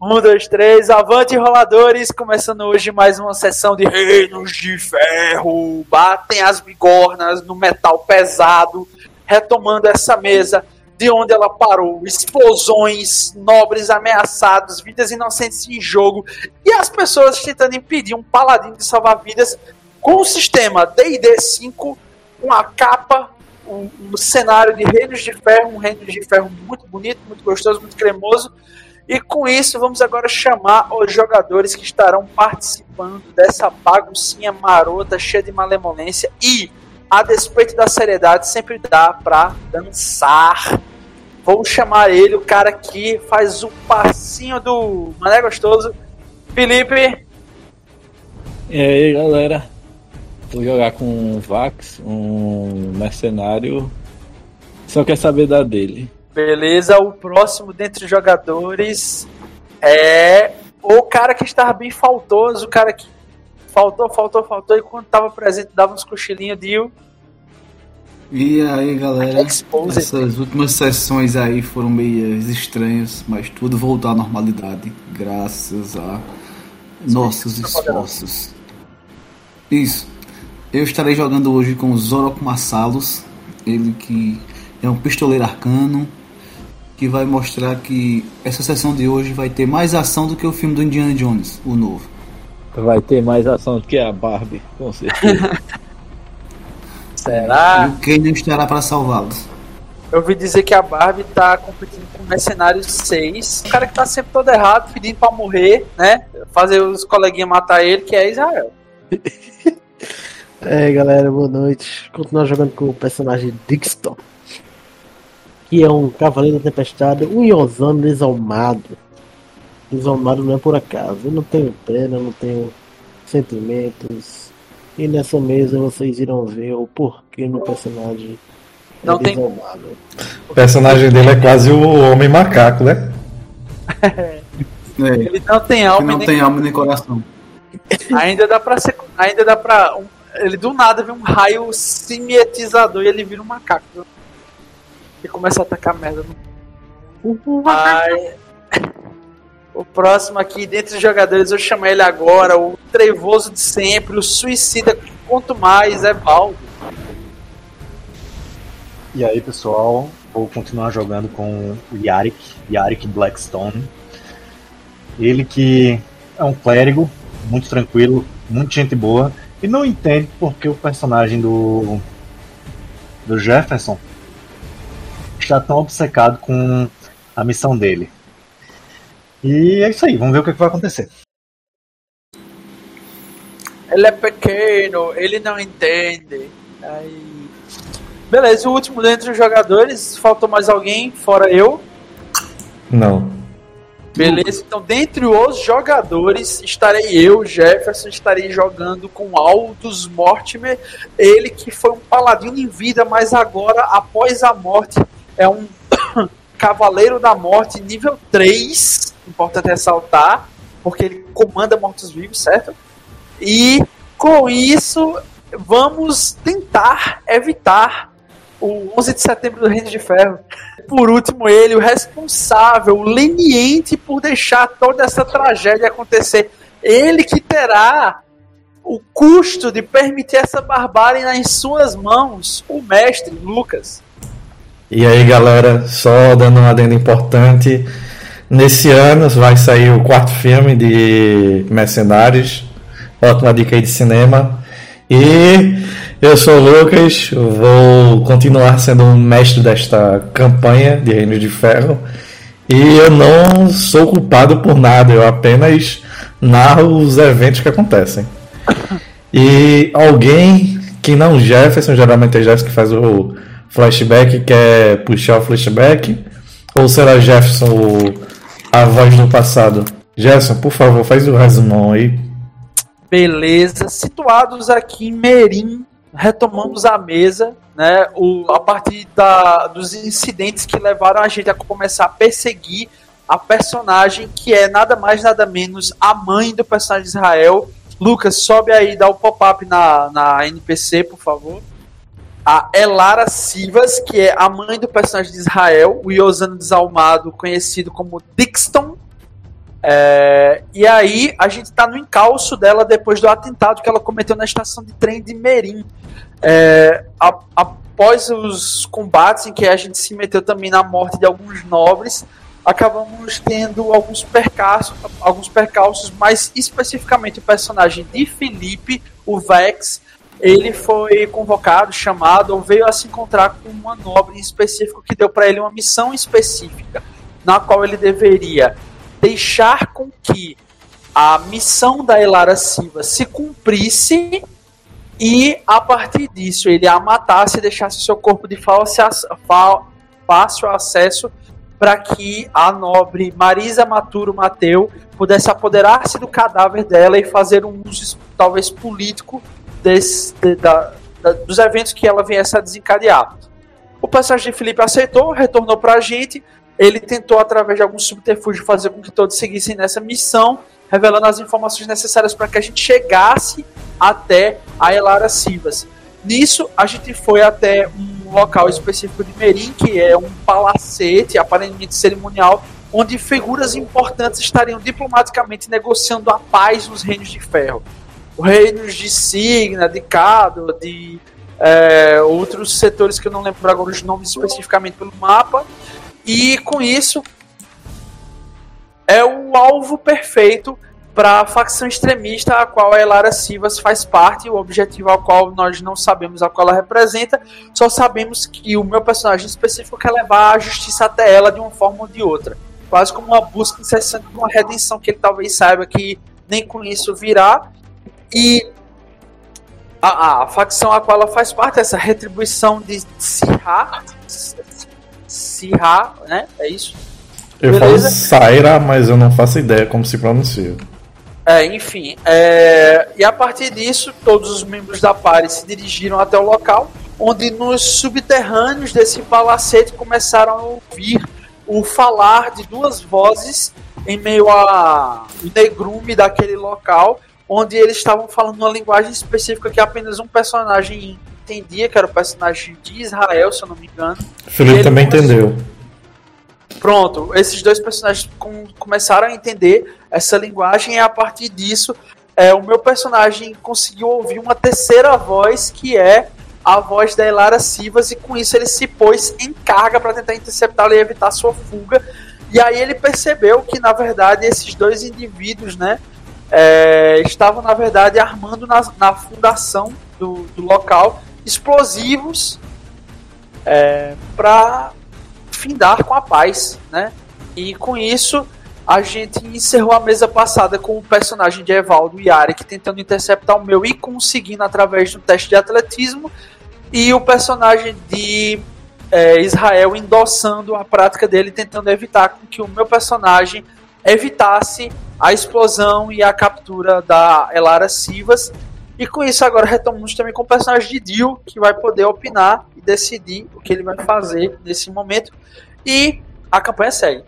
Um, dois, três, avante roladores! Começando hoje mais uma sessão de Reinos de Ferro. Batem as bigornas no metal pesado, retomando essa mesa de onde ela parou. Explosões, nobres ameaçados, vidas inocentes em jogo e as pessoas tentando impedir um paladino de salvar vidas com o sistema DD 5, com a capa, um, um cenário de Reinos de Ferro, um Reino de Ferro muito bonito, muito gostoso, muito cremoso e com isso, vamos agora chamar os jogadores que estarão participando dessa baguncinha marota, cheia de malemolência e, a despeito da seriedade, sempre dá para dançar. Vou chamar ele, o cara que faz o passinho do Mané Gostoso. Felipe. E aí, galera? Vou jogar com um Vax, um mercenário. Só quer saber da dele. Beleza, o próximo dentre os jogadores é o cara que estava bem faltoso, o cara que faltou, faltou, faltou, e quando estava presente dava uns cochilinhos de E aí galera, essas últimas sessões aí foram meio estranhas, mas tudo voltou à normalidade, graças a nossos esforços. Isso. Eu estarei jogando hoje com Zorok Massalos, ele que é um pistoleiro arcano, que vai mostrar que essa sessão de hoje vai ter mais ação do que o filme do Indiana Jones, o novo. Vai ter mais ação do que a Barbie, com certeza. Será? E o Ken não estará para salvá-los. Eu ouvi dizer que a Barbie tá competindo com Mercenários 6. O cara que tá sempre todo errado, pedindo pra morrer, né? Fazer os coleguinhas matar ele, que é Israel. é, galera, boa noite. Continuar jogando com o personagem Dixon que é um Cavaleiro da Tempestade, um Iosano desalmado. Desalmado não é por acaso. Eu não tenho pena, não tenho sentimentos. E nessa mesa vocês irão ver o porquê meu personagem é não desalmado. Tem... O personagem dele é quase o Homem Macaco, né? é. Ele não tem alma, não nem... tem alma nem coração. Ainda dá pra ser. Ainda dá pra. Um... ele do nada vê um raio simietizador e ele vira um macaco e começa a atacar merda no. Ai. O próximo aqui, dentre os jogadores, eu chamo ele agora, o trevoso de sempre, o suicida, quanto mais, é Valdo. E aí, pessoal, vou continuar jogando com o Yarik, Yarik Blackstone. Ele que é um clérigo, muito tranquilo, muito gente boa, e não entende porque o personagem do, do Jefferson está tão obcecado com a missão dele. E é isso aí, vamos ver o que, é que vai acontecer. Ele é pequeno, ele não entende. Aí... Beleza, o último dentre os jogadores, faltou mais alguém, fora eu? Não. Beleza, então dentre os jogadores estarei eu, Jefferson, estarei jogando com Aldous Mortimer, ele que foi um paladino em vida, mas agora, após a morte, é um Cavaleiro da Morte nível 3, importante ressaltar, porque ele comanda mortos-vivos, certo? E com isso, vamos tentar evitar o 11 de setembro do Reino de Ferro. Por último, ele, o responsável, o leniente por deixar toda essa tragédia acontecer. Ele que terá o custo de permitir essa barbárie nas suas mãos, o mestre Lucas. E aí, galera, só dando uma adenda importante. Nesse ano vai sair o quarto filme de Mercenários. Ótima dica aí de cinema. E eu sou o Lucas, vou continuar sendo o mestre desta campanha de Reino de Ferro. E eu não sou culpado por nada, eu apenas narro os eventos que acontecem. E alguém que não Jefferson, geralmente é Jefferson que faz o flashback quer puxar o flashback? Ou será Jefferson a voz do passado? Jefferson, por favor, faz o resumão aí. Beleza, situados aqui em Merim, retomamos a mesa, né? O, a partir da, dos incidentes que levaram a gente a começar a perseguir a personagem que é nada mais nada menos a mãe do personagem de Israel. Lucas, sobe aí, dá o pop-up na, na NPC, por favor a Elara Sivas, que é a mãe do personagem de Israel, o Iosano Desalmado, conhecido como Dixon. É, e aí a gente está no encalço dela depois do atentado que ela cometeu na estação de trem de Merim. É, a, após os combates em que a gente se meteu também na morte de alguns nobres, acabamos tendo alguns percalços, alguns percalços, mais especificamente o personagem de Felipe, o Vex, ele foi convocado, chamado, ou veio a se encontrar com uma nobre em específico que deu para ele uma missão específica, na qual ele deveria deixar com que a missão da Elara Silva se cumprisse e a partir disso ele a matasse e deixasse seu corpo de fácil acesso para que a nobre Marisa Maturo Mateu pudesse apoderar-se do cadáver dela e fazer um uso talvez político desse, de, da, da, dos eventos que ela viesse a desencadear. O personagem de Felipe aceitou, retornou para a gente. Ele tentou, através de algum subterfúgio, fazer com que todos seguissem nessa missão, revelando as informações necessárias para que a gente chegasse até a Elara Silvas. Nisso, a gente foi até um local específico de Merim, que é um palacete, aparentemente cerimonial, onde figuras importantes estariam diplomaticamente negociando a paz nos Reinos de Ferro. Os reinos de Signa, de Cado, de é, outros setores que eu não lembro agora os nomes especificamente pelo mapa. E com isso, é o alvo perfeito para a facção extremista a qual a Elara Sivas faz parte, o objetivo ao qual nós não sabemos a qual ela representa, só sabemos que o meu personagem específico quer levar a justiça até ela de uma forma ou de outra. Quase como uma busca incessante de uma redenção que ele talvez saiba que nem com isso virá. E a, a facção a qual ela faz parte, essa retribuição de Sirha, Sirha, né? É isso? Eu Beleza? falo Saira, mas eu não faço ideia como se pronuncia. É, enfim, é, e a partir disso, todos os membros da Pare se dirigiram até o local, onde nos subterrâneos desse palacete começaram a ouvir o falar de duas vozes em meio ao negrume daquele local, onde eles estavam falando uma linguagem específica que apenas um personagem entendia, que era o personagem de Israel, se eu não me engano. Felipe também começou... entendeu. Pronto, esses dois personagens com, começaram a entender essa linguagem e a partir disso é, o meu personagem conseguiu ouvir uma terceira voz que é a voz da Elara Sivas e com isso ele se pôs em carga para tentar interceptá-la e evitar sua fuga. E aí ele percebeu que na verdade esses dois indivíduos, né, é, estavam na verdade armando na, na fundação do, do local explosivos é, para findar com a paz, né? E com isso a gente encerrou a mesa passada com o personagem de Evaldo Yarek tentando interceptar o meu e conseguindo através do teste de atletismo e o personagem de é, Israel endossando a prática dele tentando evitar que o meu personagem evitasse a explosão e a captura da Elara Sivas e com isso agora retomamos também com o personagem de Dio que vai poder opinar e decidir o que ele vai fazer nesse momento e a campanha segue.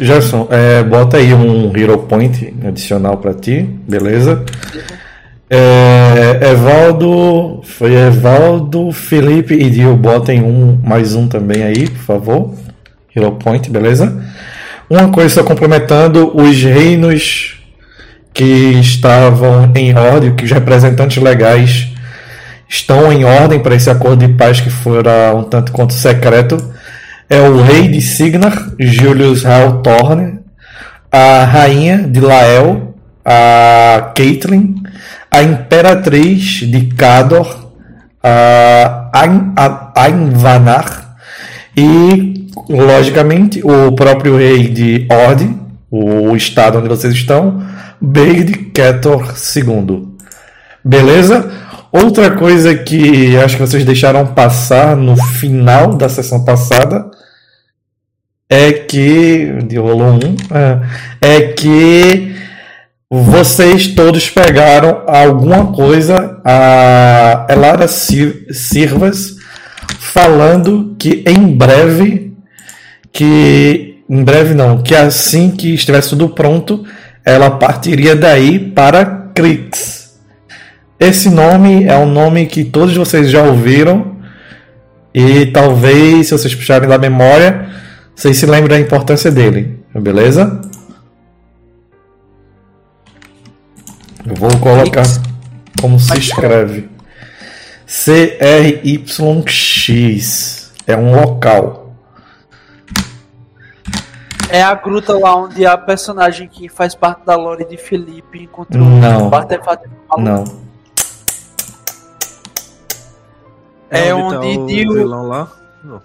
Gerson, é, bota aí um Hero Point adicional para ti, beleza? É, Evaldo, foi Evaldo, Felipe e Dio, botem um, mais um também aí, por favor. Hero Point, beleza? Uma coisa só complementando, os reinos que estavam em ordem, que os representantes legais estão em ordem para esse acordo de paz que fora um tanto quanto secreto é o rei de Signar, Julius Hawthorne, a rainha de Lael, a Caitlyn, a imperatriz de Cador, a Ainvanar e, logicamente, o próprio rei de Ord, o estado onde vocês estão, Beid Ketor II. Beleza? Outra coisa que acho que vocês deixaram passar no final da sessão passada é que. De rolou um. É, é que vocês todos pegaram alguma coisa a Elara Sirvas falando que em breve que em breve não, que assim que estivesse tudo pronto, ela partiria daí para Crix. Esse nome é um nome que todos vocês já ouviram e talvez se vocês puxarem da memória, vocês se lembram da importância dele, beleza? Eu vou colocar como se escreve. C-R-Y-X. É um local. É a gruta lá onde a personagem que faz parte da lore de Felipe encontrou Não. o artefato. Não. É onde tá onde o Dio- vilão lá? Não.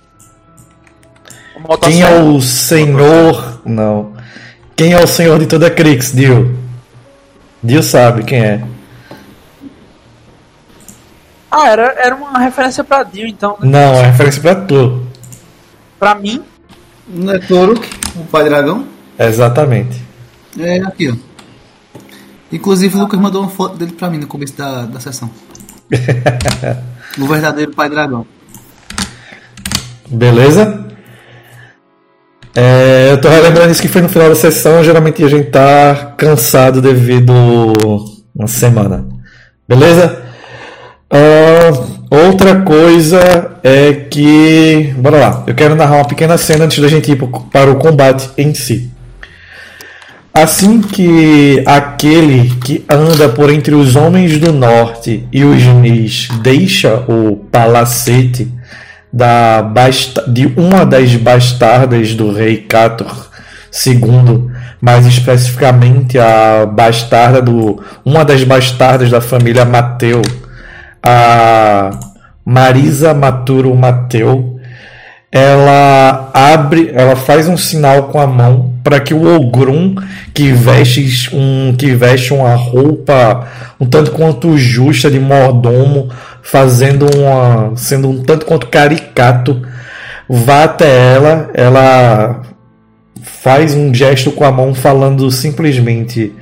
o. Quem é o senhor. Não. Quem é o senhor de toda Crix, Dio? Dio sabe quem é. Ah, era, era uma referência pra Dio, então. né? Não, é referência pra tu. Pra mim, Não é Toruk, o pai dragão? Exatamente. É aqui, ó. Inclusive o Lucas mandou uma foto dele pra mim no começo da, da sessão. o verdadeiro pai dragão. Beleza? É, eu tô relembrando isso que foi no final da sessão. Geralmente a gente tá cansado devido uma semana. Beleza? Ah, outra coisa é que. Bora lá. Eu quero narrar uma pequena cena antes da gente ir para o combate em si. Assim que aquele que anda por entre os homens do norte e os Nis deixa o palacete da de uma das bastardas do rei Cator II, mais especificamente a bastarda do uma das bastardas da família Mateu, a Marisa Maturo Mateu, ela abre, ela faz um sinal com a mão para que o Ogrum que veste um que veste uma roupa um tanto quanto justa de mordomo, fazendo uma sendo um tanto quanto caricato, vá até ela, ela faz um gesto com a mão falando simplesmente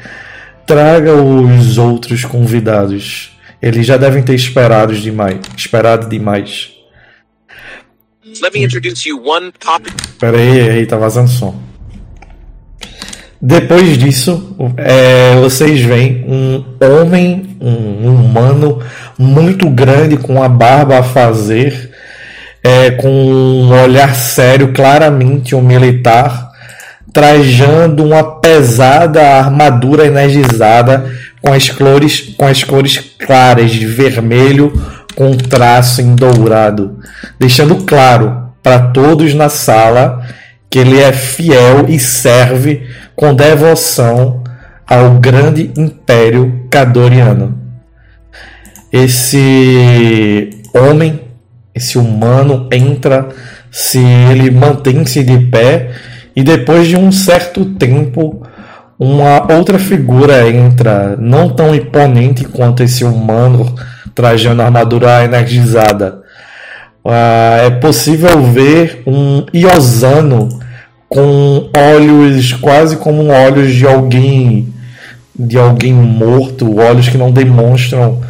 traga os outros convidados. Eles já devem ter esperado demais, esperado demais. Let me introduce you one top Pera aí, aí, tá vazando som. Depois disso, é, vocês veem um homem, um humano muito grande com a barba a fazer, é, com um olhar sério, claramente um militar, trajando uma pesada armadura energizada com as cores, com as cores claras de vermelho com traço em dourado, deixando claro para todos na sala que ele é fiel e serve com devoção ao grande império cadoriano. Esse homem, esse humano entra, se ele mantém-se de pé e depois de um certo tempo uma outra figura entra, não tão imponente quanto esse humano trajando armadura energizada. Ah, é possível ver um Iosano com olhos quase como olhos de alguém de alguém morto, olhos que não demonstram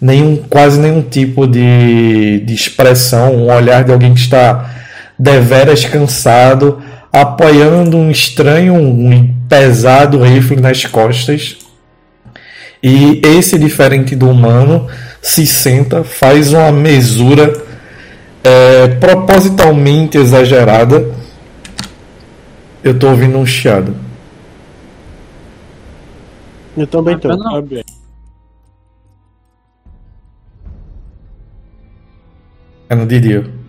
nenhum, quase nenhum tipo de, de expressão, um olhar de alguém que está deveras cansado, apoiando um estranho, um pesado rifle nas costas. E esse, diferente do humano, se senta, faz uma mesura é, propositalmente exagerada. Eu tô ouvindo um chiado. Eu também tô. Eu não. Abre aí. É no Didio.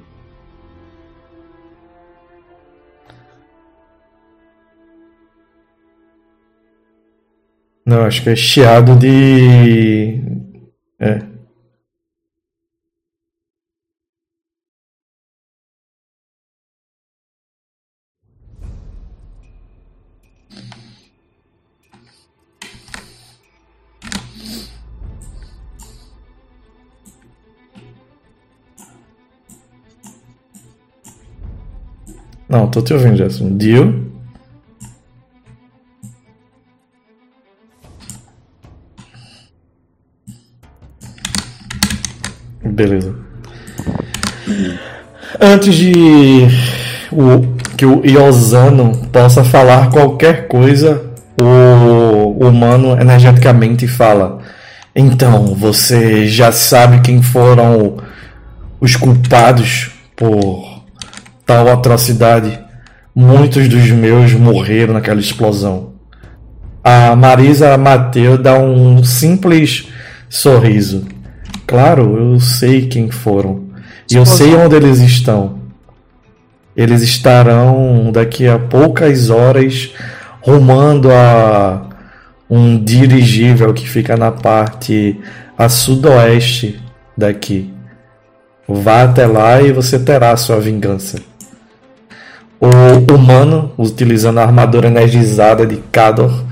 Não, acho que é chiado de. É. Não, tô te ouvindo, Jason. Dio. Beleza. Antes de o, que o Iosano possa falar qualquer coisa, o humano energeticamente fala: Então, você já sabe quem foram os culpados por tal atrocidade? Muitos dos meus morreram naquela explosão. a Marisa Mateu dá um simples sorriso. Claro, eu sei quem foram. E eu sei onde eles estão. Eles estarão daqui a poucas horas rumando a um dirigível que fica na parte a sudoeste daqui. Vá até lá e você terá sua vingança. O humano, utilizando a armadura energizada de Kador,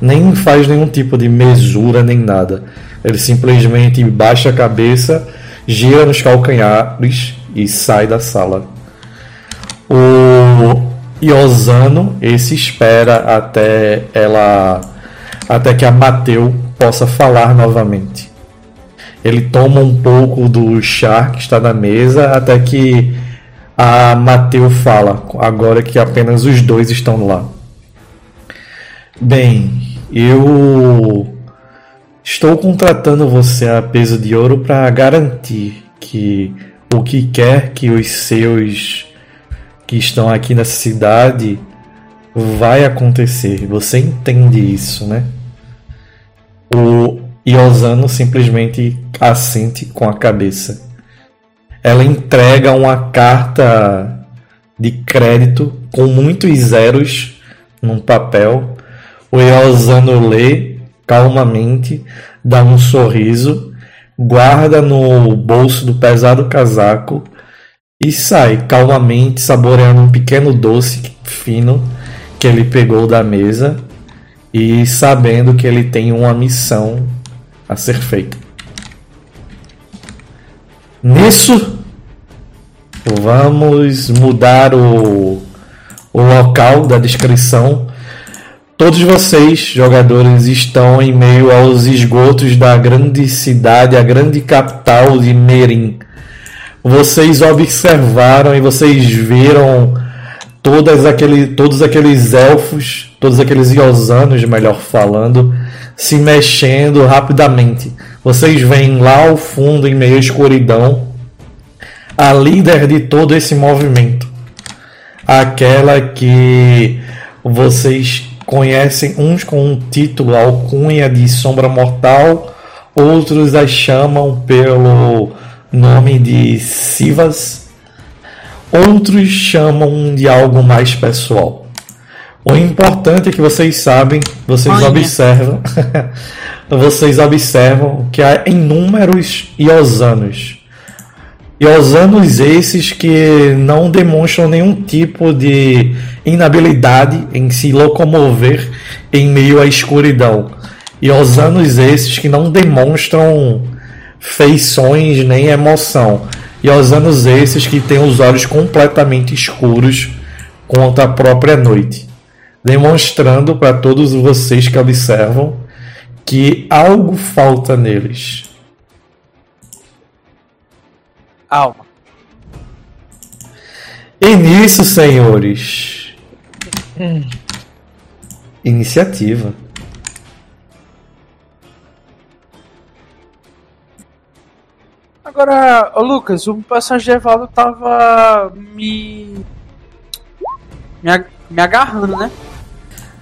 nem faz nenhum tipo de mesura nem nada. Ele simplesmente baixa a cabeça, gira nos calcanhares e sai da sala. O Iosano, esse espera até ela até que a Mateu possa falar novamente. Ele toma um pouco do chá que está na mesa até que a Mateu fala, agora que apenas os dois estão lá. Bem, eu estou contratando você a peso de ouro para garantir que o que quer que os seus que estão aqui nessa cidade vai acontecer. Você entende isso, né? O Iosano simplesmente assente com a cabeça. Ela entrega uma carta de crédito com muitos zeros num papel. O Iosano lê calmamente, dá um sorriso, guarda no bolso do pesado casaco e sai calmamente saboreando um pequeno doce fino que ele pegou da mesa e sabendo que ele tem uma missão a ser feita. Nisso, vamos mudar o, o local da descrição. Todos vocês, jogadores, estão em meio aos esgotos da grande cidade, a grande capital de Merim. Vocês observaram e vocês viram todas aquele, todos aqueles elfos, todos aqueles iosanos, melhor falando, se mexendo rapidamente. Vocês veem lá ao fundo, em meio à escuridão, a líder de todo esse movimento. Aquela que vocês conhecem uns com um título, alcunha de Sombra Mortal, outros as chamam pelo nome de Sivas outros chamam de algo mais pessoal. O importante é que vocês sabem, vocês Olha. observam, vocês observam que há inúmeros iosanos. Iosanos esses que não demonstram nenhum tipo de inabilidade em se locomover em meio à escuridão. Iosanos esses que não demonstram feições nem emoção. E aos anos esses que têm os olhos completamente escuros contra a própria noite, demonstrando para todos vocês que observam que algo falta neles. Alma. E nisso, senhores, iniciativa. Agora, ô Lucas, o de Evaldo tava me. me, ag- me agarrando, né?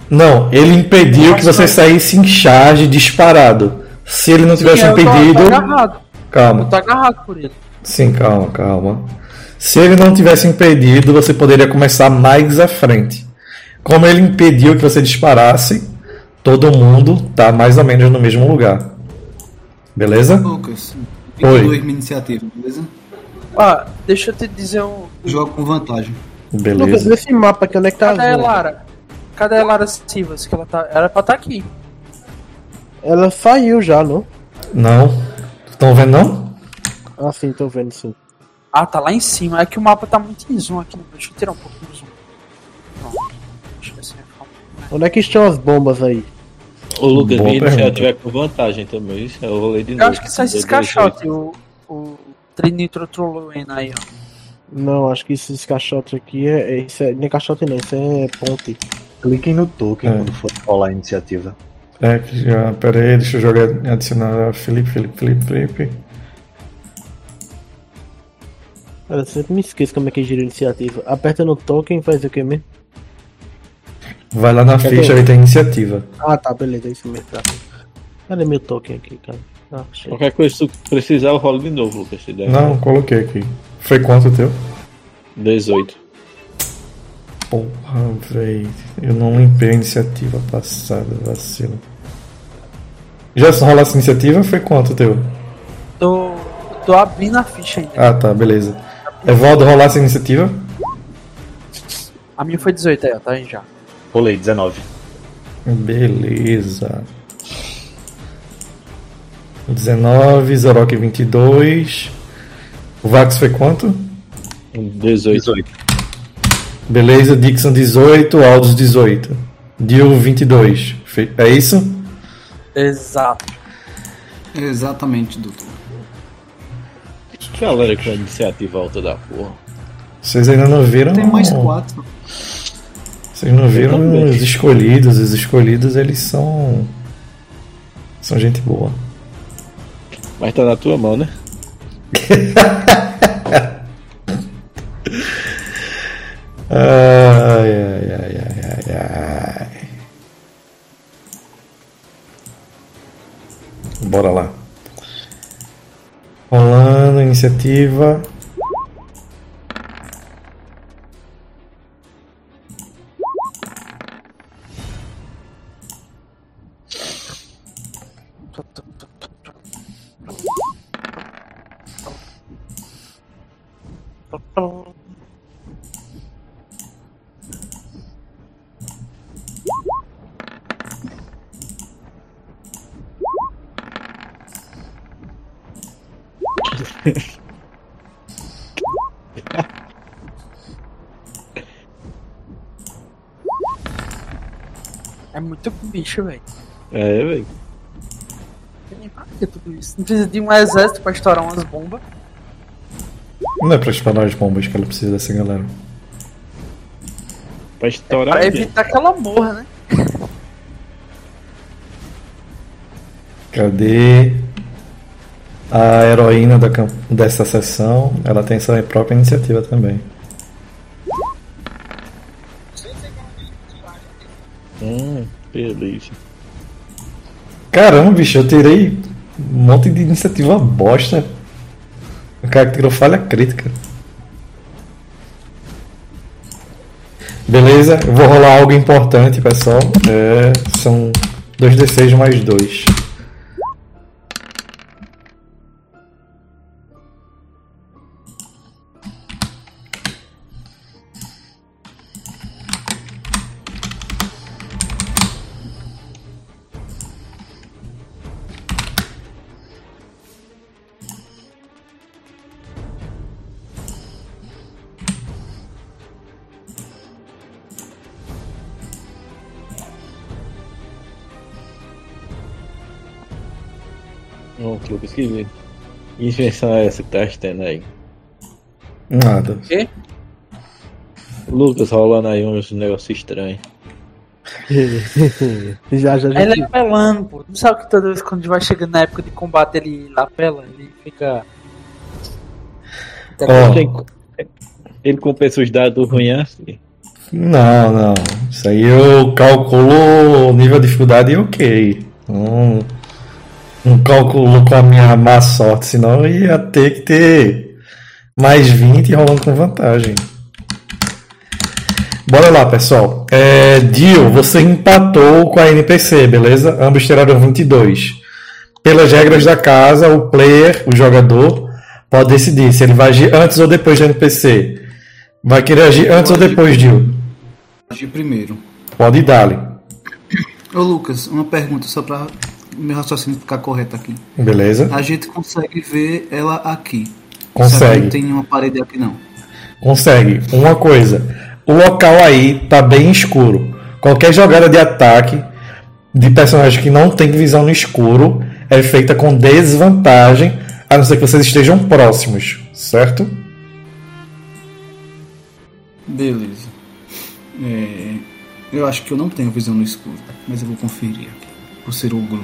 Não, ele impediu que você saísse em charge disparado. Se ele não tivesse Sim, eu tô- impedido. tô agarrado. Calma. Eu tô agarrado por ele. Sim, calma, calma. Se ele não tivesse impedido, você poderia começar mais à frente. Como ele impediu que você disparasse, todo mundo tá mais ou menos no mesmo lugar. Beleza? Lucas, Oi. 22 minha iniciativa, beleza? Ó, deixa eu te dizer um. Jogo com vantagem. Lucas, Beleza. nesse mapa aqui, onde é que tá Cadê a azul? Lara? Cadê a Lara Silvas? Que ela tá. Era pra estar aqui. Ela saiu já, não? Não. Estão vendo não? Ah, sim, tô vendo sim. Ah, tá lá em cima. É que o mapa tá muito em zoom aqui. Deixa eu tirar um pouquinho do zoom. Deixa eu ver. Onde é que estão as bombas aí? O Lucas, pergunta. iniciativa é com vantagem também. isso Eu rolei de Eu novo. acho que sai esses caixotes. O, o Trinitro Trolloena aí, ó. Não, acho que esses caixotes aqui é. é isso é nem caixote não, isso é ponte. Cliquem no token É. quando for rolar a iniciativa. É, que já. Pera aí, deixa eu jogar. Adicionar Felipe, Felipe, Felipe, Felipe. Cara, eu sempre me esqueço como é que gira a iniciativa. Aperta no token e faz o que mesmo? Vai lá na Cadê? ficha e tem iniciativa. Ah, tá, beleza, é isso mesmo. Tá. Cadê meu token aqui, cara? Ah. Qualquer coisa que tu precisar, eu rolo de novo, Lucas. Não, coloquei aqui. Foi quanto o teu? 18. Porra, véi. Eu não limpei a iniciativa passada, vacilo. Já se rolasse iniciativa, foi quanto o teu? Tô, tô abrindo a ficha ainda. Ah, tá, beleza. Evaldo, rolasse a iniciativa? A minha foi 18 aí, ó, tá aí já. Rolei, 19. Beleza. 19, Zorok 22. O Vax foi quanto? 18. 18. Beleza, Dixon 18, Aldous 18. Dio 22. Fe- É isso? Exato. Exatamente, doutor. Galera com a iniciativa alta da porra. Vocês ainda não viram? Tem mais quatro. Vocês não viram também. os escolhidos? Os escolhidos eles são. São gente boa. Mas tá na tua mão, né? Ai, ai, ai, ai, ai, ai. Bora lá. Rolando, iniciativa. Velho. É, velho. Pra que tudo isso? Não precisa de um exército pra estourar umas bombas. Não é pra espalhar as bombas que ela precisa dessa galera. Pra estourar. Pra mesmo. evitar que ela morra, né? Cadê a heroína da, dessa sessão? Ela tem sua própria iniciativa também. Caramba, bicho, eu tirei um monte de iniciativa bosta. O cara tirou falha crítica. Beleza, eu vou rolar algo importante, pessoal. É, são 2d6 mais 2. Invenção é essa que tá tendo aí? Nada. Lucas rolando aí uns negócios estranhos. já, já, já. Ele é apelando, pô. Não sabe que toda vez quando vai chegando na época de combate ele apela, ele fica. Tem- Ele compensa os dados ruins assim. não, não. Isso aí eu calculo o nível de dificuldade e ok. Não, não calculo com a minha má sorte, senão eu ia ter que ter mais 20 rolando com vantagem. Bora lá, pessoal. É, Dio, você empatou com a NPC, beleza? Ambos tiraram 22. Pelas regras da casa, o player, o jogador, pode decidir se ele vai agir antes ou depois da NPC. Vai querer agir antes ou depois, Dio? Agir primeiro. Pode dali. Ô Lucas, uma pergunta só pra meu raciocínio ficar correto aqui. Beleza? A gente consegue ver ela aqui. Consegue. Não tem nenhuma parede aqui não. Consegue. Uma coisa. O local aí tá bem escuro. Qualquer jogada de ataque de personagem que não tem visão no escuro é feita com desvantagem, a não ser que vocês estejam próximos, certo? Beleza. É, eu acho que eu não tenho visão no escuro, mas eu vou conferir aqui. Por ser ogro.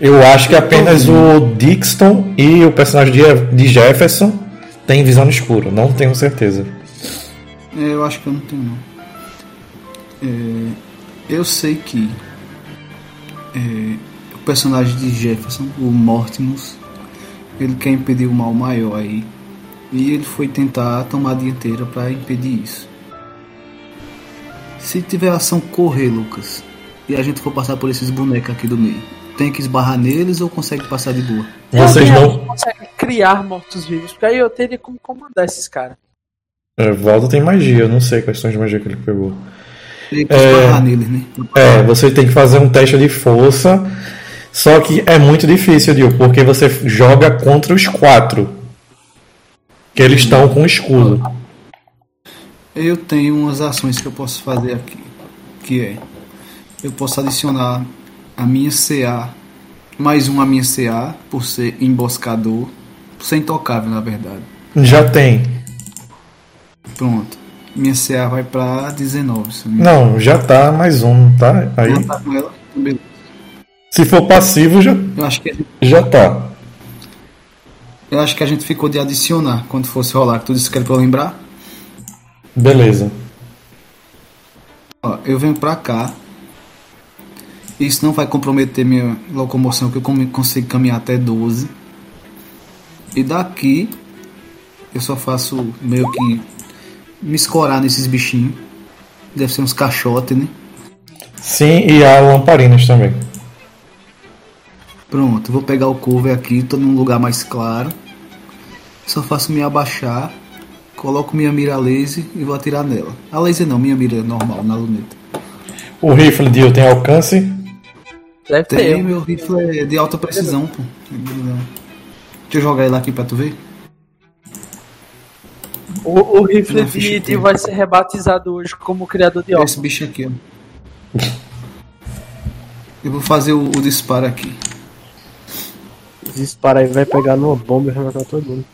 Eu acho que apenas o Dixon e o personagem de- Jefferson têm visão no escuro, não tenho certeza. É, eu acho que eu não tenho não. É, eu sei que é, o personagem de Jefferson, o Mortimus, ele quer impedir o mal maior aí. E ele foi tentar tomar a dianteira para impedir isso. Se tiver ação correr, Lucas, e a gente for passar por esses bonecos aqui do meio, tem que esbarrar neles ou consegue passar de boa? Vocês Alguém não. consegue criar mortos-vivos, porque aí eu teria como comandar esses caras. É, Valdo tem magia, eu não sei quais são as magias que ele pegou. Tem que É. esbarrar neles, né? É, você tem que fazer um teste de força. Só que é muito difícil, Dio, porque você joga contra os quatro. Que eles estão com escudo. Eu tenho umas ações que eu posso fazer aqui. Que é. Eu posso adicionar a minha CA. Mais uma minha CA, por ser emboscador. Por ser intocável, na verdade. Já tem. Pronto. Minha CA vai pra 19. Se eu não já tá mais um, tá? Aí. Ela tá com ela? Beleza. Se for passivo, já, Eu acho que gente- já tá. eu acho que a gente ficou de adicionar quando fosse rolar. Que tu disse que era pra eu lembrar. Beleza. Ó, eu venho pra cá. Isso não vai comprometer minha locomoção, que eu consigo caminhar até 12. E daqui eu só faço meio que me escorar nesses bichinhos. Deve ser uns caixotes, né? Sim, e há lamparinas também. Pronto, vou pegar o cover aqui, tô num lugar mais claro. Só faço me abaixar, coloco minha mira laser e vou atirar nela. A laser não, minha mira normal, na luneta. O rifle Dio tem alcance. Deve Tem, ter. meu rifle é de alta precisão, pô. Deixa eu jogar ele aqui pra tu ver. O, o rifle ficha de aqui. vai ser rebatizado hoje como criador de Esse obra. bicho aqui, ó. Eu vou fazer o, o disparo aqui. Dispara aí, vai pegar numa bomba e vai matar todo mundo.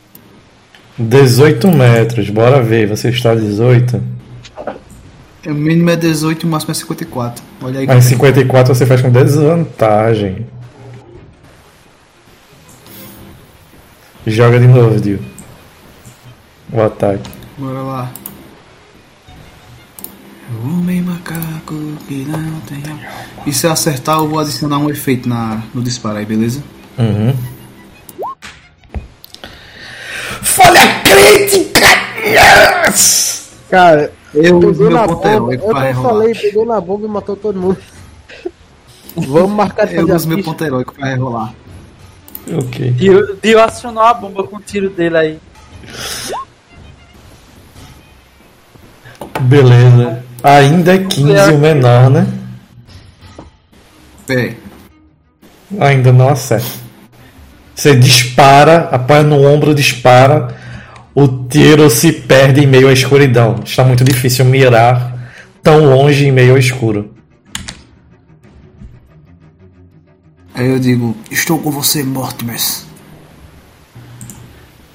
18 metros, bora ver. Você está a 18. O mínimo é 18 e o máximo é 54. Olha aí. Mas 54 você faz com desvantagem. Joga de novo, Dio. O ataque. Bora lá. Homem macaco que não tem. E se eu acertar, eu vou adicionar um efeito na, no disparo aí, beleza? Uhum. Falha crítica! Yes! Cara, Eu pegou meu na bomba, eu não falei, pegou na bomba e matou todo mundo. Vamos marcar de Eu uso meu ponto heróico pra rerolar. Ok. Dio, Dio acionou a bomba com o tiro dele aí. Beleza. Ainda é 15 o menor, né? É. Ainda não acerta. Você dispara, apoia no ombro, dispara. O tiro se perde em meio à escuridão. Está muito difícil mirar tão longe em meio ao escuro. Aí eu digo, estou com você, Mortimer.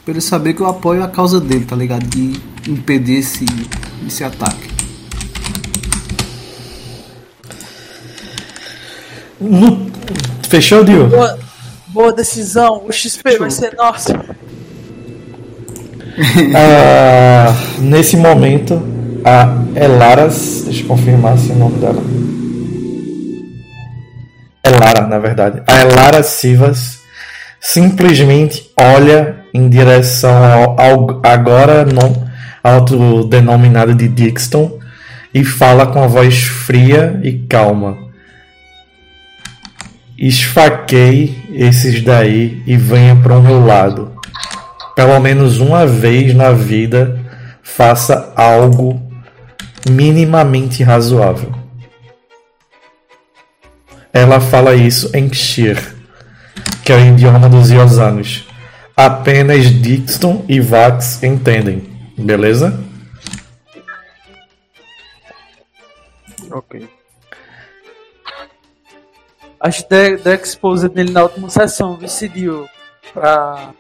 Pra ele saber que eu apoio a causa dele, tá ligado? De impedir esse, esse ataque. No... Fechou, Dio? Boa, boa decisão, o XP vai ser nosso. Ah, nesse momento, a Elaras. Deixa eu confirmar se o nome dela. Elara, na verdade. A Elara Sivas simplesmente olha em direção ao, ao agora não autodenominado de Dixon e fala com a voz fria e calma. Esfaquei esses daí e venha para o meu lado pelo menos uma vez na vida, faça algo minimamente razoável. Ela fala isso em Shir, que é o idioma dos Yosanos. Apenas Dixon e Vax entendem, beleza? Ok. Acho que deu expose nele na última sessão, decidiu pra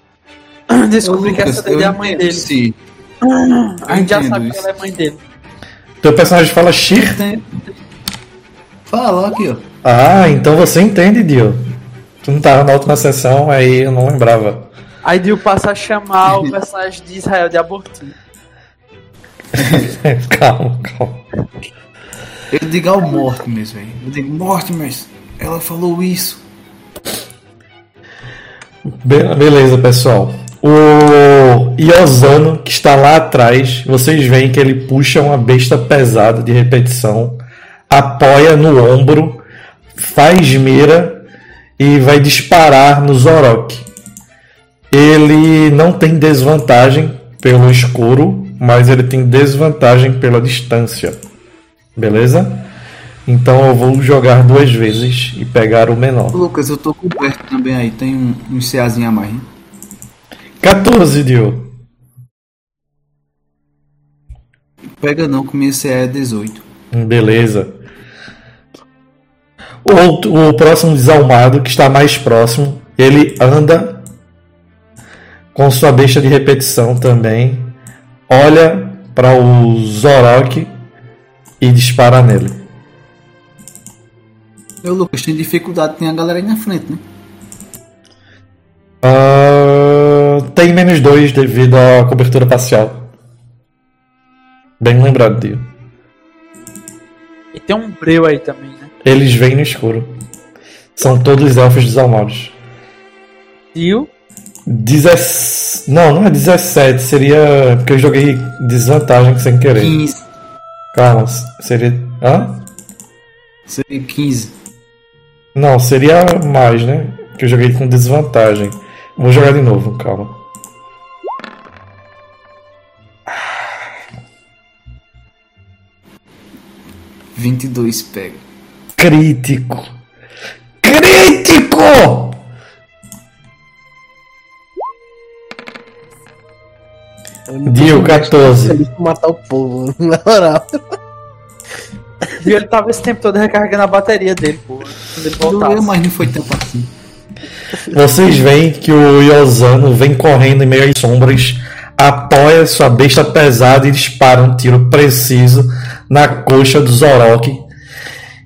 descobrir que essa daí é a mãe dele. Sim. A gente já sabe que isso. ela é mãe dele. Teu personagem fala Shir? Fala aqui, ó. Ah, então você entende, Dio. Tu não tava na última sessão, aí eu não lembrava. Aí Dio passa a chamar o personagem de Israel de abortinho. calma, calma. Eu digo ao Mortimer, velho. Eu digo, Mortimer, ela falou isso. Be- beleza, pessoal. O Iosano, que está lá atrás, vocês veem que ele puxa uma besta pesada de repetição, apoia no ombro, faz mira e vai disparar no Zorok. Ele não tem desvantagem pelo escuro, mas ele tem desvantagem pela distância. Beleza? Então eu vou jogar duas vezes e pegar o menor. Lucas, eu tô coberto também aí. Tem um, um CAzinho a mais. hein? 14, Dio. Pega não, que minha CA é 18. Beleza. O, outro- o próximo desalmado, que está mais próximo, ele anda com sua besta de repetição também. Olha para o Zorok e dispara nele. Eu, Lucas, tem dificuldade, tem a galera aí na frente, né? Ah, tem menos dois devido à cobertura parcial. Bem lembrado, Dio. E tem um breu aí também, né? Eles vêm no escuro. São todos elfos desalmados. Dio. Dezess... Não, não é 17, seria. Porque eu joguei desvantagem sem querer. 15. Calma, seria. Hã? Seria 15. Não, seria mais, né? Que eu joguei com desvantagem. Vou jogar de novo, calma. e 22 pega. Crítico! Crítico! Dio, 14. Feliz por matar o povo, na moral. Dio, ele tava esse tempo todo recarregando a bateria dele, pô. Ele voltasse. mas não foi tanto assim. Vocês veem que o Yosano vem correndo em meio às sombras, apoia sua besta pesada e dispara um tiro preciso na coxa do Zorok.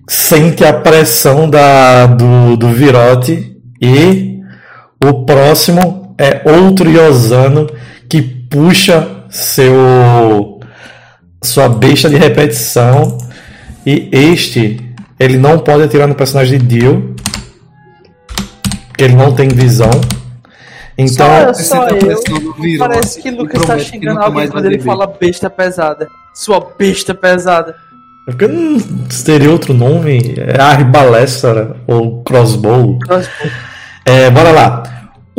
Sente a pressão da, do, do virote e o próximo é outro Yosano que puxa seu sua besta de repetição e este ele não pode atirar no personagem de Dio ele não tem visão. Então, só, só eu. Parece que Lucas tá xingando alguém quando ele fala besta pesada. Sua besta pesada. É porque não teria outro nome. É arbalestra ou crossbow. crossbow. É, bora lá.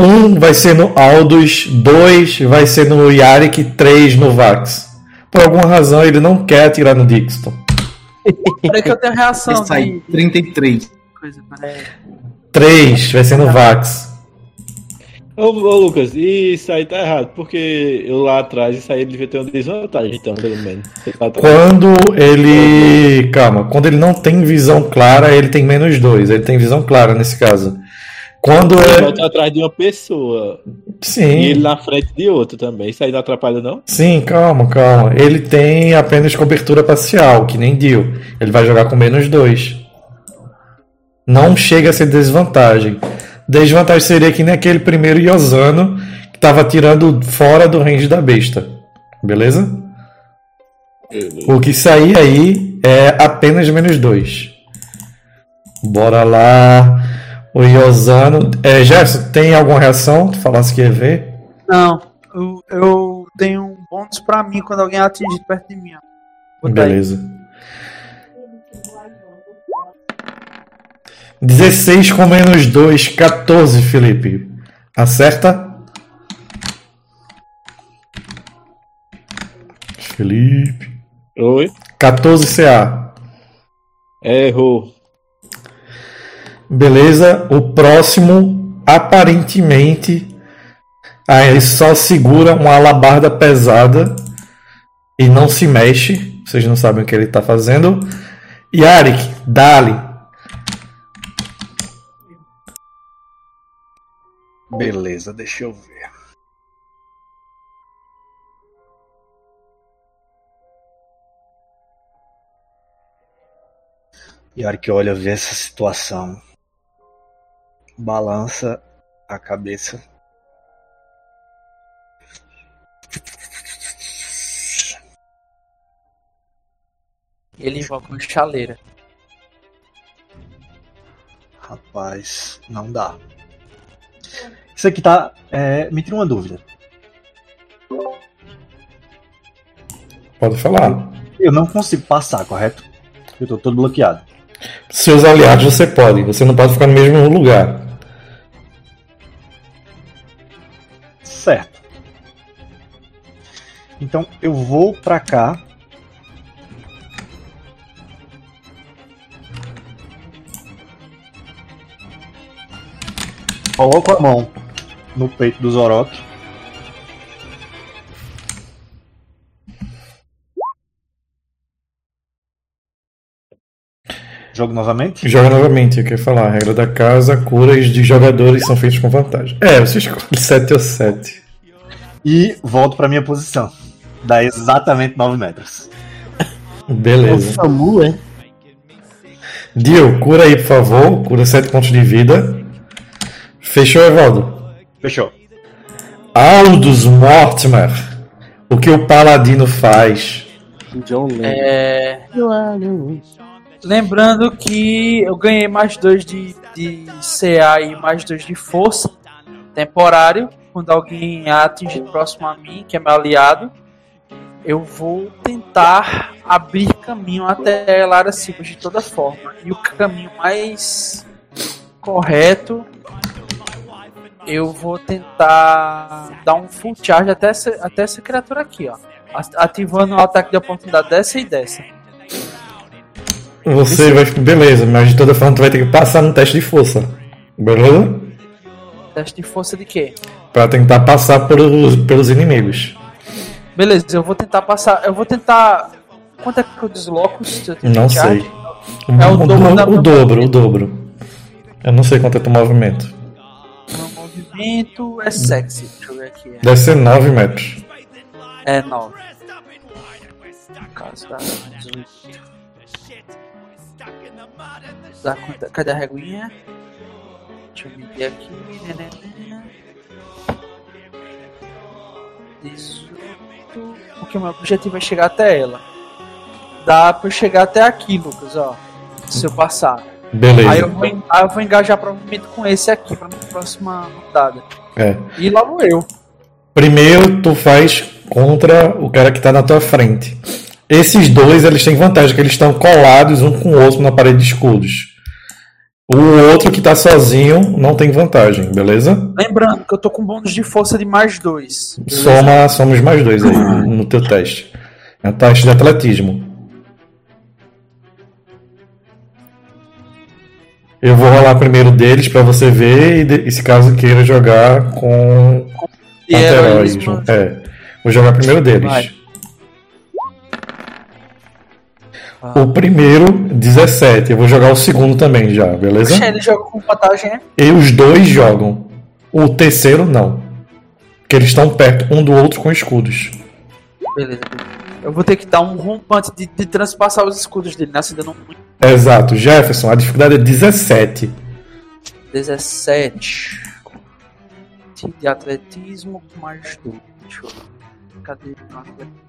Um vai ser no Aldus, dois vai ser no Yarik, três no Vax. Por alguma razão ele não quer atirar no Dixon. Peraí que eu tenho reação. Sai, 33. Coisa. 3, vai ser no tá. Vax. Ô, ô, Lucas, isso aí tá errado, porque eu lá atrás isso aí ele devia ter uma desvantagem, então, pelo menos. Tá quando ele. Calma, quando ele não tem visão clara, ele tem menos 2. Ele tem visão clara nesse caso. Quando ele é... volta atrás de uma pessoa. Sim. E ele na frente de outro também. Isso aí não atrapalha, não? Sim, calma, calma. Ele tem apenas cobertura parcial, que nem deu. Ele vai jogar com menos dois. Não chega a ser desvantagem. Desvantagem seria que nem aquele primeiro Yosano que estava tirando fora do range da besta. Beleza? O que sair aí é apenas menos dois. Bora lá. O Yosano. É, Gerson, tem alguma reação? Tu falasse que ia ver? Não, eu, eu tenho um bônus pra mim quando alguém atingido perto de mim. aí. 16 com menos 2, 14, Felipe. Acerta? Felipe. Oi? 14 CA. Errou. Beleza. O próximo, aparentemente, aí só segura uma alabarda pesada e não se mexe. Vocês não sabem o que ele está fazendo. Yarik, dali. Beleza, deixa eu ver. E a hora que olha, vê essa situação, balança a cabeça. Ele invoca uma chaleira. Rapaz, não dá. Isso aqui tá. É, me tira uma dúvida. Pode falar. Eu não consigo passar, correto? Eu tô todo bloqueado. Seus aliados você pode, você não pode ficar no mesmo lugar. Certo. Então eu vou pra cá. Coloco a mão no peito do Zorok. Jogo novamente? Joga novamente, eu quero falar. A regra da casa, curas de jogadores são feitas com vantagem. É, você escolhe 7 ou 7. E volto pra minha posição. Dá exatamente 9 metros. O Beleza. Samu, é? Dio, cura aí, por favor. Cura 7 pontos de vida. Fechou, Evaldo? Fechou. Aldous Mortimer. O que o Paladino faz? John Lennon. É. Lembrando que eu ganhei mais dois de, de CA e mais dois de força temporário. Quando alguém atingir próximo a mim, que é meu aliado, eu vou tentar abrir caminho até Lara Silva de toda forma. E o caminho mais correto, eu vou tentar dar um full charge até essa, até essa criatura aqui, ó. Ativando o ataque de oportunidade dessa e dessa. Você vai. Beleza, mas de toda forma tu vai ter que passar no teste de força. Beleza? Teste de força de quê? Pra tentar passar pelos, pelos inimigos. Beleza, eu vou tentar passar. Eu vou tentar. Quanto é que eu desloco? Se eu Não sei. É o o, dobro da o minha dobro, o dobro. Eu não sei quanto é teu movimento. Movimento é sexy. Deixa eu ver aqui. Deve ser 9 metros. É 9. No caso, dá 18. Dá quanta- Cadê a reguinha? Deixa eu medir aqui. né, Neném. 18. Porque o meu objetivo é chegar até ela. Dá pra eu chegar até aqui, Lucas, ó. Se eu passar. Beleza. Aí eu vou, aí eu vou engajar provavelmente com esse aqui pra minha próxima rodada. É. E lá vou eu. Primeiro tu faz contra o cara que tá na tua frente. Esses dois eles têm vantagem, que eles estão colados um com o outro na parede de escudos. O outro que tá sozinho não tem vantagem, beleza? Lembrando que eu tô com bônus de força de mais dois. beleza? Soma, somos mais dois aí no teu teste. É um teste de atletismo. Eu vou rolar primeiro deles pra você ver e, de- e se caso queira jogar com E heroísmo. É. Vou jogar primeiro deles. Vai. O primeiro, 17. Eu vou jogar o segundo também já, beleza? Poxa, ele joga com vantagem, é? E os dois jogam. O terceiro não. Porque eles estão perto um do outro com escudos. Beleza. Eu vou ter que dar um rompante de, de transpassar os escudos dele, né? Ainda não Exato. Jefferson, a dificuldade é 17. 17. De atletismo com mais dois. Deixa eu ver. Cadê o atletismo?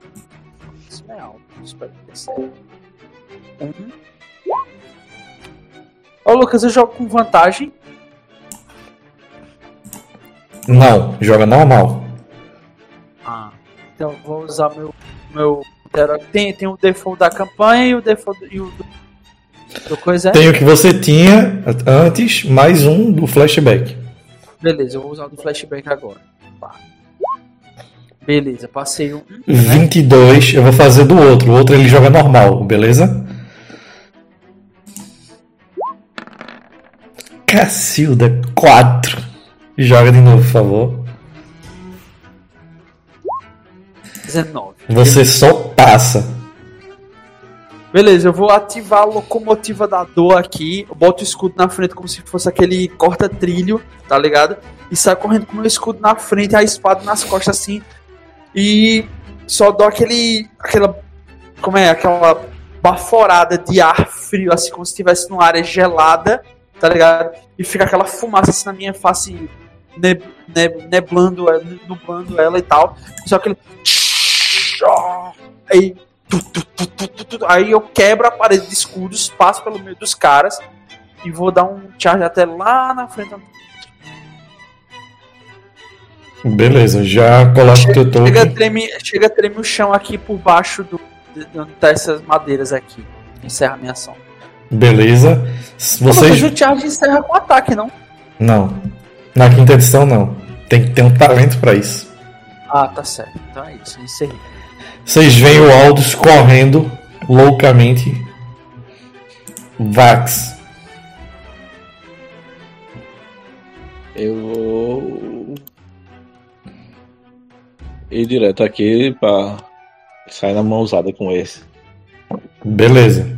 Isso é alto. Espero que dê certo. Um. Ô Lucas, eu jogo com vantagem. Não, joga normal. Ah. Então eu vou usar meu. meu tem, tem o default da campanha e o default e o coisa é. Tem o que você tinha antes, mais um do flashback. Beleza, eu vou usar o do flashback agora. Pá. Beleza, passei um. 22, eu vou fazer do outro. O outro ele joga normal, beleza? Cacilda, 4. Joga de novo, por favor. 19. Você só passa. Beleza, eu vou ativar a locomotiva da dor aqui. Boto o escudo na frente como se fosse aquele corta-trilho, tá ligado? E saio correndo com o meu escudo na frente, a espada nas costas assim. E só dou aquele. aquela. Como é? Aquela baforada de ar frio, assim, como se estivesse numa área gelada, tá ligado? E fica aquela fumaça assim na minha face, neb, neb, neblando, nublando ela e tal. Só aquele. Aí. Tu, tu, tu, aí eu quebro a parede de escudos, passo pelo meio dos caras e vou dar um charge até lá na frente. Beleza, já coloca o teu token. Chega, treme, chega, treme o chão aqui por baixo do, de de onde tá essas madeiras aqui. Encerra a minha ação. Beleza. Vocês... Mas o charge encerra com ataque, não? Não. Na quinta edição, não. Tem que ter um talento pra isso. Ah, tá certo. Então é isso, encerrei. Vocês veem o Aldous correndo loucamente. Vax. Eu vou ir direto aqui pra sair na mão usada com esse. Beleza.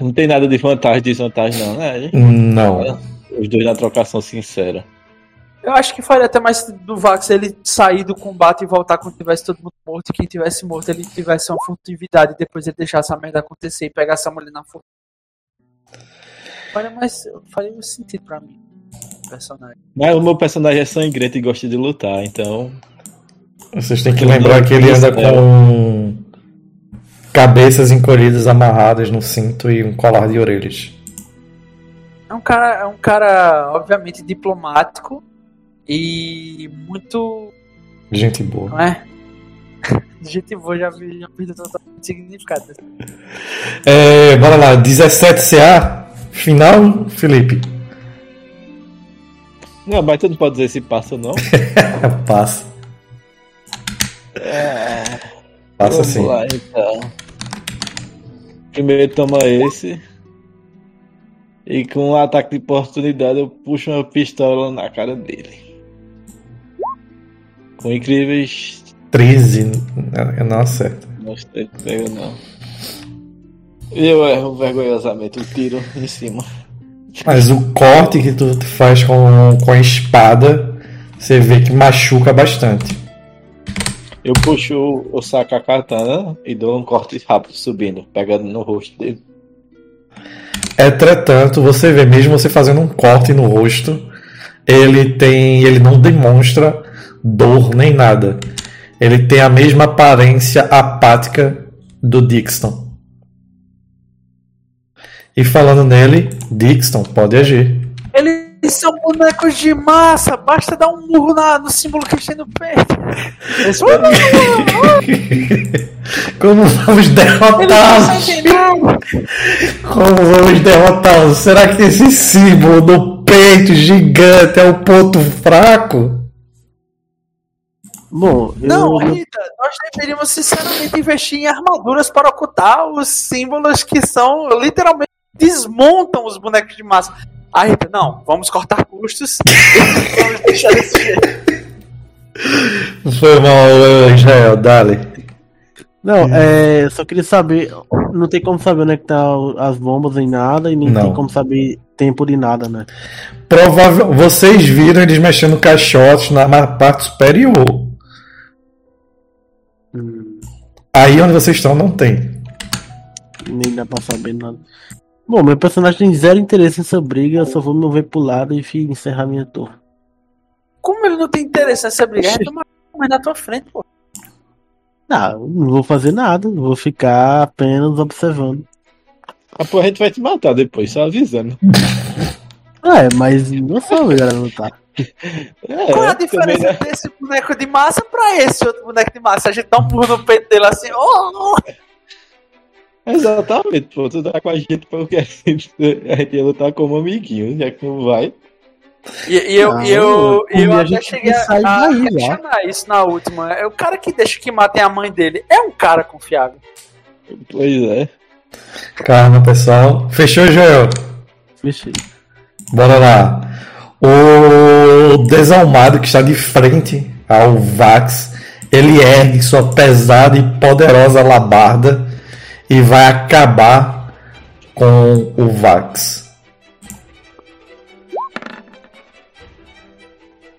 Não tem nada de vantagem, desvantagem não, né? Não. Os dois na trocação sincera. Eu acho que faria até mais do Vax ele sair do combate e voltar quando tivesse todo mundo morto. E quem tivesse morto ele tivesse uma furtividade e depois ele deixar essa merda acontecer e pegar essa mulher na força. Faria mais. Faria mais sentido pra mim. o Personagem. Mas o meu personagem é sangrento e gosta de lutar, então. Vocês têm que lembrar que ele anda com cabeças encolhidas amarradas no cinto e um colar de orelhas. É um cara, é um cara obviamente diplomático e muito. Gente boa. Não é? Gente boa, já, vi- já perdeu totalmente significado. É, bora lá, 17 CA. Final, Felipe. Não, mas tu não pode dizer se passa não. Passa. Passa Vamos sim. lá então. Primeiro toma esse. E com um ataque de oportunidade eu puxo uma pistola na cara dele. Com incríveis. 13. Eu não acerto. Não pega não. Eu erro vergonhosamente o tiro em cima. Mas o corte que tu faz com, com a espada, você vê que machuca bastante. Eu puxo o saco a katana e dou um corte rápido subindo, pegando no rosto dele. Entretanto, você vê mesmo você fazendo um corte no rosto, ele tem, ele não demonstra dor nem nada. Ele tem a mesma aparência apática do Dixon. E falando nele, Dixon pode agir. Eles são bonecos de massa, basta dar um murro na- no símbolo que eles têm no vão- Como vamos derrotá-los? nada. Como vamos derrotá-los? Será que esse símbolo do peito gigante é o ponto fraco? Bom, eu, Não, Rita, nós deveríamos sinceramente investir em armaduras para ocultar os símbolos que são literalmente desmontam os bonecos de massa. Ah, Rita, não, vamos cortar custos e vamos deixar desse jeito. Foi mal, Israel, dale. Não, é, só queria saber. Não tem como saber onde é que tá as bombas nem nada, e nem Não. tem como saber tempo de nada, né? Provável, vocês viram eles mexendo caixotes na parte superior. Hum, Aí onde vocês estão não tem. nem dá pra saber nada. Bom, meu personagem tem zero interesse nessa briga, eu só vou me mover pro lado e fi- encerrar minha torre. Como ele não tem interesse nessa briga, é tomar mais na tua frente, pô. Não, não vou fazer nada, vou ficar apenas observando. Ah, pô, a gente vai te matar depois, só avisando. É, mas não sou obrigado a lutar. É, Qual é a também, diferença né? desse boneco de massa pra esse outro boneco de massa? A gente dá um murro no peito dele assim, oh, oh. Exatamente, pô, tu dá com a gente porque a gente, a gente ia lutar como amiguinho, já que não vai. E, e eu, Não, e eu, e eu a até cheguei a, a daí, questionar isso na última. É o cara que deixa que matem a mãe dele. É um cara confiável. Pois é. Calma, pessoal. Fechou, Joel? Fechei. Bora lá. O desalmado que está de frente ao Vax, ele ergue sua pesada e poderosa labarda e vai acabar com o Vax.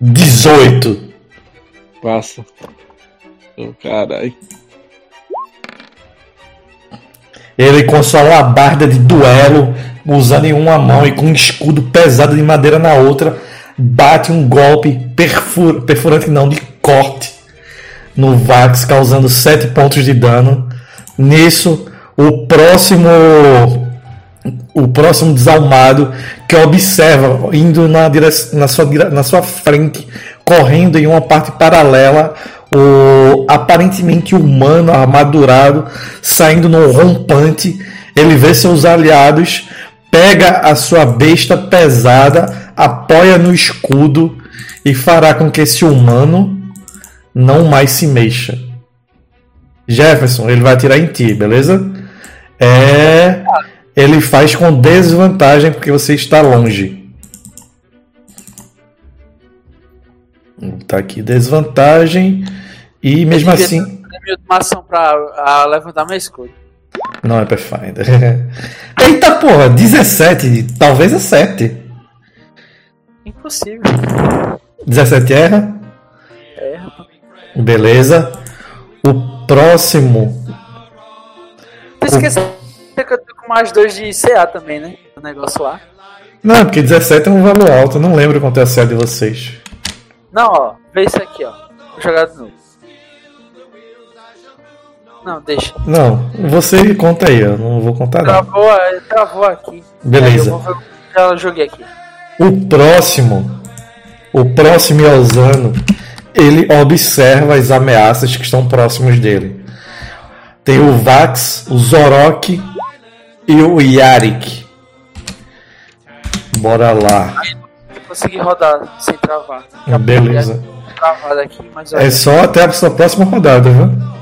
18. Passa. Ô, caralho. Ele com sua labarda de duelo, usando em uma mão e com um escudo pesado de madeira na outra, bate um golpe perfur, perfurante não, de corte no Vax, causando 7 pontos de dano. Nisso, o próximo o próximo desalmado que observa indo na, na, sua, na sua frente, correndo em uma parte paralela, o aparentemente humano armadurado saindo no rompante. Ele vê seus aliados, pega a sua besta pesada, apoia no escudo e fará com que esse humano não mais se mexa. Jefferson, ele vai atirar em ti, beleza? É. Ele faz com desvantagem porque você está longe. Tá aqui desvantagem. E mesmo assim. Minha ação pra levantar meu escudo. Não é Pathfinder. Eita porra, 17. Talvez é 7. Impossível. 17 erra? Erra. Beleza. O próximo. Tu esqueceu que eu tô com mais dois de CA também, né? O negócio lá. Não, porque 17 é um valor alto. Eu não lembro quanto é a CA de vocês. Não, ó. Vê isso aqui, ó. Vou jogar de novo. Não, deixa. Não, você conta aí, eu não vou contar nada. Travou, travou aqui. Beleza. Vou, já joguei aqui. O próximo, o próximo Yelzano, ele observa as ameaças que estão próximos dele. Tem o Vax, o Zorok e o Yarik. Bora lá. Eu consegui rodar sem travar. Beleza. Aqui, é só até a sua próxima rodada, viu?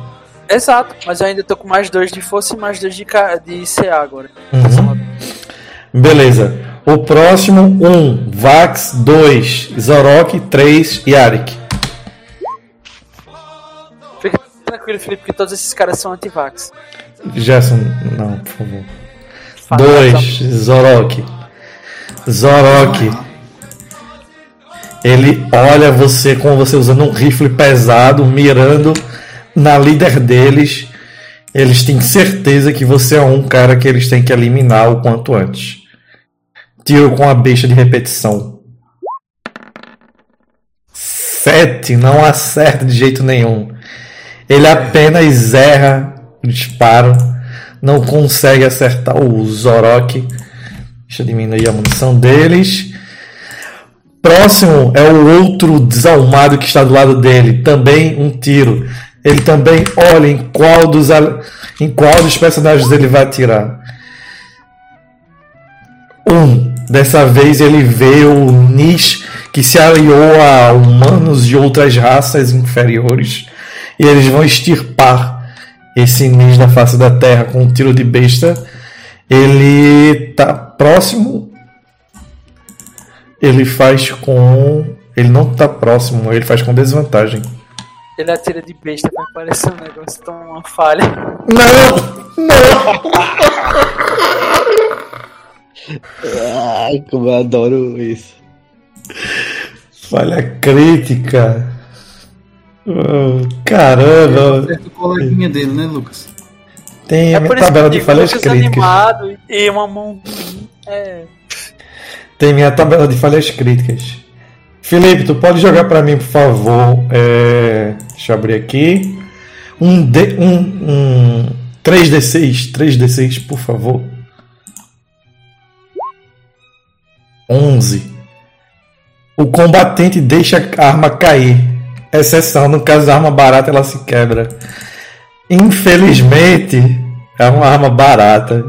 Exato, mas eu ainda tô com mais dois de força e mais dois de, de CA agora. Uhum. Beleza. O próximo, 1, um, Vax, 2, Zorok, 3, Yarik. Fica tranquilo, Felipe, porque todos esses caras são anti-vax. Gerson, não, por favor. 2, Zorok. Zorok. Ele olha você com você usando um rifle pesado, mirando na líder deles, eles têm certeza que você é um cara que eles têm que eliminar o quanto antes. Tiro com a besta de repetição. Sete, não acerta de jeito nenhum. Ele apenas erra o disparo, não consegue acertar o Zorok. Deixa eu diminuir a munição deles. Próximo é o outro desalmado que está do lado dele. Também um tiro ele também olha em qual dos, em qual dos personagens ele vai atirar. Um, dessa vez ele vê o Nish que se aliou a humanos de outras raças inferiores e eles vão extirpar esse Nish da face da terra com um tiro de besta. Ele tá próximo. Ele faz com. Ele não tá próximo, ele faz com desvantagem. Ele atira de besta pra parecer um negócio tão uma falha. Não! Não! Ai, como eu adoro isso. Falha crítica. Oh, caramba! É o coleguinha dele, né, Lucas? Tem é a minha tabela de falhas críticas. e uma mão. É. Tem minha tabela de falhas críticas. Felipe, tu pode jogar para mim, por favor? É... Deixa eu abrir aqui. Um, D, um, um 3D6. 3D6, por favor. 11. O combatente deixa a arma cair. Exceção, no caso da arma barata, ela se quebra. Infelizmente, é uma arma barata.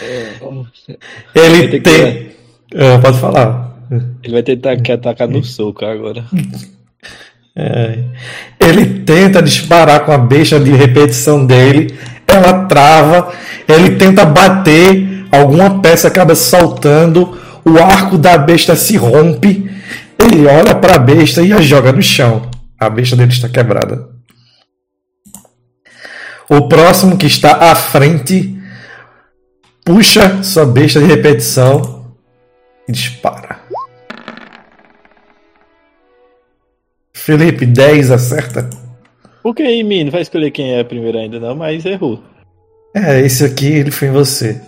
É, Ele tem. É, pode falar. Ele vai tentar que atacar no soco agora. É. Ele tenta disparar com a besta de repetição dele, ela trava, ele tenta bater, alguma peça acaba saltando, o arco da besta se rompe, ele olha para a besta e a joga no chão. A besta dele está quebrada. O próximo que está à frente puxa sua besta de repetição e dispara. Felipe, 10 acerta. Ok, mim, não vai escolher quem é primeiro ainda não, mas errou. É, esse aqui ele foi em você.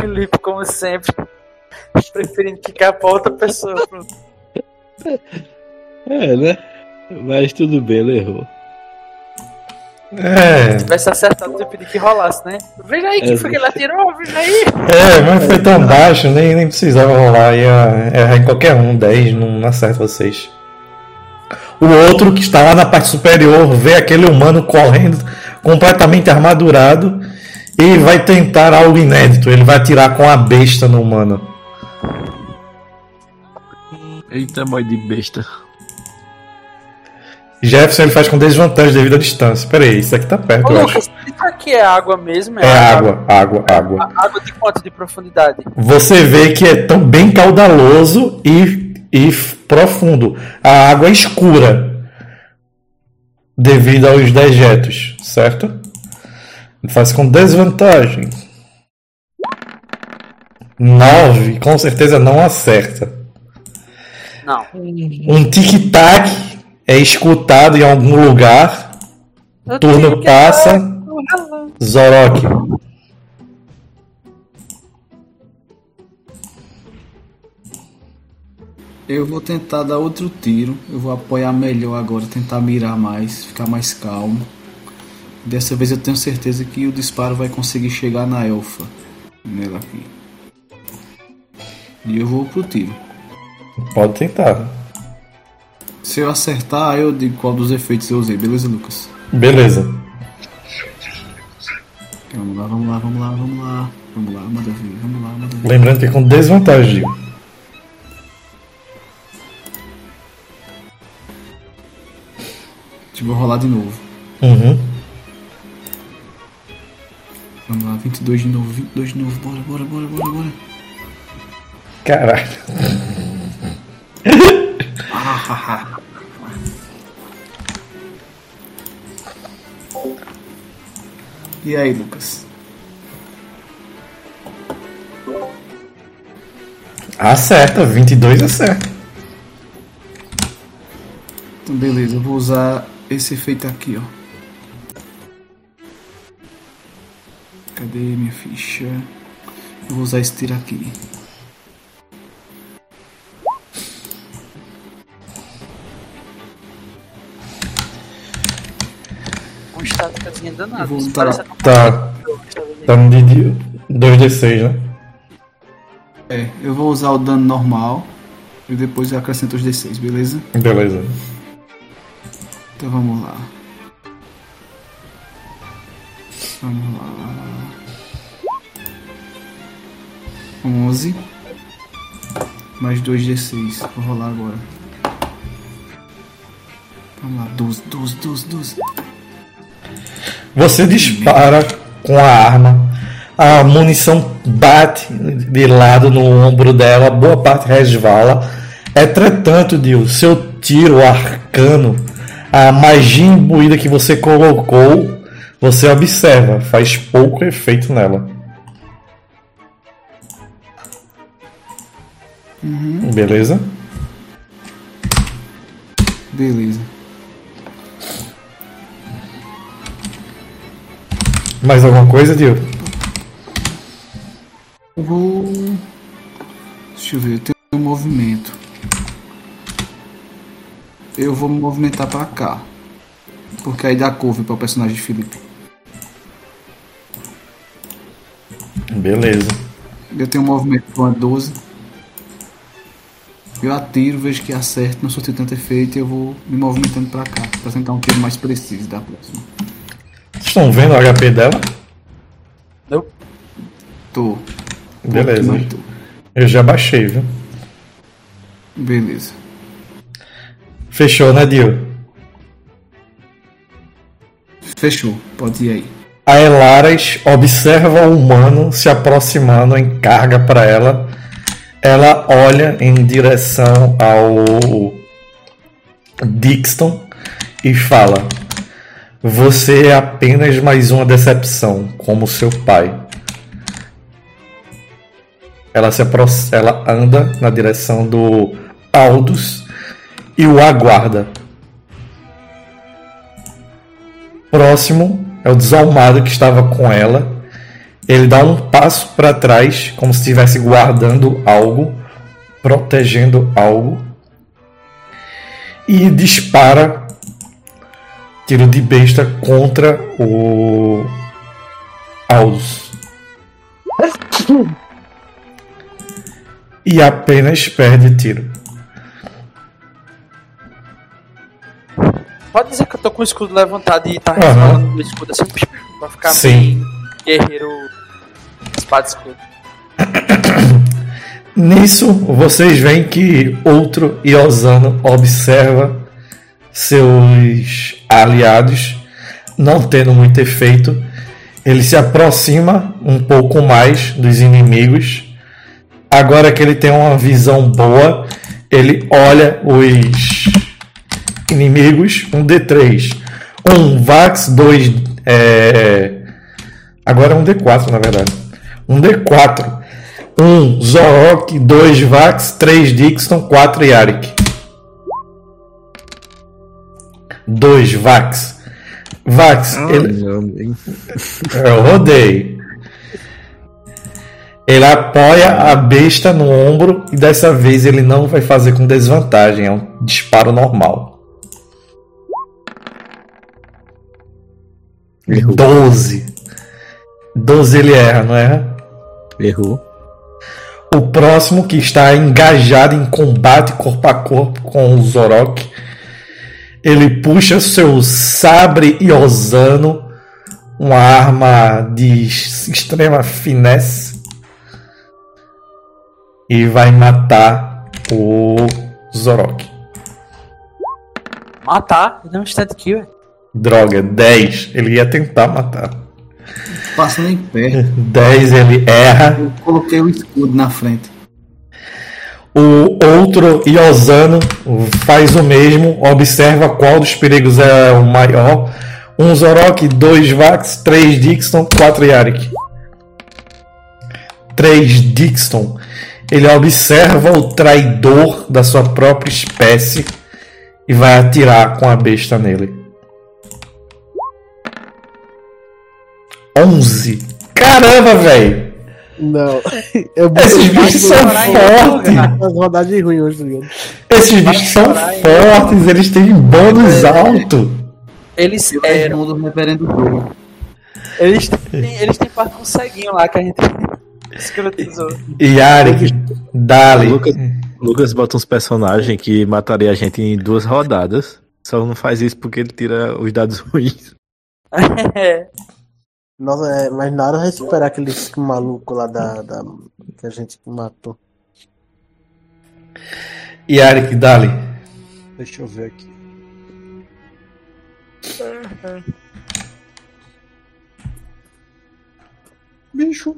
Felipe, como sempre, preferindo ficar pra outra pessoa. É, né? Mas tudo bem, ele errou. É, Se tivesse acertado, eu pedi que rolasse, né? Veja aí, que É, foi que ele atirou, veja aí. é, mas foi tão baixo, nem, nem precisava rolar. Ia errar em qualquer um, 10, não, não acerta vocês. O outro que está lá na parte superior vê aquele humano correndo completamente armadurado e vai tentar algo inédito. Ele vai atirar com a besta no humano. Eita, mãe de besta. Jefferson ele faz com desvantagem devido à distância. Pera aí, isso aqui tá perto, Ô, eu Lucas, acho. isso aqui é água mesmo? É água, água, água. A- Água de quanto de profundidade? Você vê que é tão bem caudaloso e, e profundo. A água é escura devido aos dejetos, certo? Faz com desvantagem. 9, com certeza não acerta. Não. Um tic-tac é escutado em algum lugar. Turno passa. Zorok. Eu vou tentar dar outro tiro. Eu vou apoiar melhor agora, tentar mirar mais, ficar mais calmo. Dessa vez eu tenho certeza que o disparo vai conseguir chegar na elfa. Nela aqui. E eu vou pro tiro. Pode tentar. Se eu acertar, eu digo qual dos efeitos eu usei, beleza, Lucas? Beleza. Vamos lá, vamos lá, vamos lá, vamos lá. Vamos lá, vamos lá, manda ver. Lembrando que é com desvantagem. Eu rolar de novo. Uhum. Vamos lá, 22 de novo, 22 de novo. Bora, bora, bora, bora, bora. Caralho. E aí, Lucas? Acerta, 22 acerta. Então, beleza, eu vou usar esse efeito aqui, ó. Cadê minha ficha? Eu vou usar esse tiro aqui. Um estáticazinha danado. Eu vou lutar. Tá. Tá no de 2d6, né? É, eu vou usar o dano normal e depois eu acrescento os D6, beleza? Beleza. Então vamos lá. Vamos lá. 11 mais 2d6. Vou rolar agora. Vamos lá, 12, 12, 12, 12. Você dispara com a arma, a munição bate de lado no ombro dela, boa parte resvala. Entretanto, Dio, seu tiro arcano, a magia imbuída que você colocou, você observa, faz pouco efeito nela. Beleza? Beleza. Mais alguma coisa, Dio? Vou. Deixa eu ver, eu tenho um movimento. Eu vou me movimentar pra cá. Porque aí dá cover para o personagem de Felipe. Beleza. Eu tenho um movimento com a 12. Eu atiro, vejo que acerta, não surtiu tanto efeito e eu vou me movimentando pra cá. Pra tentar um tiro mais preciso da próxima. Vocês estão vendo o HP dela? Não. Tô. Beleza. Tô. Eu já baixei, viu? Beleza. Fechou, né, Dio? Fechou. Pode ir aí. A Elaras observa o humano se aproximando, encarga para ela. Ela olha em direção ao Dixon e fala: Você é apenas mais uma decepção, como seu pai. Ela se ela anda na direção do Aldous e o aguarda. Próximo é o desalmado que estava com ela. Ele dá um passo para trás, como se estivesse guardando algo, protegendo algo. e dispara tiro de besta contra o Aldous. E apenas perde tiro. Pode dizer que eu tô com o escudo levantado e tá Aham. resvalando o escudo assim pra ficar Sim. bem guerreiro espada escudo. Nisso, vocês veem que outro Iosano observa seus aliados, não tendo muito efeito. Ele se aproxima um pouco mais dos inimigos. Agora que ele tem uma visão boa, ele olha os inimigos. Um D3, um Vax, dois. É... Agora é um D4, na verdade. Um D4. Um Zorok, dois Vax, três Dixon, quatro Yarik. Dois Vax. Vax, ele... eu rodei. Ele apoia a besta no ombro e dessa vez ele não vai fazer com desvantagem, é um disparo normal. Errou. 12. 12 ele erra, não erra? Errou. O próximo que está engajado em combate corpo a corpo com o Zorok. Ele puxa seu sabre Iosano, uma arma de extrema finesse, e vai matar o Zorok. Matar? Ele é um instant kill. Droga, 10. Ele ia tentar matar. Passa nem perto. 10 ele erra. Eu coloquei o escudo na frente. O outro Iosano faz o mesmo, observa qual dos perigos é o maior. Um Zorok, dois Vax, três Dixon, quatro Yarik. Três Dixon. Ele observa o traidor da sua própria espécie e vai atirar com a besta nele. 11. Caramba, velho! Não. Eu Esses bichos são fortes! As rodagens ruins hoje, tá ligado? Esses bichos são fortes, eles têm bônus alto. Eles eram. respondo o reverendo Bruno. Eles têm, eles têm parte com um ceguinho lá que a gente escrotizou. Yarik, Dali. Lucas, Lucas bota uns personagens que mataria a gente em duas rodadas. Só não faz isso porque ele tira os dados ruins. É. Nossa, é, mas nada vai superar aquele maluco lá da, da. que a gente matou. Yarik, Dali. Deixa eu ver aqui. Bicho.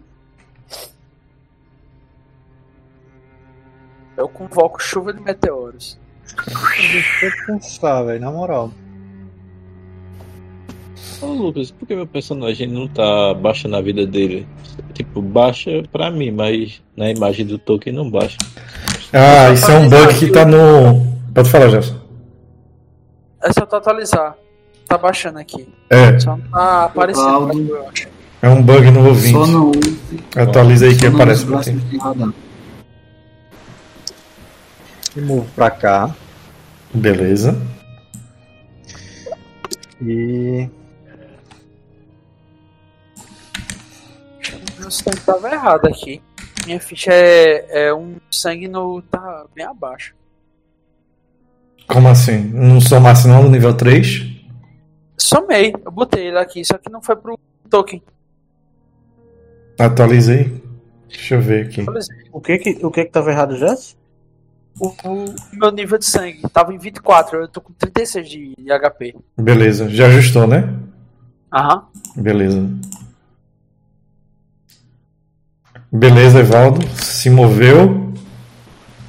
Eu convoco chuva de meteoros. Deixa eu pensar, velho, na moral. Ô Lucas, por que meu personagem não tá baixando a vida dele? Tipo, baixa pra mim, mas na imagem do Tolkien não baixa. Ah, isso é um bug que tá no. Pode falar, Gerson. É só tu atualizar. Tá baixando aqui. É, Só não tá aparecendo. Acho. é um bug no ouvinte. Só não use. Atualiza aí que aparece pra ti. braços de radar. E move pra cá. Beleza. E. Meu sangue tava errado aqui. Minha ficha é, é um sangue no. tá bem abaixo. Como assim? Não somasse não no nível 3? Somei, eu botei ele aqui, só que não foi pro token. Atualizei. Deixa eu ver aqui. O que que, o que, que tava errado, Jess? O, o meu nível de sangue tava em 24, eu tô com 36 de, de HP. Beleza. Já ajustou, né? Aham. Beleza. Beleza, Evaldo. Se moveu.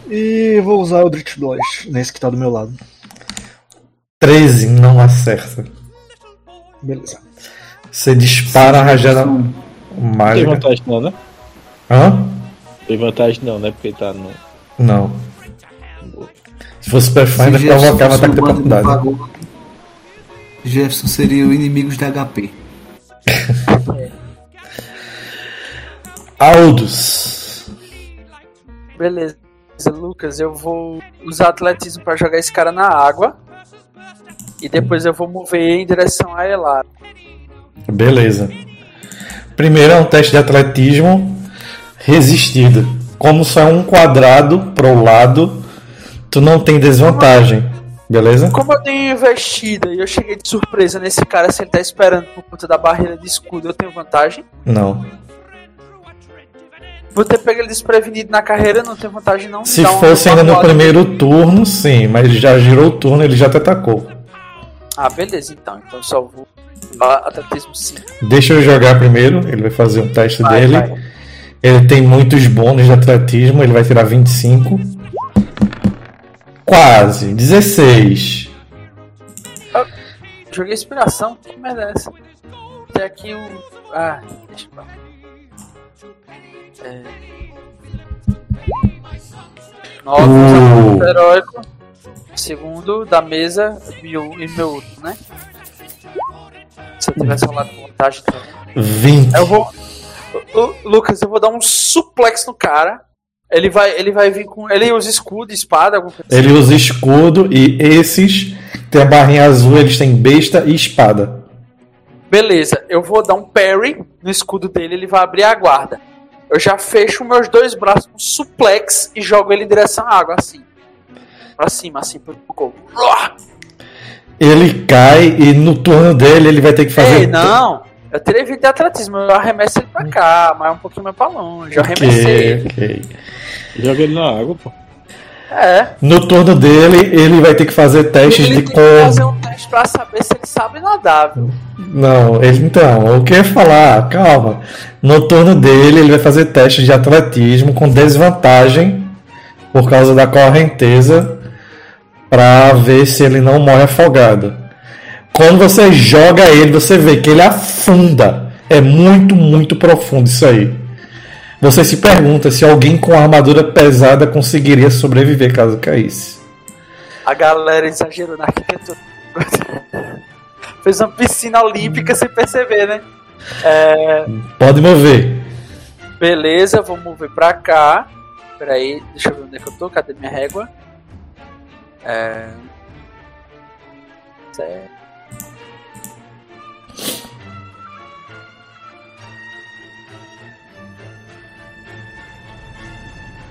E vou usar o Drift Blast nesse que tá do meu lado. 13 não acerta. Beleza. Você dispara a rajada Não tem mágica. vantagem não, né? Hã? Tem vantagem não, né? Porque tá no. Não. Se fosse Pathfinder, provocava ataque de de oportunidade. Jefferson seria o inimigos da HP. Aldous. Beleza. Lucas, eu vou usar atletismo pra jogar esse cara na água. E depois eu vou mover em direção a Elara. Beleza. Primeiro é um teste de atletismo resistido. Como só é um quadrado pro lado, tu não tem desvantagem. Beleza? Como eu tenho investida e eu cheguei de surpresa nesse cara, se ele tá esperando por conta da barreira de escudo, eu tenho vantagem. Não. Vou ter pego ele desprevenido na carreira, não tenho vantagem não. Se um- fosse ainda no primeiro turno, sim, mas já girou o turno, ele já te atacou. Ah, beleza, então. Então eu só vou. Ah, atletismo sim. Deixa eu jogar primeiro, ele vai fazer um teste Vai, dele. vai. Ele tem muitos bônus de atletismo, ele vai tirar 25. Quase, 16. Joguei inspiração, que merda é essa? Tem aqui o. Ah, deixa eu. É... Nove, Uh. heróico. Segundo da mesa meu, e meu outro, né? Se eu tivesse rolado com vantagem também. 20. Eu vou. Ô, ô, Lucas, eu vou dar um suplex no cara. Ele vai, ele vai vir com. Ele usa escudo, espada, alguma coisa Ele usa escudo e esses tem a barrinha azul, eles têm besta e espada. Beleza, eu vou dar um parry no escudo dele, ele vai abrir a guarda. Eu já fecho meus dois braços com suplex e jogo ele em direção à água, assim. Pra cima, assim, pro gol. Ele cai e no turno dele ele vai ter que fazer. Ei, não! Eu tirei 20 de atletismo, eu arremesso ele pra cá, mas um pouquinho mais pra longe. Eu arremessei. Ok, ok. Joga ele na água, pô. É. No turno dele, ele vai ter que fazer testes Ele de tem que fazer um teste pra saber se ele sabe nadar, viu? Não, ele então, eu queria falar, calma. No turno dele, ele vai fazer testes de atletismo com desvantagem por causa da correnteza pra ver se ele não morre afogado. Quando você joga ele, você vê que ele afunda. É muito, muito profundo isso aí. Você se pergunta se alguém com armadura pesada conseguiria sobreviver caso caísse. A galera exagerou na arquitetura. Fez uma piscina olímpica sem perceber, né? É, Pode mover. beleza, vou mover pra cá. Peraí, deixa eu ver onde é que eu tô. Cadê minha régua? É... Certo.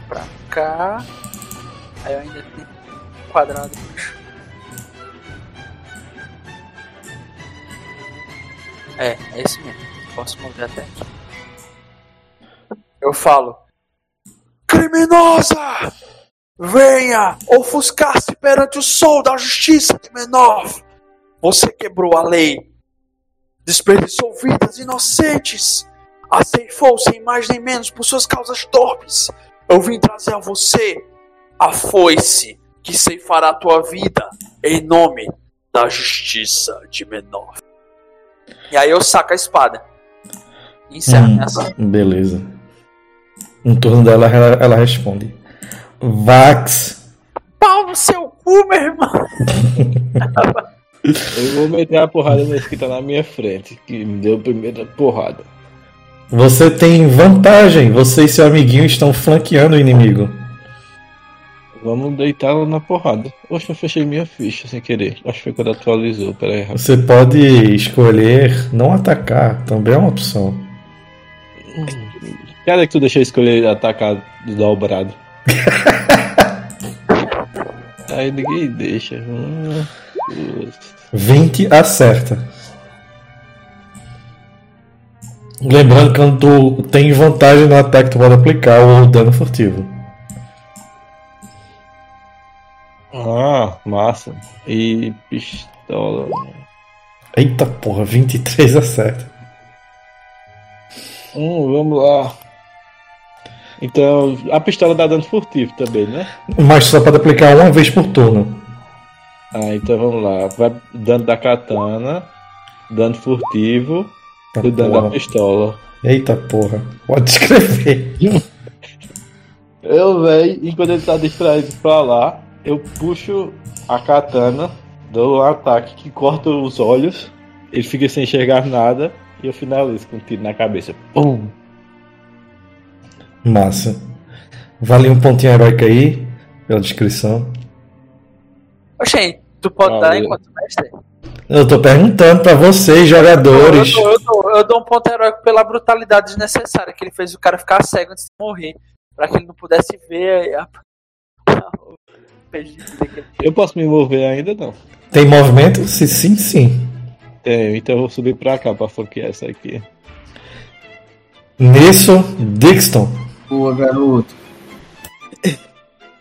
Pra cá. Aí eu ainda tenho um quadrado. É, é esse mesmo. Posso mover até aqui. Eu falo. Criminosa! Venha ofuscar-se perante o sol da justiça de menor. Você quebrou a lei. Desperdiçou vidas inocentes. Aceifou sem mais nem menos por suas causas torpes. Eu vim trazer a você a foice que ceifará a tua vida em nome da justiça de menor. E aí eu saco a espada. E encerro Hum, minha ação. beleza. No turno dela, ela, ela responde: Vax, Pau no seu cu, meu irmão! Eu vou meter a porrada nesse que tá na minha frente, que me deu a primeira porrada. Você tem vantagem. Você e seu amiguinho estão flanqueando o inimigo. Vamos deitá-lo na porrada. Oxe, eu fechei minha ficha sem querer. Acho que foi quando atualizou. Pera aí, rapaz. Você pode escolher não atacar, também é uma opção. Cadê que tu deixou eu escolher atacar do dobrado? Aí ninguém deixa. Hum, putz. 20 acerta. Lembrando que quando tu tem vantagem no ataque, tu pode aplicar o dano furtivo. Ah, massa. E pistola. Eita porra, 23 acerta. Hum, vamos lá. Então, a pistola dá dano furtivo também, né? Mas só pode aplicar uma vez por turno. Ah, então vamos lá. Vai dano da katana, dano furtivo e dano da porra. pistola. Eita porra, pode escrever. Eu, véi, enquanto ele tá distraído pra lá, eu puxo a katana, dou um ataque que corta os olhos, ele fica sem enxergar nada e eu finalizo com um tiro na cabeça. Pum! Massa. Vale um pontinho heróico aí, pela descrição. Oxê, tu pode Ah, dar enquanto mestre? Eu tô perguntando pra vocês, jogadores. Eu, dou- eu, dou, eu dou um ponto heróico pela brutalidade desnecessária que ele fez o cara ficar cego antes de morrer. Pra que ele não pudesse ver a. o peixe de vida que ele Eu posso me mover ainda? Não. Tem movimento? Se sim, sim. Tenho, então eu vou subir pra cá pra flanquear essa aqui. Nisso, Dixon. Boa, garoto.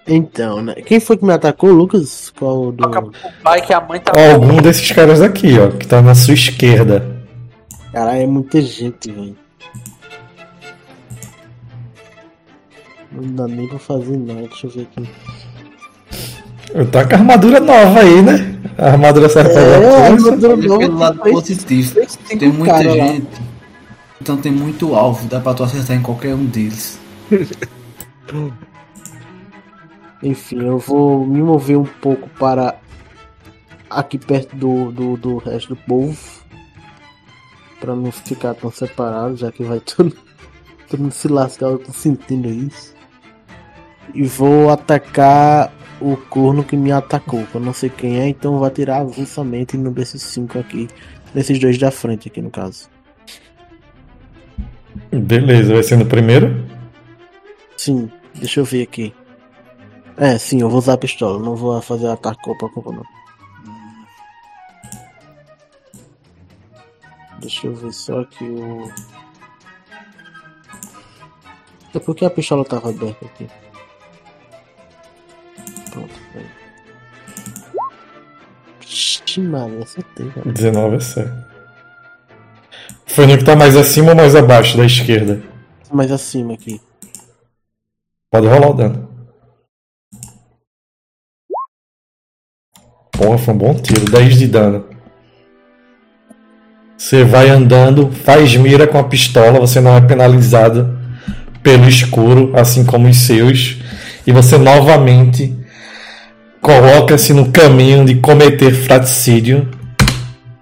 Então, né? Quem foi que me atacou, Lucas? Qual do. pro pai que a mãe tá. Algum desses caras aqui, ó, que tá na sua esquerda. Caralho, é muita gente, velho. Não dá nem pra fazer nada, deixa eu ver aqui. Tá com a armadura nova aí, né? A armadura serve pra É, a armadura nova pelo lado positivo. Tem muita cara lá. gente. Então tem muito alvo, dá pra tu acertar em qualquer um deles. Enfim, eu vou me mover um pouco para aqui perto do, do, do resto do povo. Pra não ficar tão separado, já que vai todo, todo mundo se lascar, eu tô sentindo isso. E vou atacar o corno que me atacou. que Eu não sei quem é, então vou atirar avulsamente no desses cinco aqui. Nesses dois da frente aqui no caso. Beleza, vai ser no primeiro. Sim, deixa eu ver aqui. É, sim, eu vou usar a pistola, não vou fazer ataque corpo a corpo não. Deixa eu ver só que o. É porque a pistola tava aberta aqui. Pronto, peraí. Maria, acertei, cara. 19 é certo. Foi no que tá mais acima ou mais abaixo da esquerda? Mais acima aqui. Pode rolar o dano. Porra, foi um bom tiro. 10 de dano. Você vai andando, faz mira com a pistola, você não é penalizado pelo escuro, assim como os seus. E você novamente coloca-se no caminho de cometer fratricídio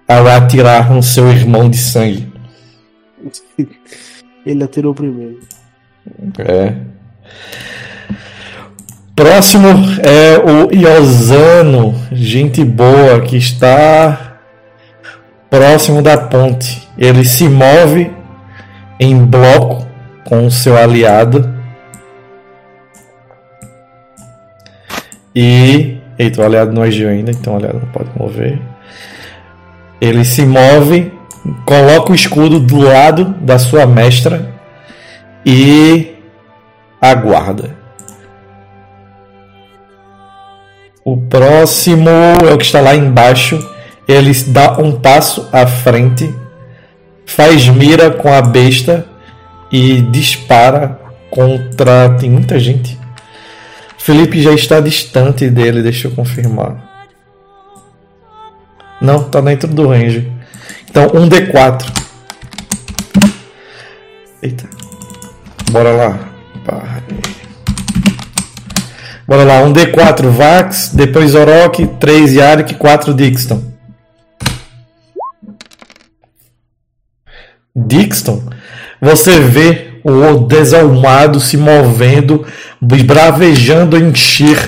ao atirar no seu irmão de sangue. Ele atirou primeiro. É. Próximo é o Iosano, gente boa, que está próximo da ponte. Ele se move em bloco com o seu aliado. E. Eita, o aliado não agiu ainda, então o aliado não pode mover. Ele se move, coloca o escudo do lado da sua mestra e aguarda. O próximo é o que está lá embaixo. Ele dá um passo à frente, faz mira com a besta e dispara contra. Tem muita gente. Felipe já está distante dele, deixa eu confirmar. Não, tá dentro do range. Então, um D4. Eita. Bora lá. Bora lá, um D4 Vax, depois Orok, 3 Yarick, 4 Dixon. Dixon, você vê o desalmado se movendo, bravejando em Shir.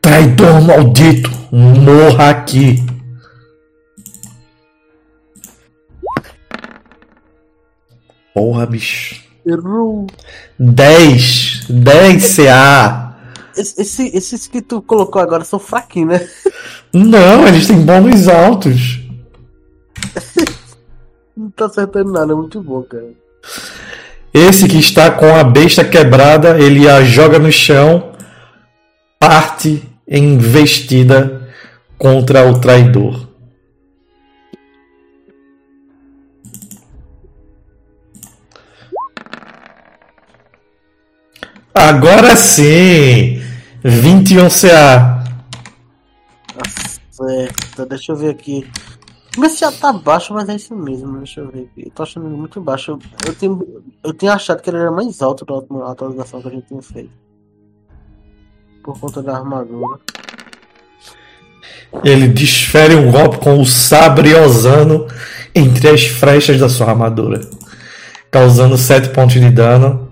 Traidor maldito, morra aqui. Porra, bicho. Errou. 10. 10 CA. Esse, esse- esses que tu colocou agora são fraquinhos, né? Não, eles têm bônus altos. Não tá acertando nada, é muito bom, cara. Esse que está com a besta quebrada, ele a joga no chão, parte em investida contra o traidor. Agora sim! 21 CA. Certo, deixa eu ver aqui. Meu já tá baixo, mas é isso mesmo, deixa eu ver. Eu tô achando ele muito baixo. Eu, eu, tenho, eu tinha achado que ele era mais alto da última atualização que a gente tinha feito. Por conta da armadura. Ele desfere um golpe com o sabre osano entre as frechas da sua armadura, causando 7 pontos de dano.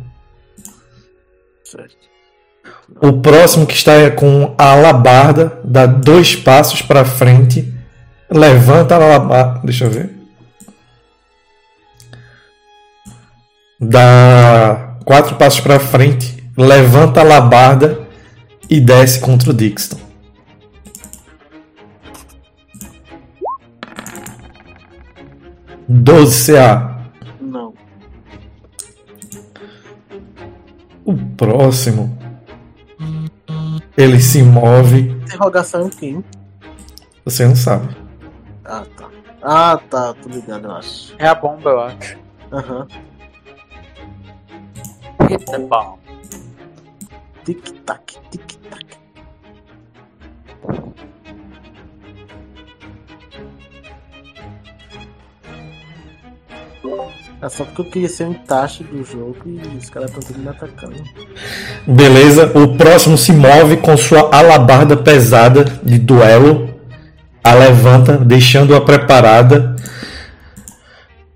O próximo que está é com a alabarda, dá dois passos para frente, levanta a alabarda. Deixa eu ver. Dá quatro passos para frente, levanta a alabarda e desce contra o Dixon. Doze CA. Não. O próximo. Ele se move. Interrogação em quem? Você não sabe. Ah, tá. Ah, tá. Tô ligado, eu acho. É a bomba, eu acho. Aham. Hit the bomb. Tic-tac, tic-tac. É só porque eu queria ser um taxa do jogo e os caras estão tudo me atacando. Beleza. O próximo se move com sua alabarda pesada de duelo. A levanta, deixando-a preparada.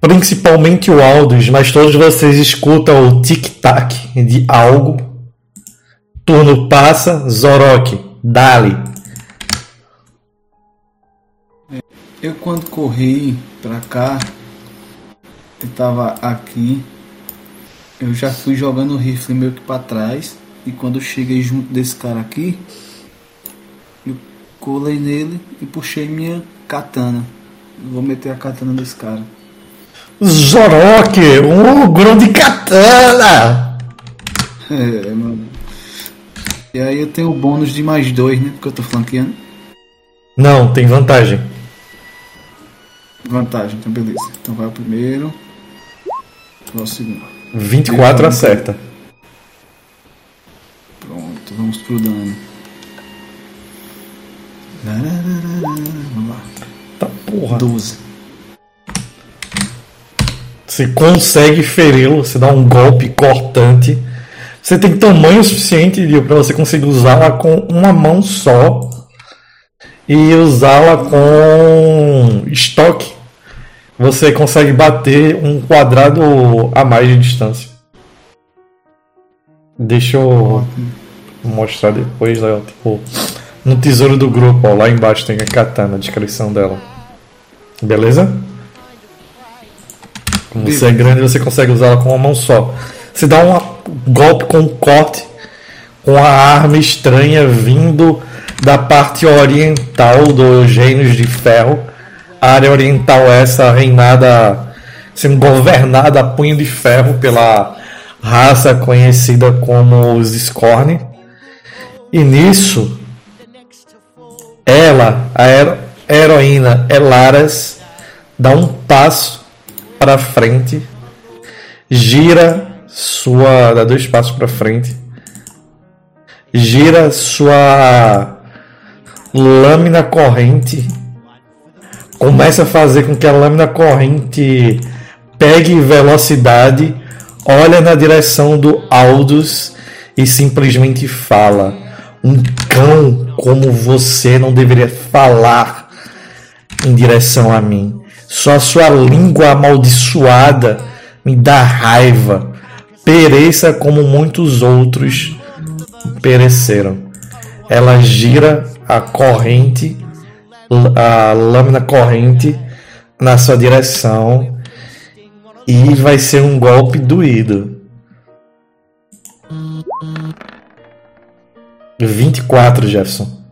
Principalmente o Aldous, mas todos vocês escutam o tic-tac de algo. Turno passa, Zorok, Dali. Eu quando corri pra cá, eu tava aqui, eu já fui jogando o rifle meio que pra trás. E quando eu cheguei junto desse cara aqui, colei nele e puxei minha katana. Vou meter a katana desse cara. Zorok, um ogro de katana! É, mano. E aí eu tenho o bônus de mais dois, né? Porque eu tô flanqueando. Não, tem vantagem. Vantagem, então beleza. Então vai o primeiro. Vai o segundo. 24 acerta. Pronto, vamos pro dano. Vamos lá. Tá porra. 12. Você consegue feri-lo, você dá um golpe cortante. Você tem tamanho suficiente para você conseguir usá-la com uma mão só e usá-la com estoque. Você consegue bater um quadrado a mais de distância. Deixa eu mostrar depois, tipo, no tesouro do grupo, ó, lá embaixo tem a katana, a descrição dela. Beleza? Como você é grande, você consegue usá-la com uma mão só. Você dá um golpe com um corte com a arma estranha vindo da parte oriental dos Gênios de Ferro. A área oriental essa reinada, sendo governada a punho de ferro pela raça conhecida como os Scorn. E nisso, ela, a hero- heroína Elaras, dá um passo para frente, gira sua, dá dois passos para frente, gira sua lâmina corrente, começa a fazer com que a lâmina corrente pegue velocidade, olha na direção do Aldous e simplesmente fala: Um cão como você não deveria falar em direção a mim. Só sua língua amaldiçoada me dá raiva. Pereça como muitos outros pereceram. Ela gira a corrente, a lâmina corrente na sua direção e vai ser um golpe doído. 24, Jefferson.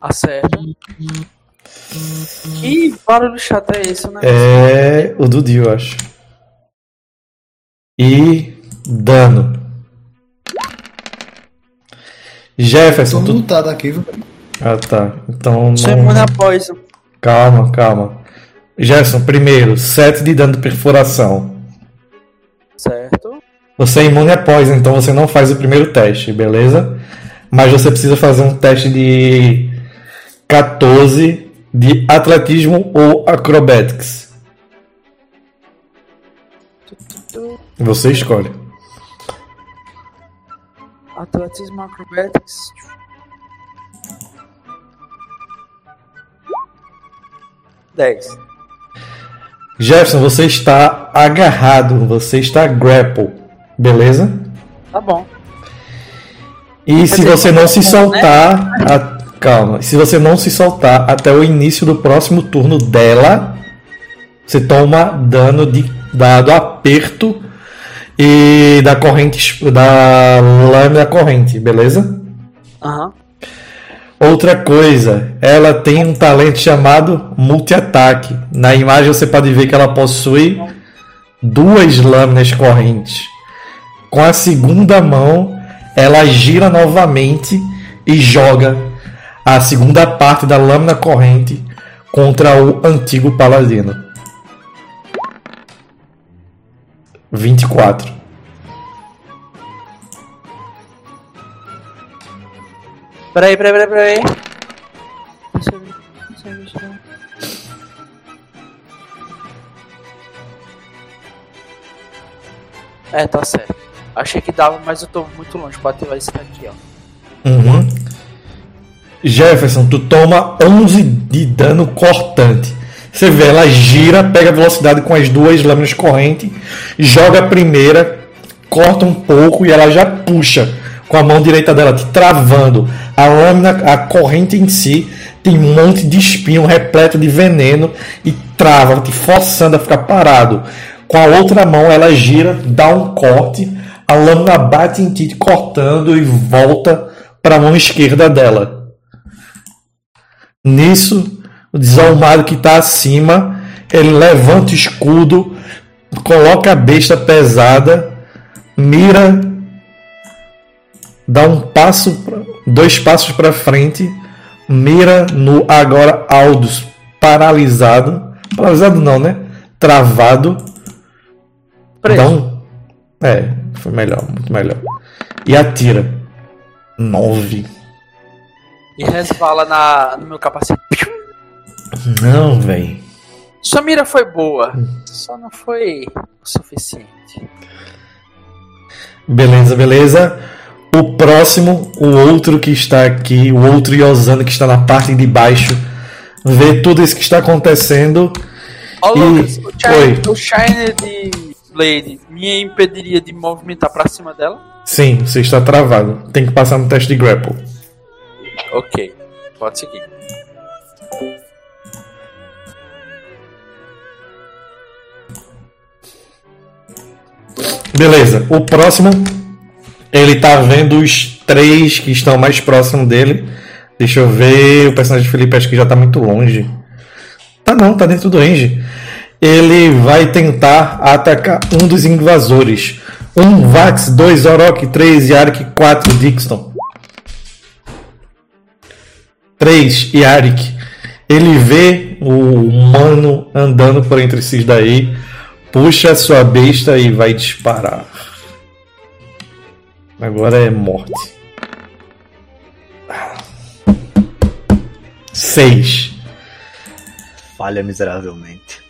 Acerta. Que barulho chato é esse, né? É o do Dio, eu acho. E dano. Tô Jefferson, tu... lutado aqui, viu? Ah, tá. Então não... imune a poison. Calma, calma. Jefferson, primeiro, 7 de dano de perfuração. Certo. Você é imune a poison, então você não faz o primeiro teste, beleza? Mas você precisa fazer um teste de 14 de atletismo ou acrobatics. Você escolhe. Atletismo Acrobatics. Dez. Jefferson, você está agarrado, você está grapple, beleza? Tá bom. E se dizer, você não se né? soltar. a- Calma. Se você não se soltar até o início do próximo turno dela, você toma dano de dado aperto e da corrente. da lâmina corrente, beleza? Aham. Outra coisa, ela tem um talento chamado multi-ataque. Na imagem você pode ver que ela possui duas lâminas correntes. Com a segunda mão, ela gira novamente e joga a segunda parte da lâmina corrente contra o antigo paladino. 24. Peraí, peraí, peraí, peraí. Deixa eu ver. Deixa eu ver, deixa eu ver. É, tá certo. Achei que dava, mas eu tô muito longe pra ativar esse daqui, ó. Uhum. Jefferson, tu toma 11 de dano cortante. Você vê, ela gira, pega velocidade com as duas lâminas correntes, joga a primeira, corta um pouco e ela já puxa com a mão direita dela, te travando. A lâmina, a corrente em si, tem um monte de espinho repleto de veneno e trava, te forçando a ficar parado. Com a outra mão, ela gira, dá um corte, a lâmina bate em ti, te cortando e volta para a mão esquerda dela. Nisso, o desalmado que está acima, ele levanta o escudo, coloca a besta pesada, mira, dá um passo, dois passos para frente, mira no agora Aldous paralisado, paralisado não, né? Travado. Preso. Dá um, é, foi melhor, muito melhor. E atira. Nove. E resvala na, no meu capacete. Não, velho. Sua mira foi boa, só não foi o suficiente. Beleza, beleza. O próximo, o outro que está aqui, o outro Yosano que está na parte de baixo, vê tudo isso que está acontecendo. Ó, E- Lucas, o. Shine, o Shine de Blade me impediria de movimentar pra cima dela? Sim, você está travado. Tem que passar no teste de grapple. Ok, pode seguir. Beleza. O próximo, ele tá vendo os três que estão mais próximos dele. Deixa eu ver. O personagem de Felipe acho que já tá muito longe. Tá não, tá dentro do range. Ele vai tentar atacar um dos invasores. Um Vax, dois Orok, três Yarik, quatro Dixon. Três Yarik. Ele vê o humano andando por entre esses daí. Puxa a sua besta e vai disparar. Agora é morte. Seis. Falha miseravelmente.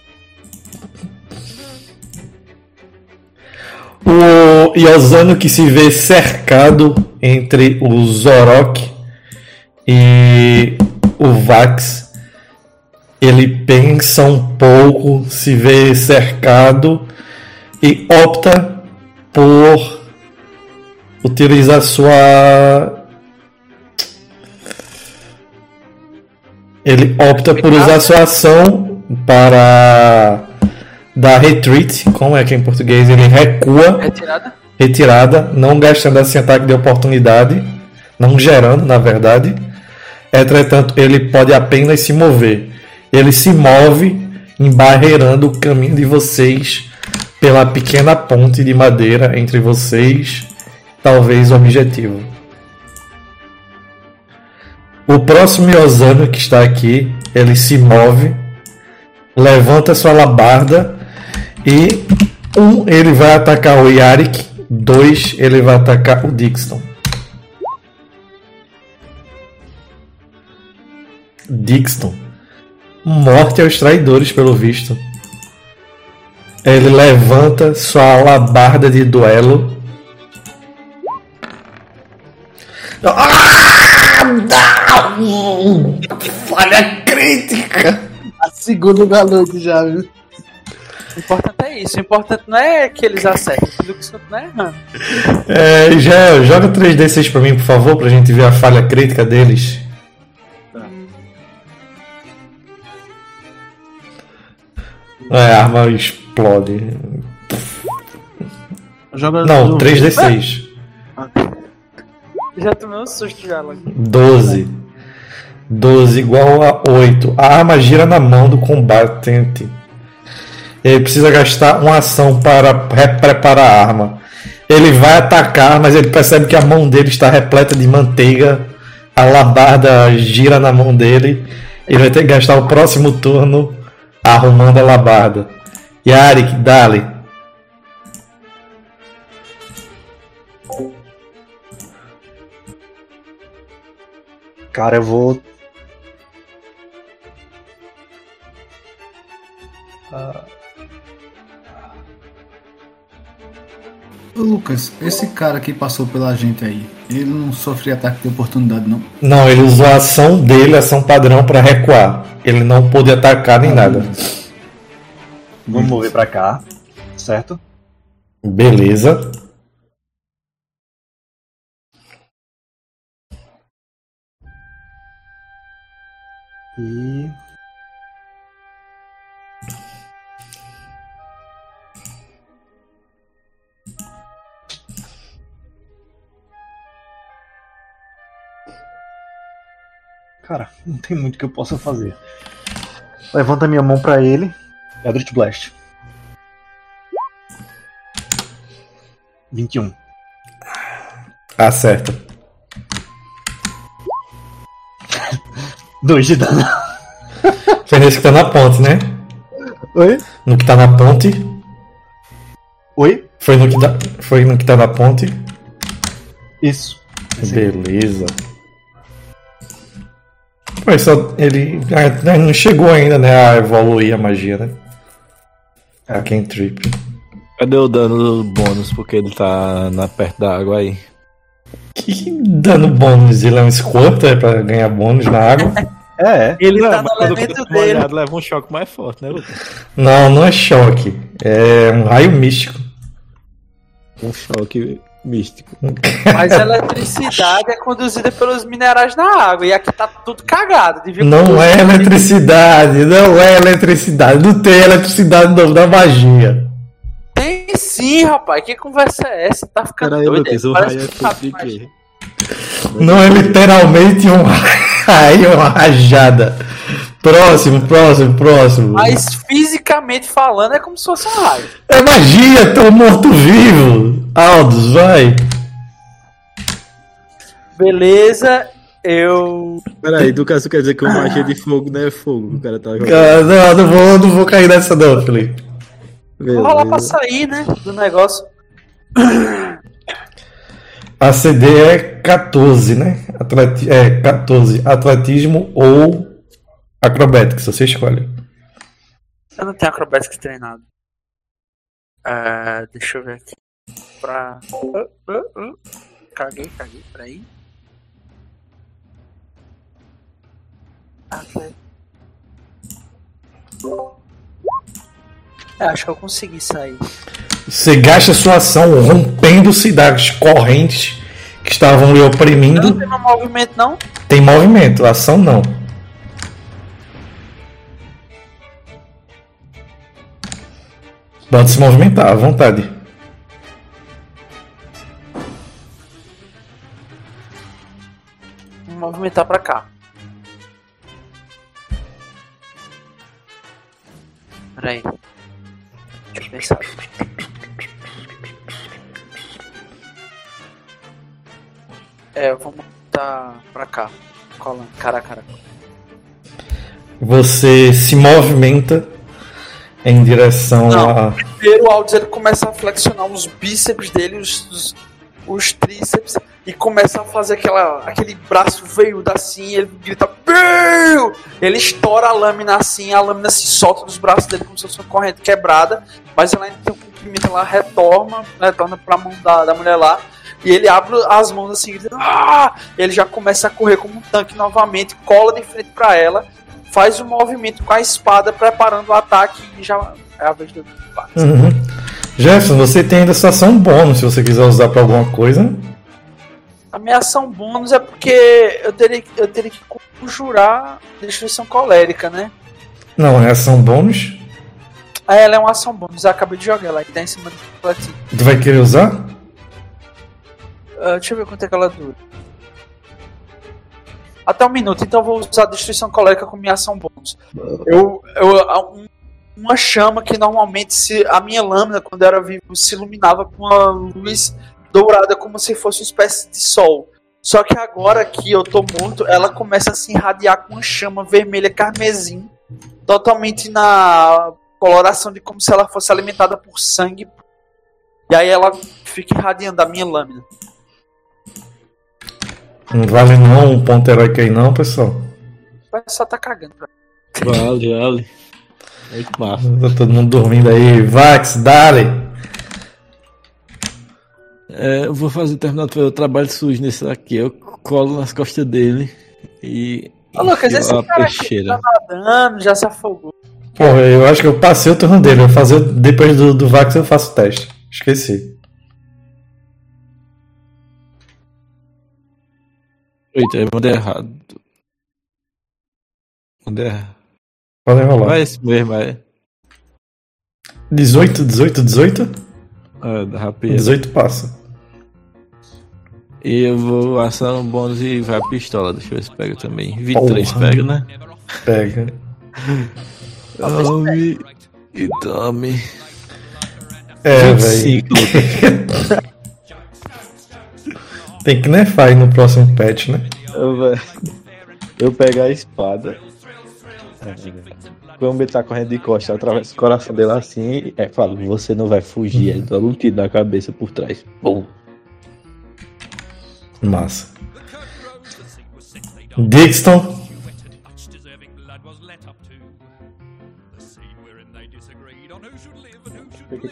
O Yosano que se vê cercado entre o Zorok e o Vax. Ele pensa um pouco, se vê cercado e opta por utilizar sua. Ele opta por usar sua ação para dar retreat, como é que é em português? Ele recua Retirada? retirada, não gastando esse ataque de oportunidade, não gerando, na verdade. Entretanto, ele pode apenas se mover. Ele se move, embarreirando o caminho de vocês pela pequena ponte de madeira entre vocês, talvez o objetivo. O próximo Yosano que está aqui, ele se move, levanta sua alabarda e um ele vai atacar o Yarik, dois ele vai atacar o Dixon. Dixon. Morte aos traidores, pelo visto. Ele levanta sua alabarda de duelo. Ah, não! Falha crítica! A segunda da noite já, viu? O importante é isso. O importante não é que eles acertem, o Luke Scott não é errando. É, já, joga 3D6 pra mim, por favor, pra gente ver a falha crítica deles. É, a arma explode. Joga Não, no- 3D6. Já tomei um susto já, logo. 12. 12 igual a 8. A arma gira na mão do combatente. Ele precisa gastar uma ação para re- preparar a arma. Ele vai atacar, mas ele percebe que a mão dele está repleta de manteiga. A labarda gira na mão dele. Ele vai ter que gastar o próximo turno arrumando a labarda. Yarik, dale. Cara, eu vou. Ô, Lucas, esse cara que passou pela gente aí, ele não sofre ataque de oportunidade, não? Não, ele usou a ação dele, ação padrão, para recuar. Ele não pôde atacar nem nada. Vamos mover pra cá, certo? Beleza. E. Cara, não tem muito que eu possa fazer. Levanta minha mão pra ele. Eldritch Blast. 21. Acerta. 2 de dano. Foi nesse que tá na ponte, né? Oi? No que tá na ponte. Oi? Foi no que, tá, foi no que tá na ponte. Isso. Beleza. Pô, só ele ah, não chegou ainda, né? A evoluir a magia, né? A cantrip. Cadê o dano bônus? Porque ele tá na, perto da água aí. Que dano bônus? Ele é um squirter pra ganhar bônus na água? É, Ele Não, tá mas no elemento dele. molhado, leva um choque mais forte, né, Lucas? Não, não é choque. É um raio místico. Um choque místico. Mas a eletricidade é conduzida pelos minerais na água. E aqui tá tudo cagado. Devia Não é eletricidade, não é eletricidade. Não tem eletricidade no da magia. Tem sim, rapaz. Que conversa é essa? Tá ficando Peraí, doido. Lucas, o Parece é que mais. quê? Não é literalmente um raio, uma rajada. Próximo, próximo, próximo. Mas fisicamente falando é como se fosse um raio. É magia, tô morto-vivo. Aldous, vai. Beleza, eu. Peraí, do caso quer dizer que o magia de fogo não é fogo. O cara tá jogando. Ah, Não, não vou, não vou cair nessa não, Felipe. Vou rolar pra sair, né? Do negócio. A CD é 14, né? Atleti é 14. Atletismo ou Acrobatics, você escolhe. Eu não tenho acrobatics treinado. Ah, deixa eu ver aqui. Pra. Ah, ah, ah. Caguei, caguei, peraí. Atle- É, acho que eu consegui sair. Você gasta sua ação rompendo-se das correntes que estavam lhe Eu não oprimindo. tenho meu movimento, não? Tem movimento, ação não. Pode se movimentar à vontade. Vou movimentar pra cá. Peraí. É, eu vou montar pra cá. Colando, cara a cara. Você se movimenta em direção Não. a. Primeiro o ele começa a flexionar os bíceps dele, os, os, os tríceps, e começa a fazer aquela, aquele braço veiudo assim, ele grita "Bill!" Ele estoura a lâmina assim, a lâmina se solta dos braços dele como se fosse uma corrente quebrada, mas ela ainda tem um comprimento, ela retorna, retorna pra mão da, da mulher lá, e ele abre as mãos assim, grita, ah! ele já começa a correr como um tanque novamente, cola de frente pra ela, faz um movimento com a espada preparando o ataque e já É a vez do. Uhum. Jefferson, você tem ainda sua ação bônus se você quiser usar pra alguma coisa. A minha ação bônus é porque eu teria, eu teria que conjurar destruição colérica, né? Não, é ação bônus. Ah, ela é uma ação bônus, eu acabei de jogar ela tá em cima do completinho. Tu vai querer usar? Ah, deixa eu ver quanto é que ela dura. Até um minuto, então eu vou usar a destruição colérica com minha ação bônus. Eu, eu, um- uma chama que normalmente se, a minha lâmina, quando era vivo, se iluminava com uma luz dourada, como se fosse uma espécie de sol. Só que agora que eu tô morto, ela começa a se irradiar com uma chama vermelha carmesim, totalmente na coloração de como se ela fosse alimentada por sangue. E aí ela fica irradiando a minha lâmina. Não vale não um ponto heróico aí não, pessoal. Vai só tá cagando. pra- Vale, vale. Muito massa. Tá todo mundo dormindo aí. Vax, dale! É, eu vou fazer terminar o trabalho sujo nesse aqui. Eu colo nas costas dele e. Ô, Lucas, esse cara aqui peixeira. tá nadando, já se afogou. Porra, eu acho que eu passei o turno dele. Eu vou fazer, depois do, do Vax eu faço o teste. Esqueci. Eita, eu mandei errado. Mandei errado. Pode rolar. Vai esse mesmo, é. 18, 18, 18? Ah, da rapidez. 18 passa. E eu vou assar um bônus e vai a pistola. Deixa eu ver se pega também. 23 Porra. pega, né? Pega. Tome. E tome. É, 25. velho. Tem que nerfar aí no próximo patch, né? Eu, pego a espada. Quando ele tá correndo de costas, eu atravesso o coração dele assim e é, falo, você não vai fugir. Ele dá um tiro na cabeça por trás. Bom. Massa. Dixon.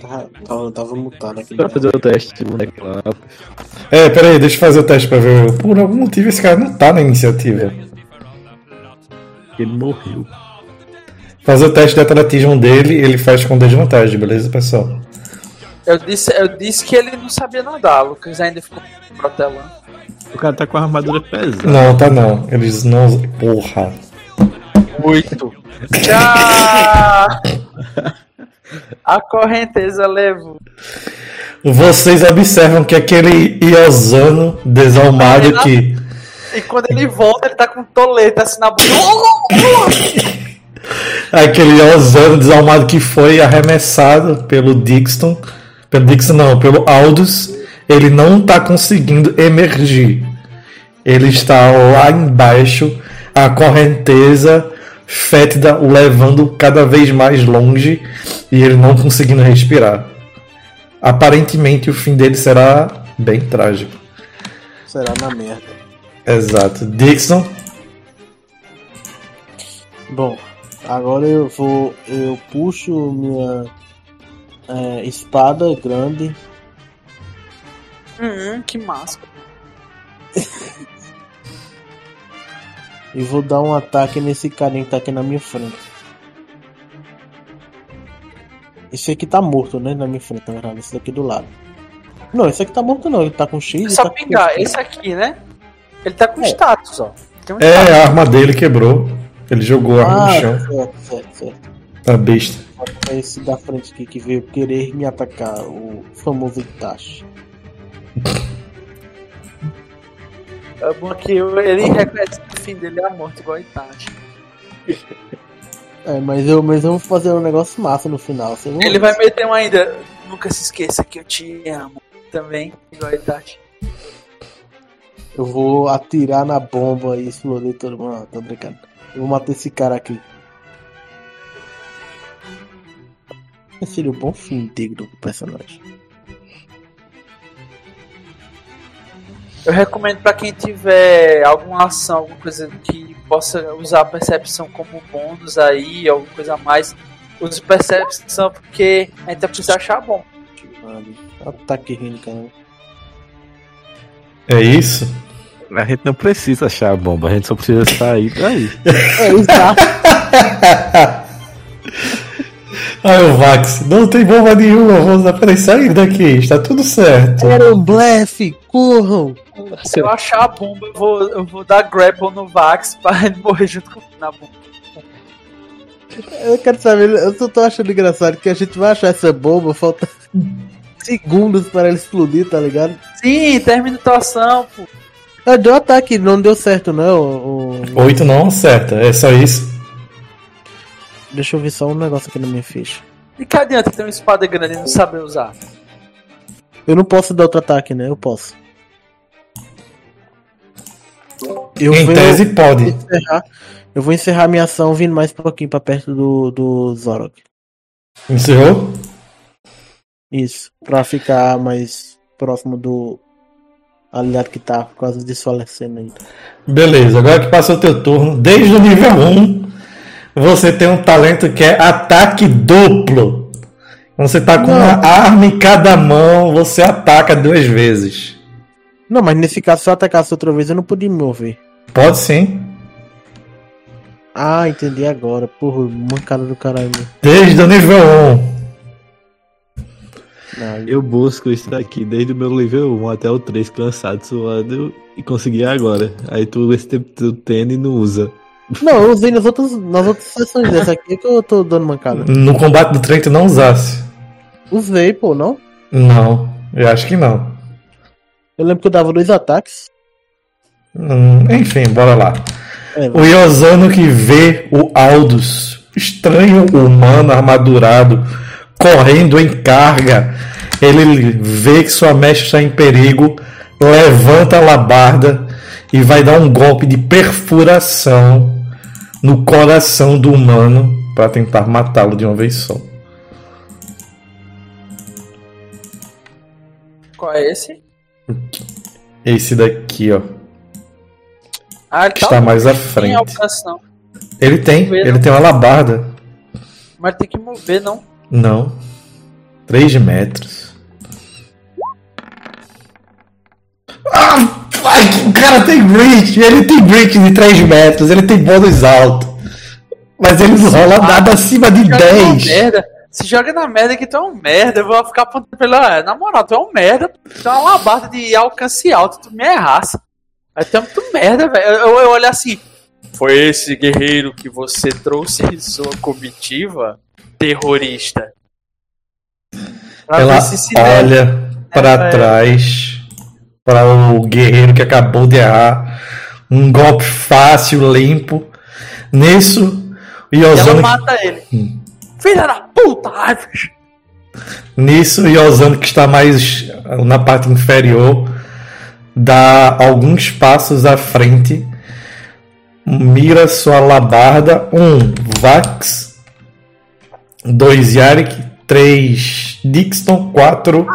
Tava, tava, tava mutado aqui. Pra fazer o teste, boneco lá. É, pera aí, deixa eu fazer o teste pra ver. Por algum motivo esse cara não tá na iniciativa. Ele morreu. Fazer o teste de atletismo dele, ele faz com desvantagem, beleza, pessoal? Eu disse, eu disse que ele não sabia nadar, Lucas ainda ficou protelando. O cara tá com a armadura pesada. Não, tá não. Eles não. Porra. Oito. A correnteza levou. Vocês observam que aquele Iosano desalmado que. E quando ele volta, ele tá com um tolete assim na boca. Aquele Iosano desalmado que foi arremessado pelo Dixon. Pelo Dixon não, pelo Aldous. Ele não tá conseguindo emergir. Ele está lá embaixo, a correnteza fétida o levando cada vez mais longe e ele não conseguindo respirar. Aparentemente o fim dele será bem trágico. Será na merda. Exato. Dixon, Bom, agora eu vou. Eu puxo minha é, espada grande. Hum, que massa. E vou dar um ataque nesse carinha que tá aqui na minha frente. Esse aqui tá morto, né? Na minha frente, na verdade. Esse daqui do lado. Não, esse aqui tá morto não. Ele tá com X É e só tá pingar. Esse aqui, né? Ele tá com É. status, ó. Tem um é status. a arma dele quebrou. Ele jogou a arma Ah, no chão. certo, certo, certo. Tá besta. É esse da frente aqui que veio querer me atacar. O famoso Itachi. É bom que ele reconhece que o fim dele é a morte, igual Itachi. É, mas eu, mas eu vou fazer um negócio massa no final. Você Ele vai meter um ainda. Nunca se esqueça que eu te amo. Também, igual Itachi. Eu vou atirar na bomba e explodir todo mundo. Não, tô brincando. Eu vou matar esse cara aqui. Seria o bom fim íntegro do personagem. Eu recomendo pra quem tiver alguma ação, alguma coisa que possa usar a percepção como bônus aí, alguma coisa a mais. Use percepção porque a gente precisa achar bom. Ataque rindo, cara. É isso? A gente não precisa achar a bomba, a gente só precisa sair daí. É, exato. Aí o Vax, não tem bomba nenhuma, vamos apenas sair daqui, está tudo certo. Era um blefe, corram! Se eu achar a bomba, eu vou, eu vou dar grapple no Vax pra ele morrer junto com na bomba. Eu quero saber, eu só tô achando engraçado que a gente vai achar essa bomba, falta segundos para ela explodir, tá ligado? Sim, termina a atuação, pô. Eu dei um ataque, não deu certo não. o- o- Oito não acerta, é só isso. Deixa eu ver só um negócio aqui na minha ficha. E que adianta ter uma espada grande e não saber usar? Eu não posso dar outro ataque, né? Eu posso. Eu em vou tese pode. encerrar, eu vou encerrar minha ação vindo mais um pouquinho pra perto do, do Zorok. Encerrou? Isso, pra ficar mais próximo do aliado que tá quase desfalecendo ainda. Beleza, agora que passou o teu turno, desde o nível 1, você tem um talento que é ataque duplo. Você tá com Não. uma arma em cada mão, você ataca duas vezes. Não, mas nesse caso, se eu atacasse outra vez, eu não podia me mover. Pode sim. Ah, entendi agora. Porra, mancada do caralho. Desde o nível 1. Não, Eu busco isso daqui desde o meu nível 1 até o 3, cansado, suando, e consegui agora. Aí tu esse tempo tu tendo e não usa. Não, eu usei nas outras, nas outras sessões dessa aqui que eu tô dando mancada. No combate do trem tu não usasse. Usei, pô, não? Não, eu acho que não. Eu lembro que eu dava dois ataques. Hum, enfim, bora lá. É, O Yosano que vê o Aldous, estranho humano armadurado, correndo em carga. Ele vê que sua mecha está em perigo, levanta a labarda e vai dar um golpe de perfuração no coração do humano para tentar matá-lo de uma vez só. Qual é esse? Esse daqui, ó, Ah, que está mais à frente. Tem não. Ele tem, ele tem uma labarda. Mas tem que mover, não. Não. 3 metros. Ah, o cara tem reach. Ele tem reach de 3 metros. Ele tem bônus alto. Mas ele não rola nada acima de Joga na 10. merda. Se joga na merda que tu é um merda. Eu vou ficar apontando pra ele. "Ah, Na moral, tu é um merda. Tu é uma labarda de alcance alto. Tu me errasse. Aí tu é muito merda, velho. Eu, eu, olho assim. Foi esse guerreiro que você trouxe em sua comitiva? Terrorista. Pra Ela olha para É. trás para o guerreiro que acabou de errar. Um golpe fácil, limpo. Nisso, o E ela Yozano mata ele. Hum. Filha da puta! Ai. Nisso, o Yozano, que está mais na parte inferior, dá alguns passos à frente, mira sua labarda, um Vax, dois Yarik, três Dixon, quatro.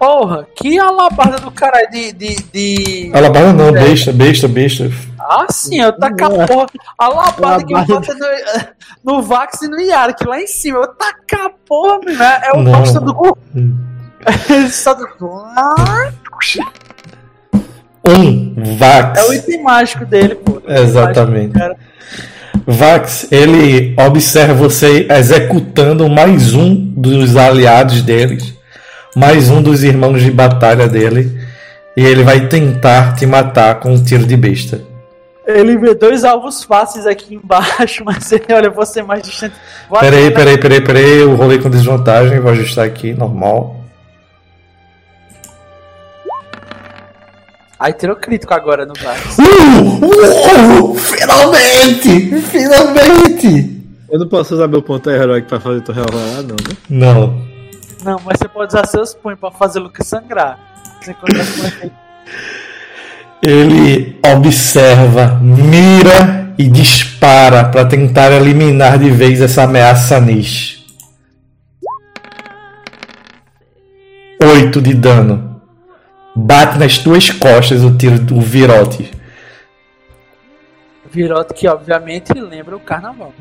Porra, que alabarda do caralho de. de, de... A labarda não, É. besta, besta, besta. Ah, sim, eu taco a porra. A que eu Alabarda. boto no, no Vax e no Yarik lá em cima. Eu taco a porra, meu. É é o Não. bosta do cu. Ele só do. Um Vax. É o item mágico dele, pô. Exatamente. Cara. Vax, ele observa você executando mais um dos aliados deles, mais um dos irmãos de batalha dele, e ele vai tentar te matar com um tiro de besta. Ele vê dois alvos fáceis aqui embaixo, mas ele olha você mais distante. Vou Peraí, atirar peraí, peraí, peraí, eu rolei com desvantagem, vou ajustar aqui, normal. Aí tirou crítico agora no Vax. Uh! uh, finalmente! Finalmente! Eu não posso usar meu ponto heróico pra fazer tu rolar, não, né? Não. Não, mas você pode usar seus punhos pra fazer o Lucas sangrar. Você com efeito. Ele observa, mira e dispara para tentar eliminar de vez essa ameaça niche. 8 de dano. Bate nas tuas costas o tiro do virote. Virote que obviamente lembra o carnaval.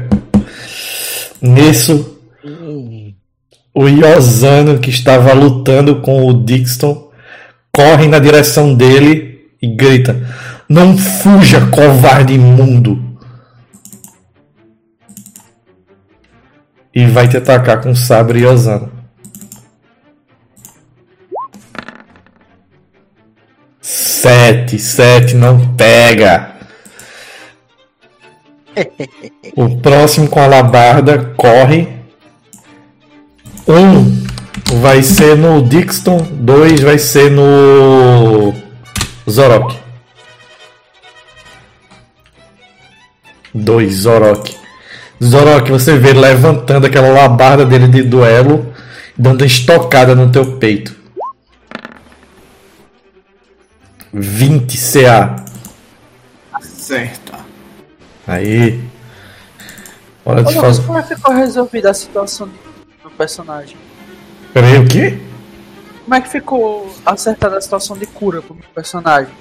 Nisso, o Iosano que estava lutando com o Dixon corre na direção dele e grita: Não fuja, covarde imundo! e vai te atacar com sabre e Osano. Sete, sete não pega. O próximo com a labarda corre. Um vai ser no Dixon, dois vai ser no Zorok. Dois, Zorok. Zorok, você vê ele levantando aquela labarda dele de duelo, dando estocada no teu peito. 20 CA. Acerta. Aí. Hora de fazer. como é que ficou resolvida a situação do personagem? Peraí, o quê? Como é que ficou acertada a situação de cura pro personagem?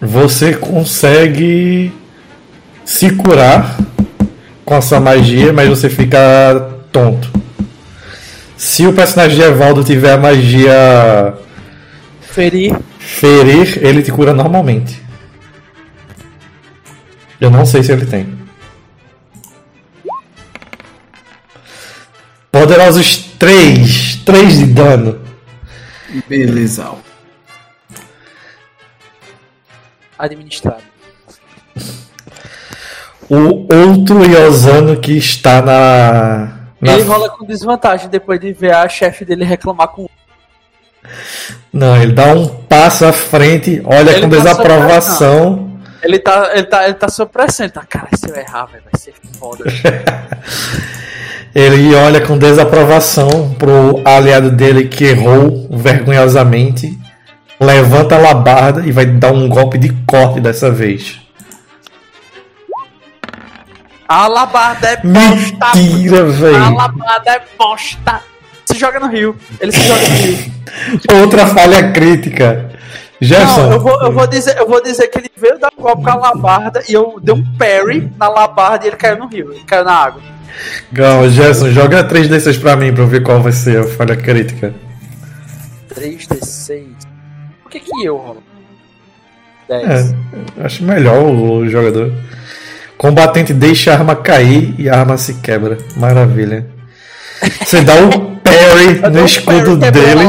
Você consegue se curar com a sua magia, mas você fica tonto. Se o personagem de Evaldo tiver a magia Ferir. ferir, ele te cura normalmente. Eu não sei se ele tem. Poderosos 3. 3 de dano. Beleza. Administrado. O outro Yosano que está na. na Ele rola com desvantagem depois de ver a chefe dele reclamar com Não, ele dá um passo à frente, olha Ele com tá desaprovação. Ele tá, ele tá, ele tá sob pressão. Ele tá, cara, se eu errar, velho, vai ser foda. Ele olha com desaprovação pro aliado dele que errou vergonhosamente. Levanta a labarda e vai dar um golpe de corte dessa vez. A labarda é bosta. Mentira, A velho. labarda é bosta. Se joga no rio. Ele se joga no rio. Outra falha crítica. Gerson, Não, eu vou, eu, vou dizer, eu vou dizer que ele veio dar um golpe com a labarda e eu dei um parry na labarda e ele caiu no rio. Ele caiu na água. Calma, Gerson, joga 3 desses pra mim pra eu ver qual vai ser a falha crítica. 3d6. Por que que eu rolo? 10. É, acho melhor o jogador. Combatente deixa a arma cair e a arma se quebra. Maravilha. Você dá um parry no escudo parry, dele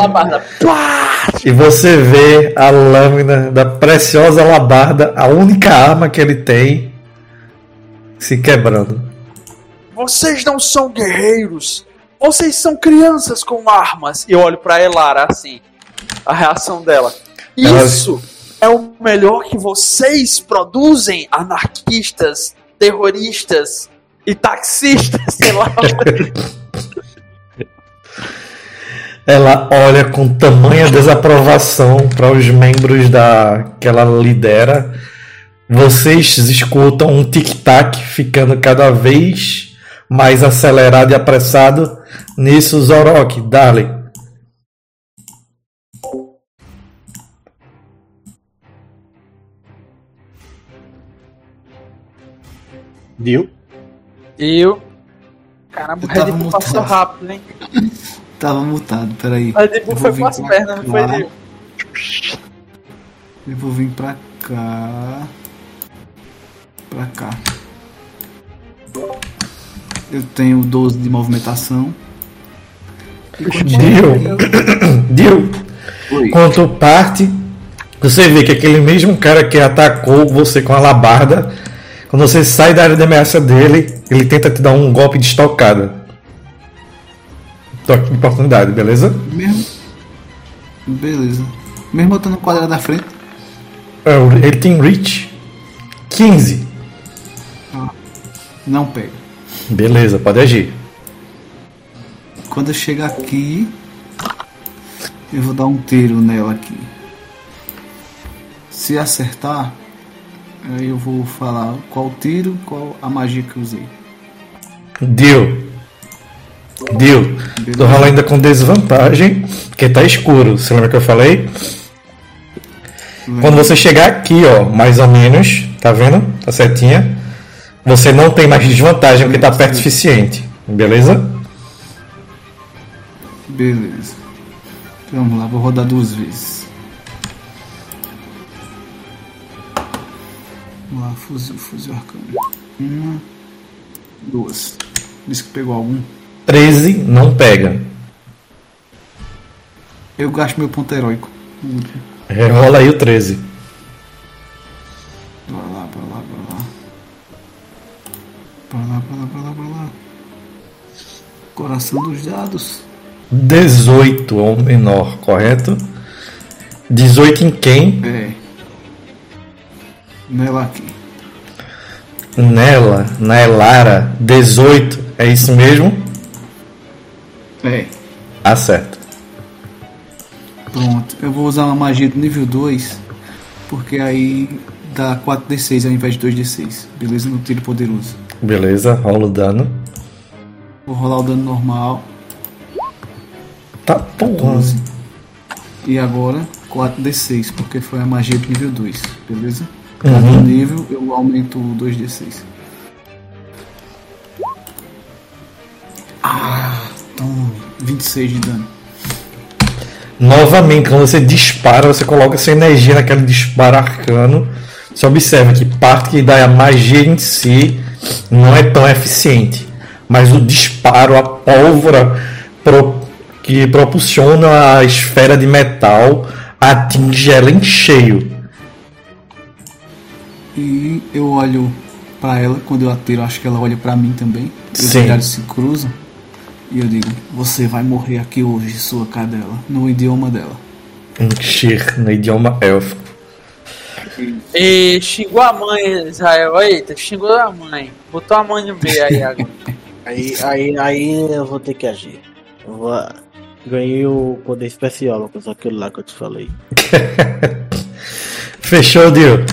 e você vê a lâmina da preciosa labarda, a única arma que ele tem, se quebrando. Vocês não são guerreiros. Vocês são crianças com armas. E eu olho pra Elara assim. A reação dela. Ela- Isso é o melhor que vocês produzem, anarquistas, terroristas e taxistas, sei lá. Ela olha com tamanha desaprovação para os membros da que ela lidera. Vocês escutam um tic-tac ficando cada vez mais acelerado e apressado. Nisso, Zorok, dale. Viu? Eu. Caramba, o Red Bull mutado. passou rápido, hein? Tava mutado, peraí. O Red Bull foi com as pernas, não foi ele. Eu vou vir pra cá. Pra cá. Eu tenho 12 de movimentação. Dio, Dio, tu parte, você vê que aquele mesmo cara que atacou você com a labarda, quando você sai da área de ameaça dele, ele tenta te dar um golpe de estocada. Toque de oportunidade, beleza? Mesmo. Beleza. Mesmo eu tô no quadrado da frente. É, Ele tem reach 15. Não pega. Beleza, pode agir. Quando eu chegar aqui, eu vou dar um tiro nela aqui. Se acertar, aí eu vou falar qual tiro, qual a magia que eu usei. Deu. Deu. Tô rolando ainda com desvantagem, porque tá escuro. Você lembra que eu falei? Quando você chegar aqui, ó, mais ou menos, tá vendo? Tá certinha. Você não tem mais desvantagem porque tá perto o suficiente. Beleza? Beleza. Vamos lá, vou rodar duas vezes. Vamos lá, fuzil, fuzil arcano. Uma, duas. Disse que pegou algum. 13 não pega. Eu gasto meu ponto heróico. Rola aí o 13. Bora lá, bora lá, bora lá. Bora lá, bora lá, bora lá, bora lá. Coração dos dados. 18 ou menor, correto? 18 em quem? É. Nela aqui. Nela, na Elara, 18. É isso mesmo? É. Acerta. Pronto. Eu vou usar uma magia do nível 2. Porque aí dá 4d6 ao invés de 2d6. Beleza? No tiro poderoso. Beleza, rola o dano. Vou rolar o dano normal. Tá. 12. E agora 4d6, porque foi a magia do nível 2, beleza? Cada Uhum. nível eu aumento 2d6. Ah, então 26 de dano. Novamente, quando você dispara, você coloca sua energia naquele disparo arcano. Você observa que parte que dá a magia em si não é tão eficiente. Mas o disparo, a pólvora pro- que propulsiona a esfera de metal atinge ela em cheio. E eu olho pra ela, quando eu atiro, acho que ela olha pra mim também. Os olhares se cruzam. E eu digo: Você vai morrer aqui hoje, sua cadela. No idioma dela. Shir, no idioma élfico. E xingou a mãe, Israel. Eita, xingou a mãe. Botou a mãe no meio aí agora. Aí, aí, aí eu vou ter que agir. Eu vou... Ganhei o poder especial, Lucas, aquele lá que eu te falei. Fechou, Dio.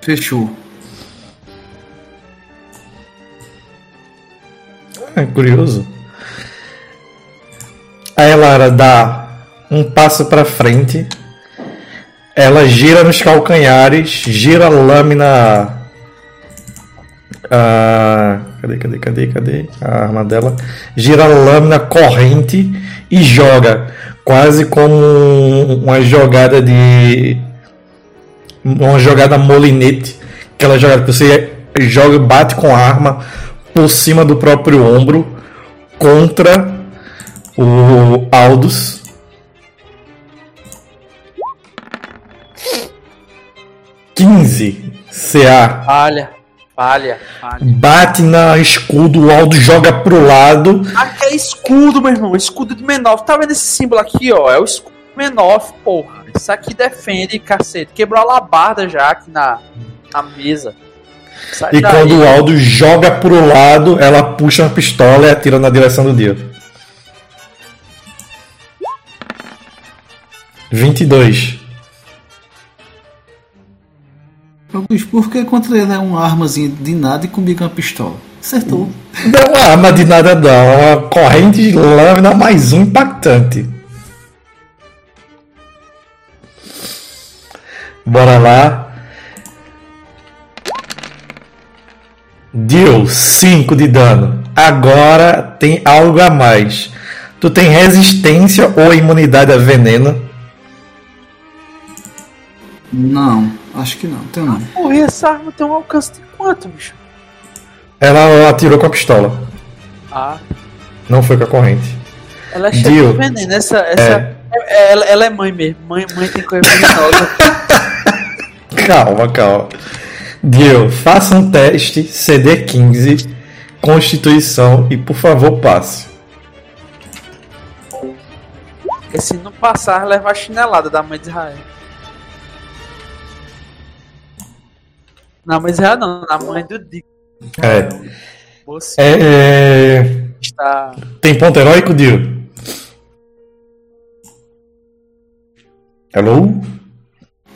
Fechou. É curioso. A Elara dá um passo para frente. Ela gira nos calcanhares, gira a lâmina. Ah, cadê, cadê, cadê, cadê a arma dela? Gira a lâmina corrente e joga, quase como uma jogada de. Uma jogada molinete, aquela jogada que você joga e bate com a arma por cima do próprio ombro contra o Aldus. 15 CA. Falha. Falha, palha. Bate na escudo, o Aldo joga pro lado. Aqui é escudo, meu irmão. Escudo de Menor. Tá vendo esse símbolo aqui, ó? É o escudo Menor, porra. Isso aqui defende, cacete. Quebrou a labarda já aqui na, na mesa. Sai e daí, quando o Aldo joga pro lado, ela puxa uma pistola e atira na direção do Diego. 22. Ô, bicho, por que contra ele é uma armazinha de nada e comigo é uma pistola? Acertou. Não é uma arma de nada não, é uma corrente de lâmina mais um impactante. Bora lá. Deu 5 de dano. Agora tem algo a mais. Tu tem resistência ou imunidade a veneno? Não, acho que não. Tem não. Porra, essa arma tem um alcance de quanto, bicho? Ela atirou com a pistola. Ah, Não foi com a corrente. ela é cheia Dio. de veneno. Essa, essa, é, ela, ela é mãe mesmo. Mãe, mãe tem coisa venenosa. Calma, calma. Dio, faça um teste CD15, Constituição e por favor passe. Porque se não passar, leva a chinelada da mãe de Israel. Na mãe de Israel não, na mãe do Dick. É. Você É, é, está. Tem ponto heróico, Dio? Hello?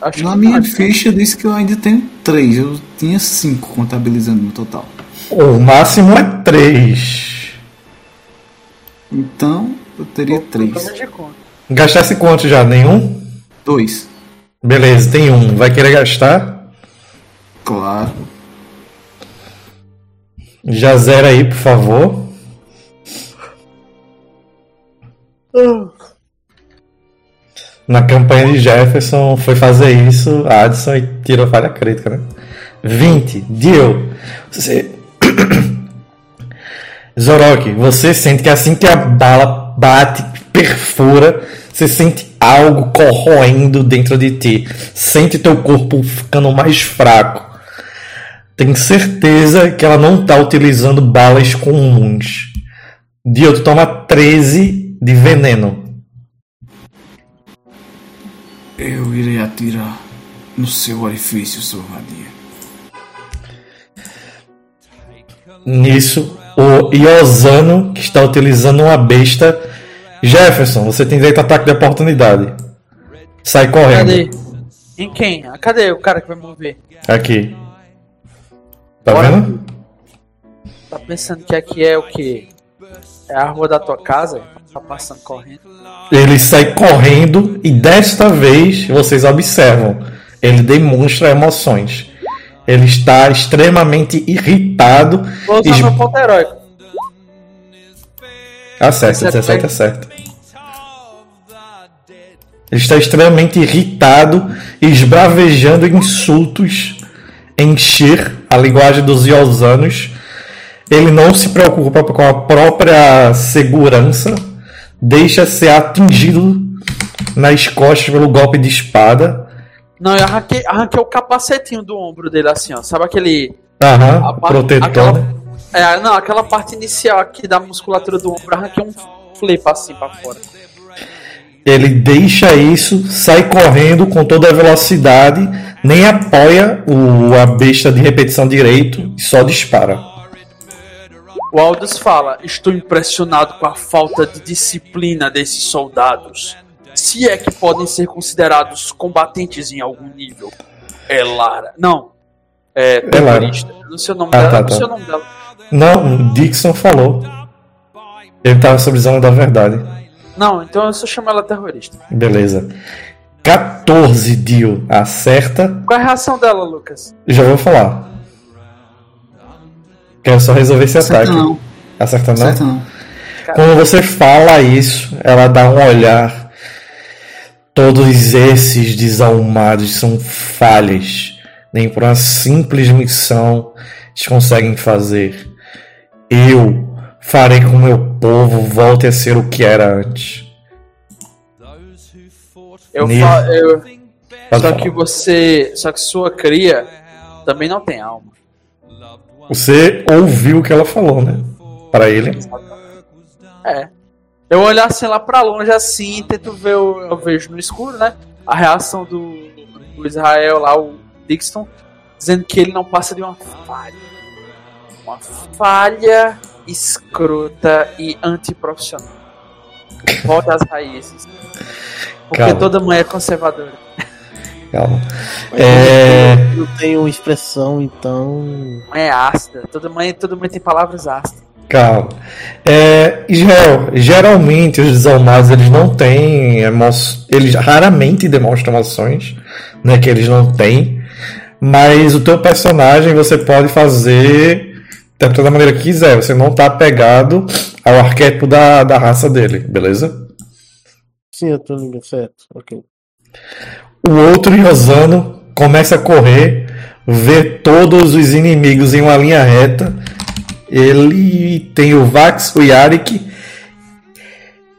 Acho Na que minha ficha diz que eu ainda tenho três. Eu tinha cinco contabilizando no total. O máximo é 3. Então eu teria três. Gastasse quanto já? Nenhum? Dois. Beleza, tem um. Vai querer gastar? Claro. Já zera aí, por favor. Na campanha de Jefferson foi fazer isso, Addison e tirou falha crítica, né? 20. Deal. Você, Zorok, você sente que assim que a bala bate, perfura, você sente algo corroendo dentro de ti. Sente teu corpo ficando mais fraco. Tem certeza que ela não está utilizando balas comuns. Dio, tu toma 13 de veneno. Eu irei atirar no seu orifício, seu vadia. Nisso, o Iosano, que está utilizando uma besta. Jefferson, você tem direito a ataque de oportunidade. Sai correndo. Cadê? Em quem? Cadê o cara que vai mover? Aqui. Tá Bora. vendo? Tá pensando que aqui é o quê? É a rua da tua casa? Tá passando correndo. Ele sai correndo e desta vez vocês observam. Ele demonstra emoções. Ele está extremamente irritado. Vou usar Es- meu ponto heróico. Acerta, Acerta. 17 acerta. Ele está extremamente irritado, esbravejando insultos, encher a linguagem dos Iosanos. Ele não se preocupa com a própria segurança, deixa ser atingido nas costas pelo golpe de espada. Não, eu arranquei, arranquei o capacetinho do ombro dele assim, ó. Sabe aquele. Aham, parte- protetor. aquela- É, não, aquela parte inicial aqui da musculatura do ombro, arranquei um flip assim pra fora. Ele deixa isso, sai correndo com toda a velocidade, nem apoia o, a besta de repetição direito e só dispara. O Aldous fala: Estou impressionado com a falta de disciplina desses soldados. Se é que podem ser considerados combatentes em algum nível. É Lara. Não. É terrorista. Eu Não sei o nome Ah, dela. tá, não sei tá. o nome dela. Não, Dixon falou. Ele estava sobre zona da verdade. Não, então eu só chamo ela terrorista. Beleza. 14 Dio acerta. Qual é a reação dela, Lucas? Já vou falar. Quero só resolver esse Acerta ataque. não. Acerta não? Acerta não. Quando você fala isso, ela dá um olhar. Todos esses desalmados são falhas. Nem por uma simples missão eles conseguem fazer. Eu farei com meu povo volte a ser o que era antes. Eu falo. Eu... Só que você. Só que sua cria também não tem alma. Você ouviu o que ela falou, né? Para ele. É. Eu olhar assim lá pra longe assim, tento ver, o- eu vejo no escuro, né? A reação do, do Israel lá, o Dixon, dizendo que ele não passa de uma falha. Uma falha escrota e antiprofissional. Volta às raízes. Porque Calma. toda mãe é conservadora. Calma. É. Eu tenho expressão, então. Mãe é ácida. Toda mãe, toda mãe tem palavras ácidas. Calma. É, Israel, geralmente os desalmados eles não têm emoções. Eles raramente demonstram emoções, né? Que eles não têm. Mas o teu personagem você pode fazer da maneira que quiser. Você não tá apegado ao arquétipo da, da raça dele, beleza? Sim, eu tô ligado, certo. Ok. O outro Iosano começa a correr, vê todos os inimigos em uma linha reta. Ele tem o Vax, o Yarik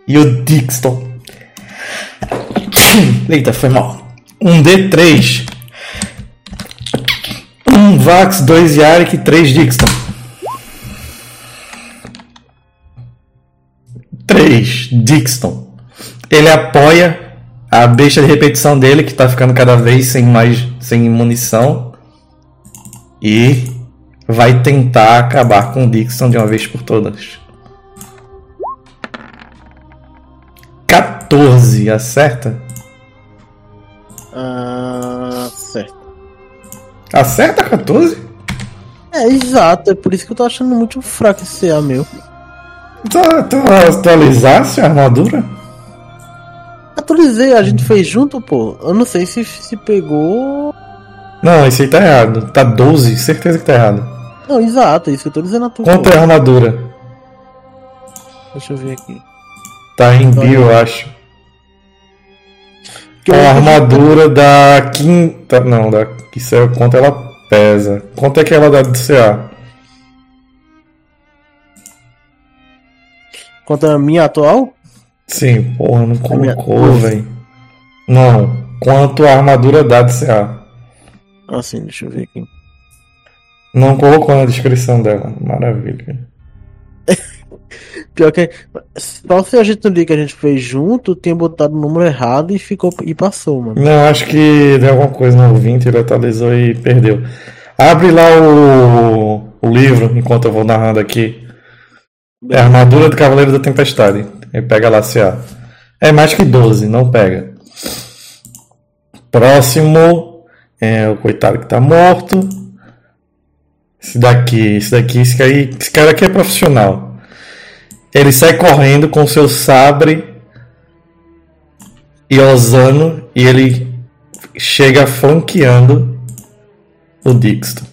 e o Dixon. Eita, foi mal. Um D3. Um Vax, dois Yarik e três Dixon. Três Dixon. Ele apoia a besta de repetição dele, que tá ficando cada vez sem mais sem munição. E vai tentar acabar com o Dixon de uma vez por todas. 14, acerta? Ah, certo. Acerta 14? É, exato. É por isso que eu tô achando muito fraco esse CA meu. Tu, tu atualizasse a armadura? Atualizei, a gente fez junto, pô. Eu não sei se se pegou. Não, esse aí tá errado. Tá 12, certeza que tá errado. Não, exato, é isso que eu tô dizendo. Quanto é a armadura? Deixa eu ver aqui. Tá em bio, eu acho. Que eu- A armadura da quinta. Não, da. Isso é quanto ela pesa. Quanto é que ela dá de CA? Contra a minha atual? Sim, porra, não colocou, velho. Não. Quanto a armadura dá de CA. Ah, sim, deixa eu ver aqui. Não colocou na descrição dela. Maravilha. Pior que. Só se a gente no dia que a gente fez junto, tinha botado o número errado e ficou e passou, mano. Não, acho que deu alguma coisa no ouvinte, ele atualizou e perdeu. Abre lá o, o livro enquanto eu vou narrando aqui. É a armadura do Cavaleiro da Tempestade. Ele pega lá CA. É mais que 12, não pega. Próximo é o coitado que tá morto. Esse daqui, esse daqui, esse aí- esse cara aqui é profissional. Ele sai correndo com seu sabre e osando e ele chega flanqueando o Dixon.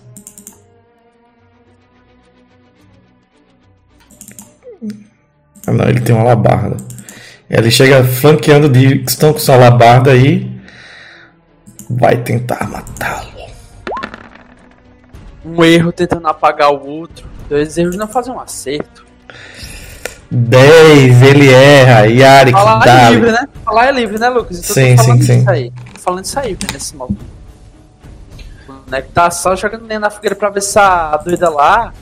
Ah, não, ele tem uma alabarda. Ele chega flanqueando o Dixon com sua alabarda e vai tentar matá-lo. Um erro tentando apagar o outro. Dois erros não fazem um acerto. 10, ele erra. Yari, que Falar é dá. livre, né? Falar é livre, né, Lucas? Então Sim, sim, sim. Aí. Tô falando isso aí, velho, nesse modo. O Neco tá só jogando lenha na fogueira pra ver se a doida lá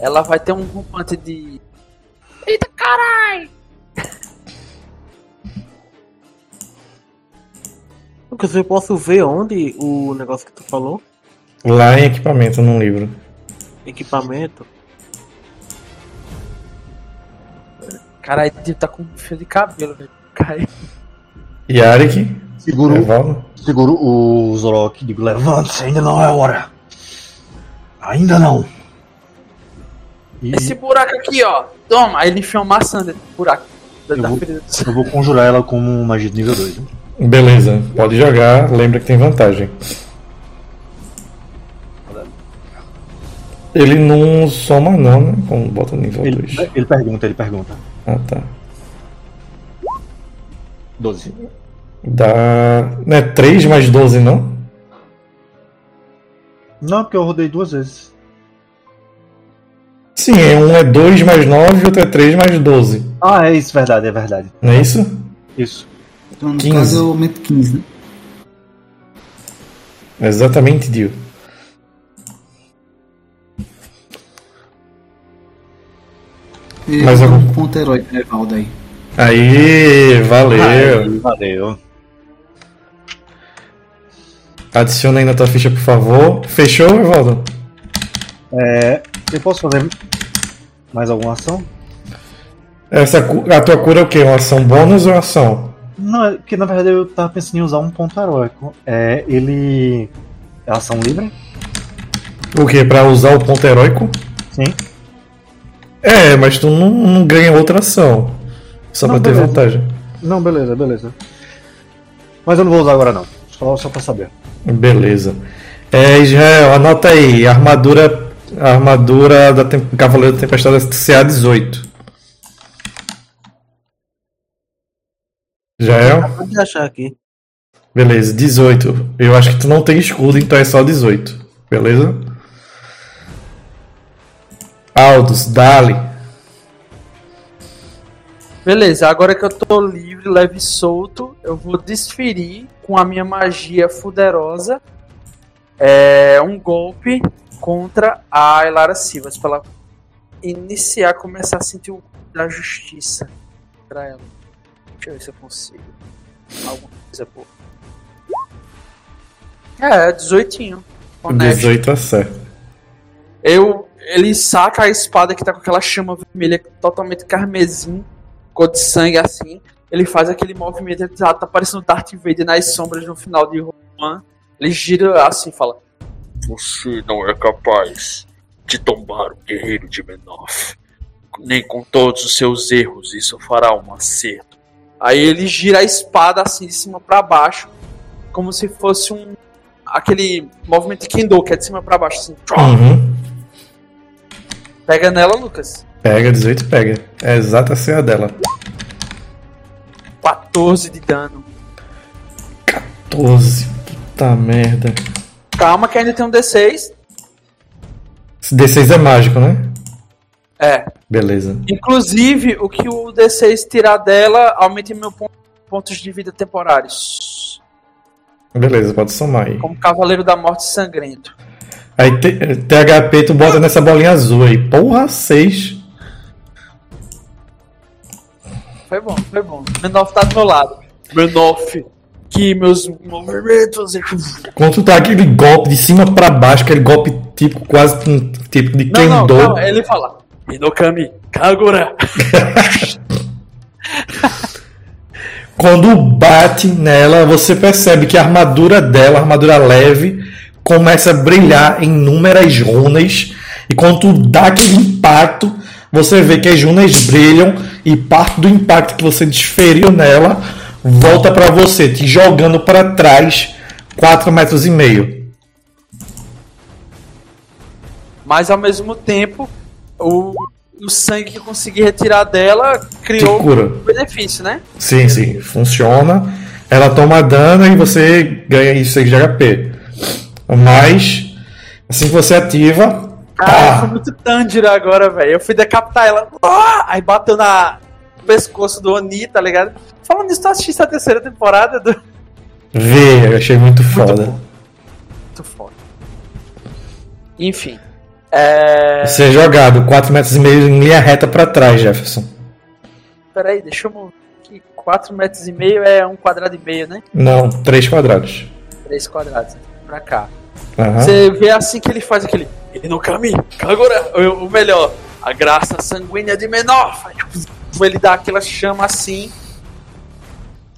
ela vai ter um rompante de. Eita caralho! Lucas, eu posso ver onde o negócio que tu falou? Lá em equipamento, num livro. Equipamento. Caralho, ele tá com um fio de cabelo, velho. Cai. Yarik, Seguro, Evaldo. seguro o Zorok e digo, levante-se, ainda não é hora. Ainda não. E Esse buraco aqui, ó. Toma! Aí ele enfiou uma maçã dentro do buraco. Da, Eu da vou- eu vou conjurar ela como magia de nível 2. Beleza, pode jogar. Lembra que tem vantagem. Ele não soma não, né? Quando bota nível Ele, 2. ele pergunta, ele pergunta. Ah, tá. 12. Dá... Não é 3 mais 12, não? Não, porque eu rodei duas vezes. Sim, é um é 2 mais 9 e outro é 3 mais 12. Ah, é isso, verdade, é verdade. Não é isso? Isso. Então, no 15. caso, eu aumento 15, né? Exatamente, Dio. Dou eu- um ponto herói pro Evaldo aí. Aí, valeu. Aí, valeu. Adiciona aí na tua ficha, por favor. Fechou, Evaldo? É, eu posso fazer mais alguma ação? Essa, a tua cura é o quê? Uma ação bônus ou uma ação? Não, é que na verdade eu tava pensando em usar um ponto heróico. É, ele. É ação livre? O quê? Pra usar o ponto heróico? Sim. É, mas tu não, não ganha outra ação. Só Não, pra ter beleza. vantagem. Não, beleza, beleza. Mas eu não vou usar agora não. Só, só pra saber. Beleza. É, Israel, anota aí. Armadura. Armadura da tem, Cavaleiro da Tempestade CA18. Israel? Pode achar aqui. Beleza, 18. Eu acho que tu não tem escudo, então é só 18. Beleza? Aldous, Dali. Beleza, agora que eu tô livre, leve e solto, eu vou desferir com a minha magia fuderosa é, um golpe contra a Elara Silvas, pra ela iniciar, começar a sentir o da justiça pra ela. Deixa eu ver se eu consigo. Alguma coisa boa. É, 18. Honesto. 18 acerta. Eu, ele saca a espada que tá com aquela chama vermelha totalmente carmesim, cor de sangue assim. Ele faz aquele movimento, tá, tá parecendo Darth Vader nas sombras no final de Roman. Ele gira assim e fala: Você não é capaz de tombar o guerreiro de Menoth. Nem com todos os seus erros isso fará um acerto. Aí ele gira a espada assim de cima pra baixo, como se fosse um. aquele movimento de Kendo, que é de cima pra baixo, assim. Uhum. Pega nela, Lucas. Pega, 18 pega. É exata a CA dela. 14 de dano. 12. Puta merda. Calma que ainda tem um D6. Esse D6 é mágico, né? É. Beleza. Inclusive, o que o D6 tirar dela aumenta meu pon- pontos de vida temporários. Beleza, pode somar aí. Como Cavaleiro da Morte Sangrento. Aí THP tu bota nessa bolinha azul aí. Porra, 6. Foi bom, foi bom. Menoff tá do meu lado. Menoff. Que meus movimentos. Quando tu tá aquele golpe de cima pra baixo, aquele golpe típico, quase um tipo de Não, não, Kendo. não, ele fala. Inokami, Kagura. Quando bate nela, você percebe que a armadura dela, a armadura leve, começa a brilhar em inúmeras runas. E quando tu dá aquele impacto, você vê que as runas brilham e parte do impacto que você desferiu nela volta pra você, te jogando pra trás 4 metros e meio. Mas ao mesmo tempo, o, o sangue que eu consegui retirar dela criou um benefício, né? Sim, sim, funciona. Ela toma dano e você ganha isso aí de HP. Mas, assim que você ativa, Cara, pá, foi muito Tanjiro agora, velho. Eu fui decapitar ela. Ah! Aí bateu na pescoço do Oni, tá ligado? Falando nisso, tu assististe a terceira temporada do. vê, eu achei muito foda. bom. Muito foda. Enfim. É. Você é jogado 4 metros e meio em linha reta pra trás, Jefferson. Peraí, deixa eu mover aqui. 4 metros e meio é um quadrado e meio, né? Não, 3 quadrados. 3 quadrados. Pra cá. Aham. Você vê assim que ele faz aquele. Inokami, Kagura. O o melhor, a graça sanguínea de menor. Aí, Ele dá aquela chama assim.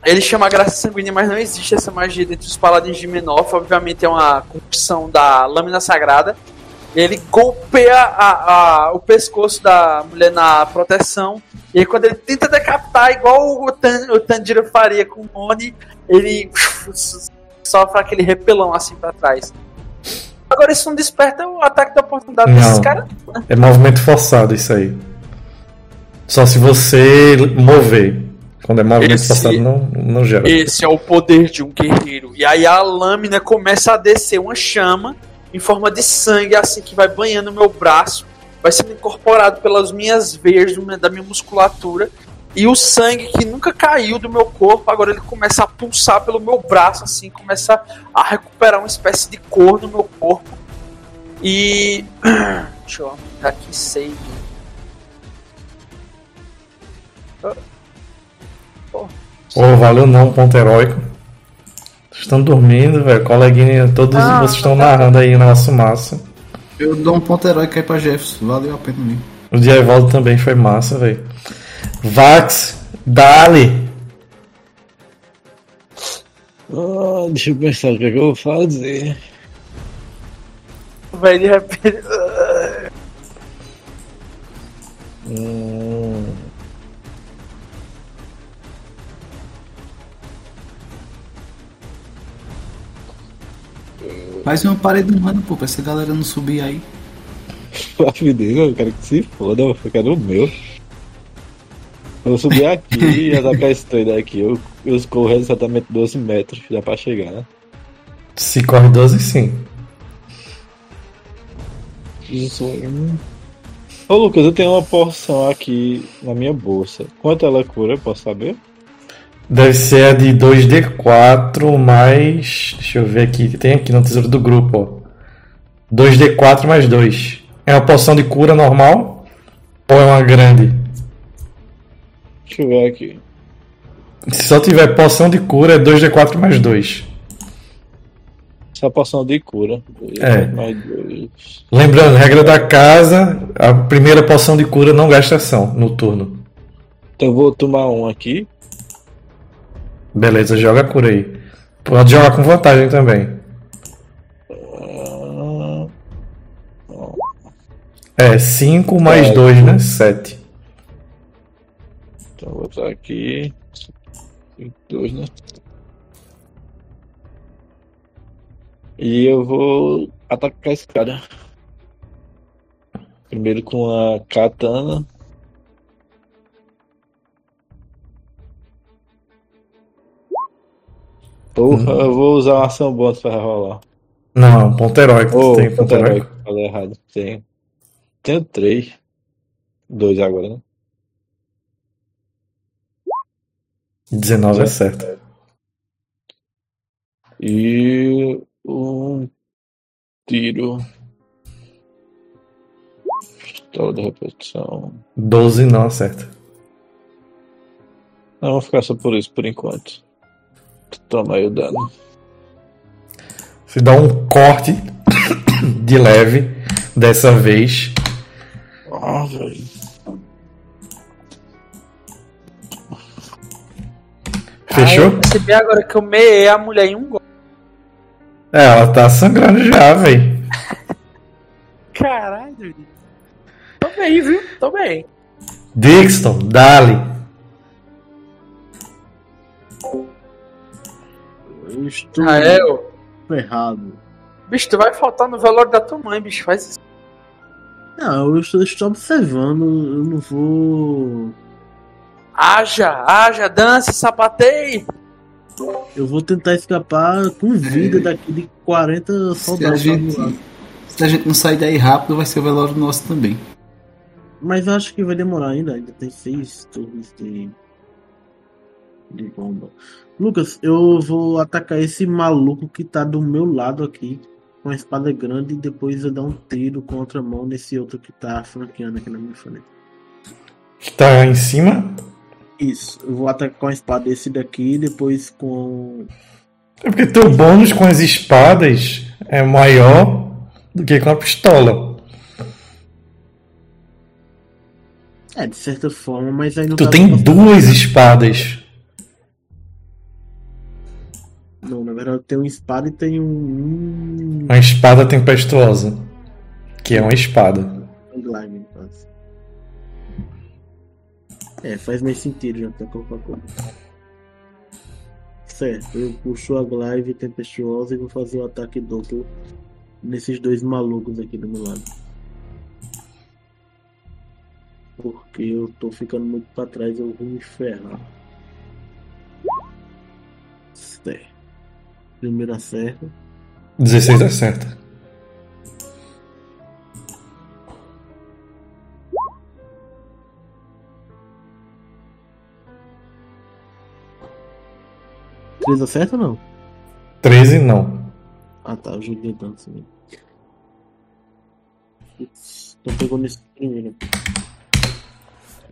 Ele chama a graça sanguínea, mas não existe essa magia dentro dos paladins de menor. Obviamente é uma corrupção da lâmina sagrada. Ele golpeia a- a- o pescoço da mulher na proteção. E aí, quando ele tenta decapitar, igual o, Tan, o Tanjiro faria com o Oni, ele sofre aquele repelão assim pra trás. Agora isso não desperta o ataque da oportunidade Não. desses caras. É movimento forçado isso aí. Só se você mover. Quando é movimento Esse- forçado, não, não gera. Esse é o poder de um guerreiro. E aí a lâmina começa a descer uma chama em forma de sangue, assim que vai banhando meu braço, vai sendo incorporado pelas minhas veias da minha musculatura. E o sangue que nunca caiu do meu corpo, agora ele começa a pulsar pelo meu braço, assim, começa a recuperar uma espécie de cor no meu corpo. E. Deixa eu aumentar aqui save. Pô, valeu não, ponto heróico. Vocês estão dormindo, velho. Coleguinha, todos Ah, vocês estão tá. narrando aí na nossa massa. Eu dou um ponto heróico aí pra Jefferson. Valeu a pena mim. O de Evaldo também foi massa, velho. Vax, Dali. Ah, deixa eu pensar o que, é que eu vou fazer. Vai de repente. Hum, Faz uma parede humana, pô, pra essa galera não subir aí. rapidez, eu quero que se foda, eu quero o meu. Eu vou subir aqui e atacar esse trem daqui. Eu, eu corro exatamente 12 metros, dá pra chegar, né? Se corre 12, sim. Isso aí. Ô Lucas, eu tenho uma porção aqui na minha bolsa. Quanto ela cura, eu posso saber? Deve ser a de 2D4 mais. Deixa eu ver aqui. Tem aqui no tesouro do grupo, ó. 2D4 mais 2. É uma poção de cura normal? Ou é uma grande? Deixa eu ver aqui. Se só tiver poção de cura, é 2D4 mais 2. Essa poção de cura. É. Mais dois. Lembrando, regra da casa: a primeira poção de cura não gasta ação no turno. Então eu vou tomar um aqui. Beleza, joga a cura aí. Pode jogar com vantagem também. É, 5 mais É. 2, né? 7. Então vou botar aqui. Dois, né? E eu vou atacar esse cara. Primeiro com a katana. Porra, eu vou usar uma ação bônus pra rolar. Não, é um ponto heróico. Oh, tem ponto heróico? Falei errado. Tenho. Tenho três. Dois agora, né? 19 é certo. E um tiro. Pistola de repetição. 12 não acerta. Não, vou ficar só por isso por enquanto. Toma aí o dano. Você dá um corte de leve dessa vez. Ah, velho. Fechou? Ah, eu percebi agora que eu meiei a mulher em um gol. É, ela tá sangrando já, velho. Caralho. Tô bem, viu? Tô bem. Dixon, dali. Estou Ah, é, eu. errado. Bicho, tu vai faltar no velório da tua mãe, bicho. Faz isso. Não, eu estou, estou observando, eu não vou. Haja, haja, dança, sapateie. Eu vou tentar escapar com vida daqui de 40 Se a, soldados. gente, se a gente não sair daí rápido, vai ser o velório nosso também. Mas eu acho que vai demorar ainda, ainda tem seis torres de. de bomba. Lucas, eu vou atacar esse maluco que tá do meu lado aqui, com a espada grande, e depois eu dar um tiro com a outra mão nesse outro que tá flanqueando aqui na minha frente. Que tá em cima. Isso, eu vou atacar com a espada esse daqui, depois com. É porque teu bônus com as espadas é maior do que com a pistola. É, de certa forma, mas aí não Tu tá tem duas espadas. Não, na verdade tem uma espada e tem um. Uma espada tempestuosa. Que é uma espada. Caso. É, faz mais sentido já tá com a coisa. Certo, eu puxo a glaive tempestuosa e vou fazer o ataque duplo nesses dois malucos aqui do meu lado. Porque eu tô ficando muito pra trás, eu vou me ferrar. Certo. Primeiro acerto. 16 acerta. Três acerta ou não? 13 não. Ah tá, eu joguei tanto assim. Então pegou nesse primeiro.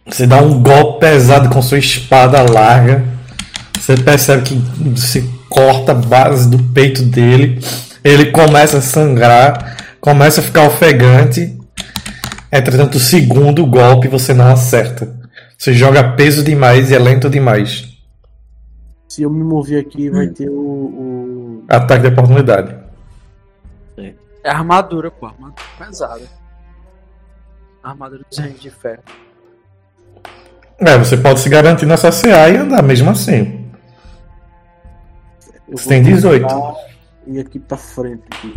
Você dá um golpe pesado com sua espada larga. Você percebe que se corta a base do peito dele. Ele começa a sangrar, começa a ficar ofegante. Entretanto, o segundo golpe você não acerta. Você joga peso demais e é lento demais. Se eu me mover aqui, vai ter o. o... Ataque de oportunidade. É armadura, pô. Armadura pesada. Armadura dos reinos de ferro. É, você pode se garantir nessa CA e andar mesmo assim. Você tem 18. tentar Ir aqui pra frente, aqui.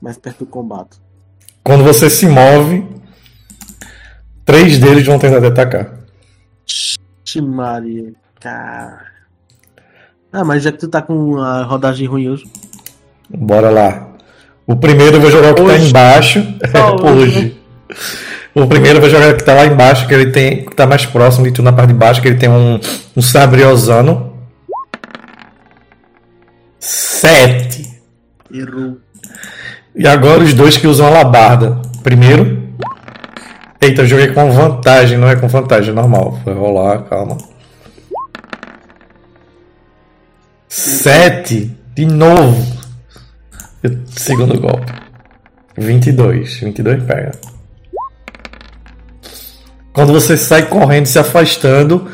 mais perto do combate. Quando você se move, três deles vão tentar te atacar. Maria, cara. Ah, mas já que tu tá com a rodagem ruim hoje. Bora lá. O primeiro eu vou jogar o que tá Hoje. embaixo. Só hoje, hoje. O primeiro vou jogar o que tá lá embaixo, que ele tem. que tá mais próximo de tu na parte de baixo, que ele tem um, um sabriosano. Sete. Errou. E agora os dois que usam a labarda. Primeiro. Eita, eu joguei com vantagem, não é com vantagem, é normal. Foi rolar, calma. Sete. De novo. E Segundo golpe. 22. 22 pega. Quando você sai correndo, se afastando,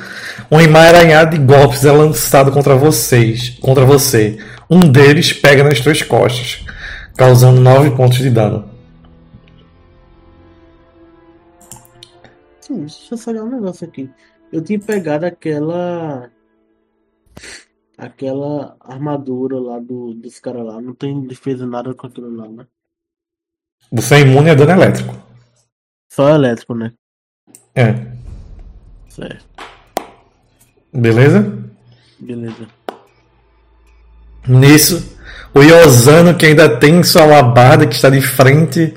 um emaranhado de golpes é lançado contra vocês, contra você. Um deles pega nas suas costas, causando 9 pontos de dano. Sim, deixa eu só olhar um negócio aqui. Eu tinha pegado aquela. Aquela armadura lá do, dos caras lá. Não tem defesa nada com aquilo lá, né? Você é imune a dano elétrico. Só elétrico, né? É. Certo. Beleza? Beleza. Nisso, o Iosano, que ainda tem sua labarda, que está de frente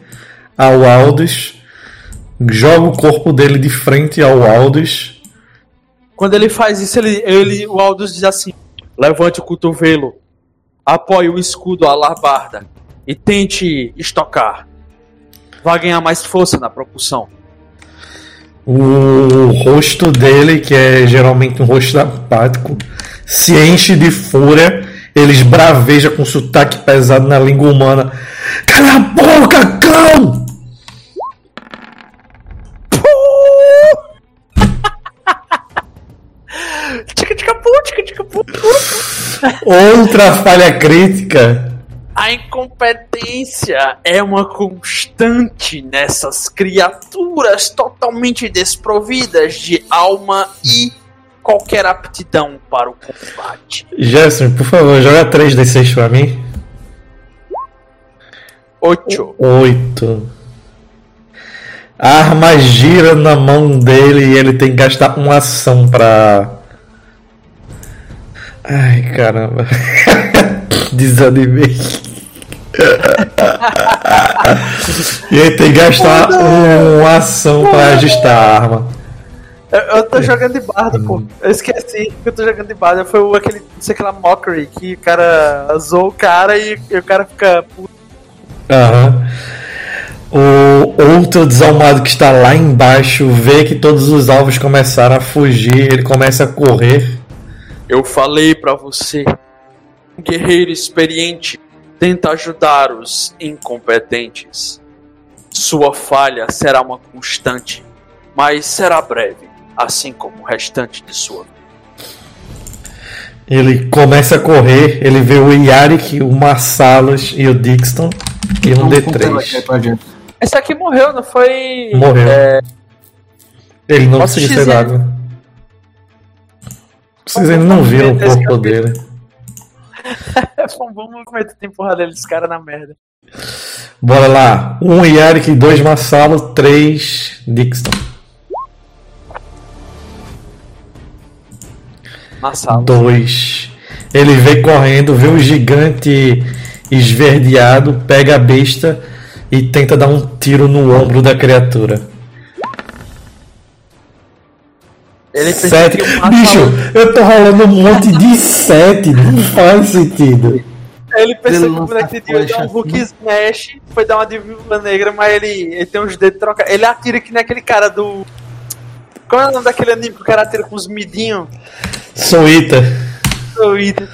ao Aldous, joga o corpo dele de frente ao Aldous. Quando ele faz isso, ele, ele, o Aldous diz assim: levante o cotovelo, apoie o escudo à alabarda e tente estocar. Vai ganhar mais força na propulsão. O rosto dele, que é geralmente um rosto apático, se enche de fúria. Ele esbraveja com sotaque pesado na língua humana. Cala a boca, cão! Tica tica pu, tica tica pu. Outra falha crítica. A incompetência é uma constante nessas criaturas totalmente desprovidas de alma e qualquer aptidão para o combate. Gerson, por favor, joga 3d6 pra mim. 8. 8. A arma gira na mão dele e ele tem que gastar uma ação pra. Ai caramba. Desanimei. e ele tem que gastar uma ação pra ajustar a arma. Eu, eu tô jogando de bardo, pô. Eu esqueci que eu tô jogando de bardo. Foi o, aquele, não sei aquela mockery que o cara zoou o cara e, e o cara fica puto. Aham. O outro desalmado que está lá embaixo vê que todos os alvos começaram a fugir, ele começa a correr. Eu falei pra você. Um guerreiro experiente tenta ajudar os incompetentes. Sua falha será uma constante, mas será breve, assim como o restante de sua. Ele começa a correr, ele vê o Yarik, o Marsalos e o Dixon e um Vamos contar aqui D3. pra gente. Esse aqui morreu, não foi? Morreu. É, Ele não Posso conseguiu ser dado. Vocês ainda não viram o corpo dele. foi um bom movimento de empurrar dele dos caras na merda. Bora lá. Um Yarik, dois Marsalo, três Dixon. Na sala. Dois. Ele vem correndo, vê o gigante esverdeado, pega a besta e tenta dar um tiro no ombro da criatura. Ele pensa Sete. Bicho, eu tô rolando um monte de sete. Não faz sentido. Ele pensou Ele que o moleque flecha dar um Hulk assim. Smash, foi dar uma de viúva negra, mas ele, ele tem uns dedos trocados. Ele atira que nem aquele cara do. Qual é o nome daquele anime que o cara atira com os midinhos? Soita. Doido.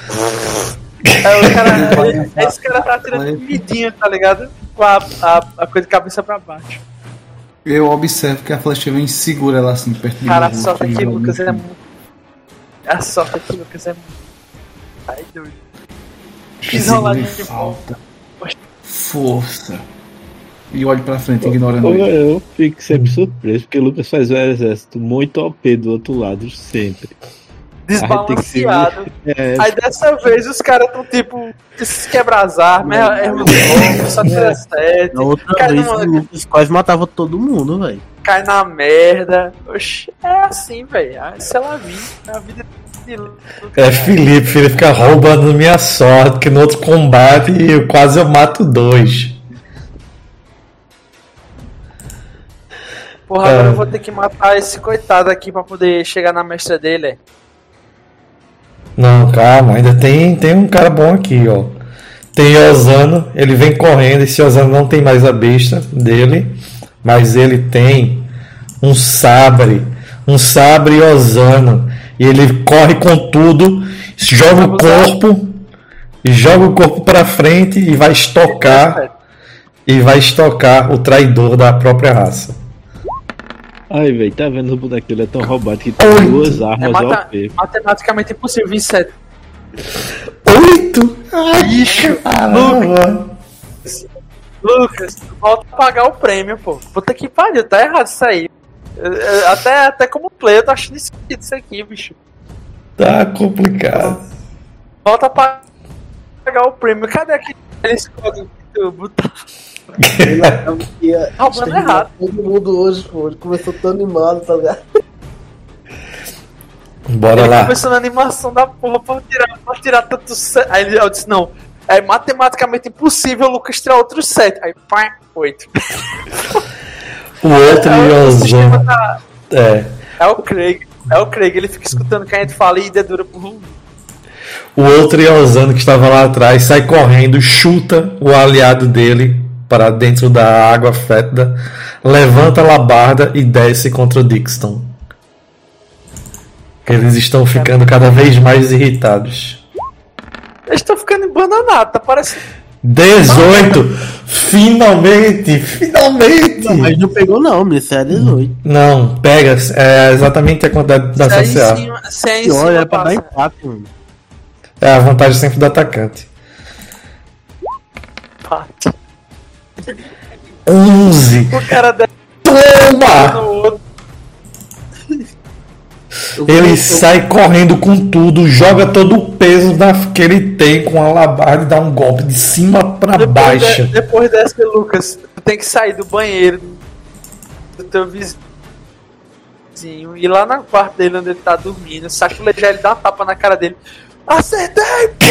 É, o cara, esse cara tá atirando com midinho, tá ligado? Com a, a, a coisa de cabeça pra baixo. Eu observo que a flecha vem segura ela assim perto de Cara, a mim, sorte aqui, joga Lucas, no é muito. A sorte aqui, Lucas, é muito. Ai, doido. Fiz roladinha de falta. Força. E olho pra frente, ignorando Pô, ele. Eu fico sempre surpreso, porque o Lucas faz um exército muito OP do outro lado, sempre. Desbalanceado. É, Aí dessa vez os caras tão tipo, esses quebras armas, é, é muito bom, só tira sete, Na outra cai, vez numa- o Lucas quase matava todo mundo, velho. cai na merda. Oxi, é assim, velho. Isso é a vida. É a vida de É Felipe, Felipe fica roubando minha sorte, que no outro combate eu quase eu mato dois. Porra, agora É. eu vou ter que matar esse coitado aqui pra poder chegar na mestra dele. Não, calma, ainda tem, tem um cara bom aqui, ó. Tem Osano, ele vem correndo, esse Osano não tem mais a besta dele, mas ele tem um sabre, um sabre Osano. E ele corre com tudo, joga o corpo, joga o corpo pra frente e vai estocar, e vai estocar o traidor da própria raça. Ai, velho, tá vendo o boneco? Ele é tão roubado que tem Oito. duas É armas mata- OP. matematicamente impossível, 27. Oito! Bicho, Caramba! Lucas, volta a pagar o prêmio, pô. Puta que pariu, tá errado isso aí. Eu- eu- Até, até como player, eu tô achando esquisito isso aqui, bicho. Tá complicado. Volta a pagar o prêmio. Cadê aquele código que tu Ia Roubando exterminar errado. Todo mundo hoje, pô. Ele começou tão animado, tá ligado? Bora Ele lá. começou na animação da porra pra tirar, pra tirar tanto set. Aí ele eu disse, não. É matematicamente impossível o Lucas tirar outro set. Aí, pá, oito. O outro É, tá- É. é o Craig. É o Craig, ele fica escutando o que a gente fala e dedura por um. O outro Yozano que estava lá atrás sai correndo, chuta o aliado dele para dentro da água fétida, levanta a labarda e desce contra o Dixon. Eles estão ficando cada vez mais irritados. Eles estão ficando embananados, tá parecendo. 18! Finalmente! Finalmente! Não, mas não pegou não, menino. Isso é 18. Não, pega, é exatamente a quantidade da Se é CCA. cima, se é olha, é pra dar empate, mano. É a vantagem sempre do atacante. Empate. 11! O cara desce Toma! Ele sai correndo com tudo, joga todo o peso da, que ele tem com a labarda e dá um golpe de cima pra Depois, baixo. de, depois dessa, Lucas, tu tem que sair do banheiro do teu vizinho e ir lá na quarto dele onde ele tá dormindo, saculejar ele, dar uma tapa na cara dele. Acertei,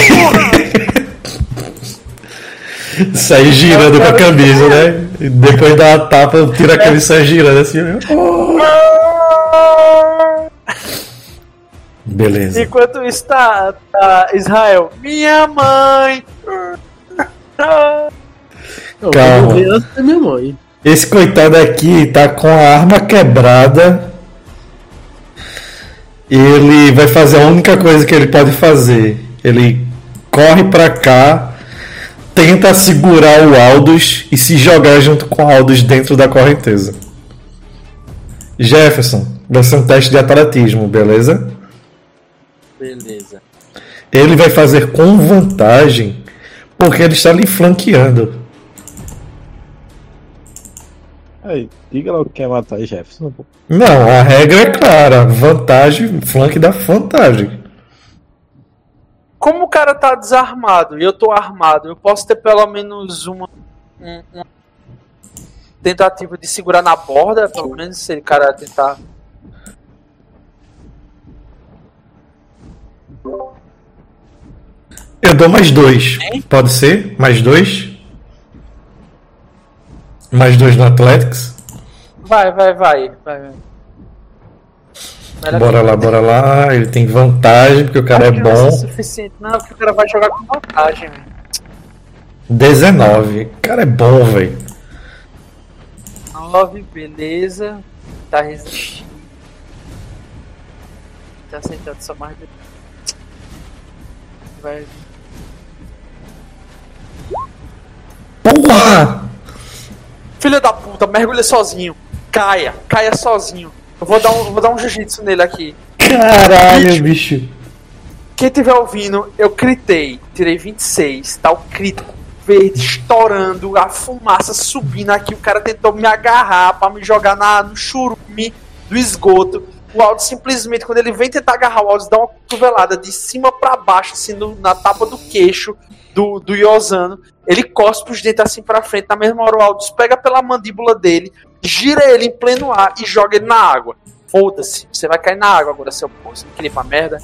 porra! Sai girando com a camisa, né? E depois uma tapa, tira a camisa e sai girando assim. né? Beleza. Enquanto isso tá, Israel, minha mãe! Calma. da minha mãe. Esse coitado aqui tá com a arma quebrada. Ele vai fazer a única coisa que ele pode fazer. Ele corre pra cá, tenta segurar o Aldous e se jogar junto com o Aldous dentro da correnteza. Jefferson, vai ser um teste de atletismo, beleza? Beleza. Ele vai fazer com vantagem porque ele está lhe flanqueando. Aí, diga logo quem é matar Jefferson. Não, a regra é clara. Vantagem, flanque dá vantagem. Como o cara tá desarmado e eu tô armado, eu posso ter pelo menos uma, um- uma tentativa de segurar na borda, pelo menos se o cara tentar. Eu dou mais dois. Pode ser? Mais dois? Mais dois no Athletics? Vai, vai, vai. vai, vai. Melhor Bora lá, bora lá. Ele tem vantagem porque o cara é que não bom. suficiente, não, porque o cara vai jogar com vantagem. velho. 19. O cara é bom, velho. 9, beleza. Tá resistindo. Tá aceitando só mais de. Vai. Porra! Filho da puta, mergulha sozinho. Caia, caia sozinho. Eu vou dar um, vou dar um jiu-jitsu nele aqui. Caralho, bicho. Quem tiver ouvindo, eu critei. Tirei 26, tá o crítico verde estourando, a fumaça subindo aqui. O cara tentou me agarrar pra me jogar na, no churume do esgoto. O Aldo simplesmente, quando ele vem tentar agarrar o Aldo, dá uma cotovelada de cima pra baixo, assim, no- na tapa do queixo do, do Yosano. Ele cospe os dentes assim pra frente. Na mesma hora, o Aldo pega pela mandíbula dele, gira ele em pleno ar e joga ele na água. Foda-se, você vai cair na água agora, seu porra. Você não queria pra merda?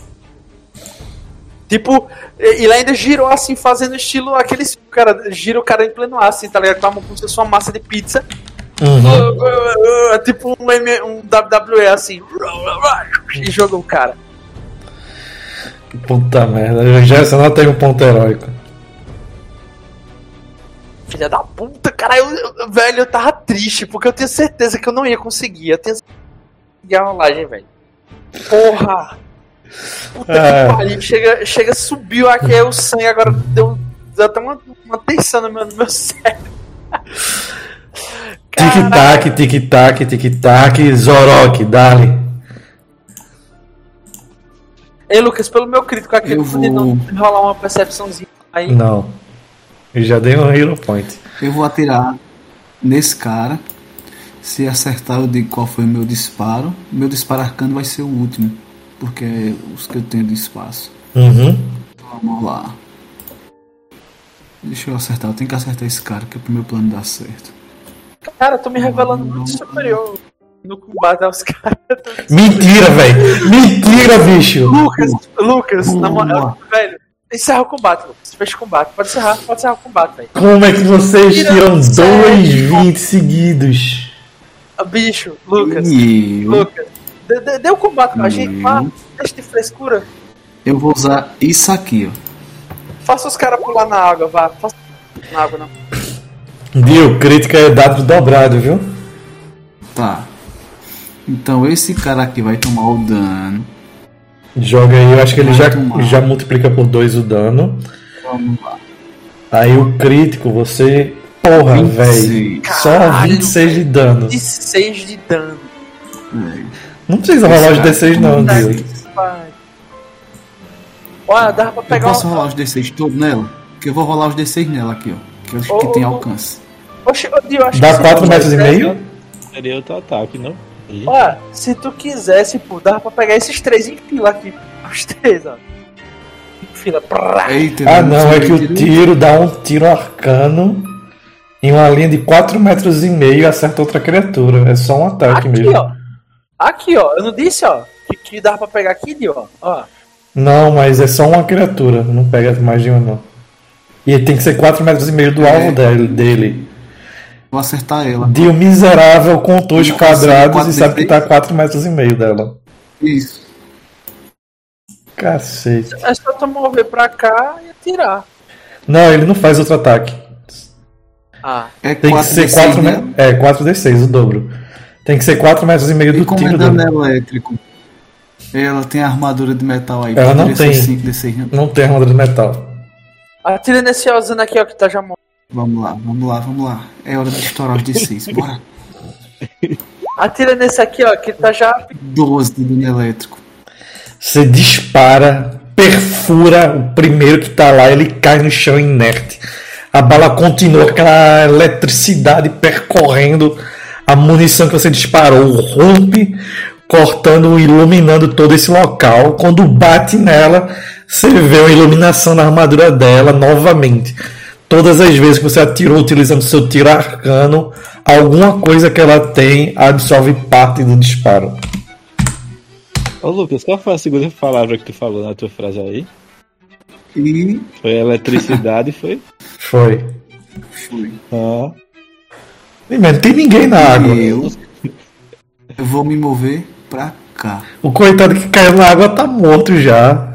Tipo, ele ainda girou assim, fazendo estilo aqueles. Cara, gira o cara em pleno ar, assim, tá ligado? Com a mão como se fosse uma massa de pizza. Uhum. Tipo um, um WWE assim. E jogou o cara. Puta merda. O Jefferson não tem um ponto heróico. Filha da puta, cara, eu, eu- velho, eu tava triste, porque eu tenho certeza que eu não ia conseguir. Eu tenho certeza que ia a rolagem, velho. Porra! Puta É. que pariu. Chega, chega, subiu aqui, o sangue agora deu, deu até uma, uma tensão no meu, no meu cérebro. Tic-tac, tic-tac, tic-tac. Zorok, dali. Ei, Lucas, pelo meu crítico aqui, Eu podia não vou- rolar uma percepçãozinha aí. Não. Eu já dei um Hero Point. Eu vou atirar nesse cara. Se acertar, eu digo qual foi o meu disparo. Meu disparo arcano vai ser o último. Porque é os que eu tenho de espaço. Uhum. Vamos lá. Deixa eu acertar. Eu tenho que acertar esse cara, que é pro meu plano dar certo. Cara, eu tô me revelando muito superior no combate aos caras. Mentira, velho. Mentira, bicho. Lucas, Lucas, na moral, velho, encerra o combate, Lucas. Fecha o combate. Pode encerrar, pode encerrar o combate, velho. Como é que vocês Tira tiram dois 20 seguidos? Bicho, Lucas. Eu, Lucas. Dê, o combate com a gente, pá. Deixa de frescura. eu vou usar isso aqui, ó. Faça os caras pular na água, vá. Faça na água, não. Dio, crítica é dado dobrado, viu? Tá. Então esse cara aqui vai tomar o dano. Joga aí, eu acho que ele já, já multiplica por 2 o dano. Vamos lá. Aí o crítico, você. Porra, velho. 26. Só Caralho, 26 de dano. 16 de dano. Não precisa rolar os Esse D6 não, pariu. Olha, dá pra Eu pegar posso um. rolar os D6 todos nela? Que eu vou rolar os D6 nela aqui, ó. Que eu acho Ô, que tem alcance. Oxe, Dio, acho Dá que se 4 tu metros e meio? Seria outro ataque, não? Ih, Olha, se tu quisesse, pô, dava pra pegar esses três em fila aqui. Os três, ó. Em fila. Prá. Eita, Ah eu não, é que o tiro- tiro dá um tiro arcano em uma linha de 4 metros e meio e acerta outra criatura. É só um ataque Aqui, mesmo. ó. Aqui, ó. Eu não disse, ó. Que, que dava pra pegar aqui, Dio, ó. ó. Não, mas é só uma criatura, não pega mais de uma não. E tem que ser 4 metros e meio do É. alvo dele. dele. Vou acertar ela. Dio miserável contou os Não, quadrados e sabe que tá D6? 4 metros e meio dela. Isso. Cacete. É só tu mover pra cá e atirar. Não, ele não faz outro ataque. Ah. É Tem que 4 ser 4 metros. É, 4d6, o dobro. Tem que ser 4 metros e meio E do como é tiro dano dele. elétrico? Ela tem armadura de metal aí. Ela não ser tem. 5 D6, né? Não tem armadura de metal. Atira nesse Ozano aqui, ó, que tá já morto. Vamos lá, vamos lá, vamos lá. É hora de estourar os D6. Bora. Atira nesse aqui, ó, que tá já. 12 de dano elétrico. Você dispara, perfura o primeiro que tá lá, ele cai no chão inerte. A bala continua, aquela eletricidade percorrendo a munição que você disparou, rompe, cortando, iluminando todo esse local. Quando bate nela, você vê uma iluminação na armadura dela novamente. Todas as vezes que você atirou utilizando seu tiro arcano, alguma coisa que ela tem absorve parte do disparo. Ô Lucas, qual foi a segunda palavra que tu falou na tua frase aí? E Foi eletricidade, foi? Foi. fui. Ah, Não tem ninguém na água. Eu, eu vou me mover pra cá. O coitado que caiu na água tá morto já.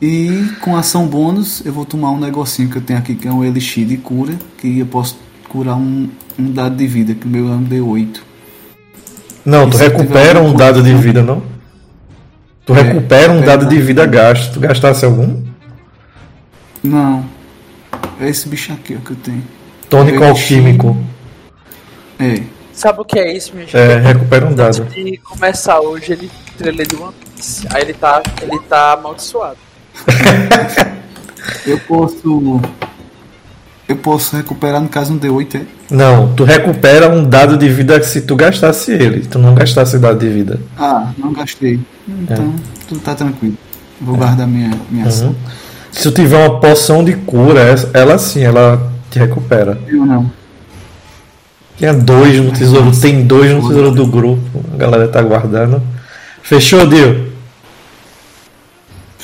E com ação bônus, eu vou tomar um negocinho que eu tenho aqui, que é um elixir de cura, que eu posso curar um, um dado de vida, que o meu é um D8. Não, tu E se recupera um alguma dado de vida, não? Tu É, recupera um dado de vida gasto. Tu gastasse algum? Não. É esse bicho aqui ó, que eu tenho. Tônico Eu alquímico. É. Sabe o que é isso, gente? É, recupera um Antes dado. de começar hoje, ele trelê de One Piece. Aí ele tá, ele tá amaldiçoado. Eu posso. Eu posso recuperar no caso um D8, é? Não, tu recupera um dado de vida se tu gastasse ele. Tu não gastasse dado de vida. Ah, não gastei. Então, tudo tá tranquilo. Vou guardar minha, minha ação. Uhum. Se tu tiver uma poção de cura, essa- ela sim, ela te recupera. Eu não. Tinha dois no tesouro, tem dois no tesouro do grupo. A galera tá guardando. Fechou, Dio?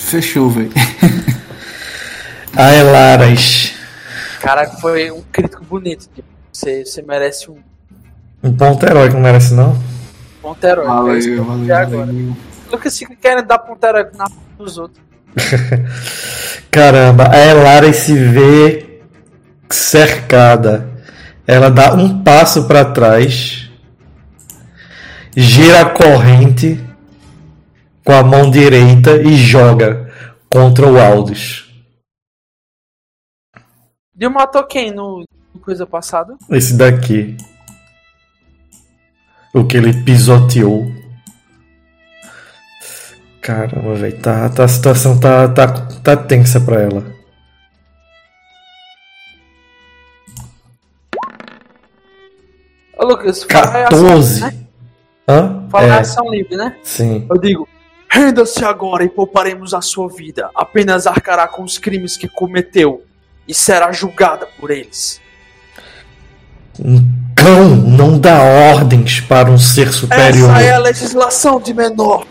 Fechou, velho. Ai, Laras. Cara, foi um crítico bonito. tipo, Você, você merece um Um ponto heróico não merece, não? ponto herói. É Valeu, valeu, valeu. Lucas fica querendo dar ponto herói na dos outros. Caramba, a Elaras se vê cercada. Ela dá um passo para trás, gira a corrente com a mão direita e joga contra o Aldous. Dio matou quem no, no coisa passada? Esse daqui. O que ele pisoteou. Caramba, velho. Tá, tá, a situação tá, tá, tá tensa pra ela. Ô Lucas, fala é ação, 14. né? Hã? É, ação livre, né? sim. Eu digo, renda-se agora e pouparemos a sua vida. Apenas arcará com os crimes que cometeu e será julgada por eles. Um cão não dá ordens para um ser superior. Essa é a legislação de menor.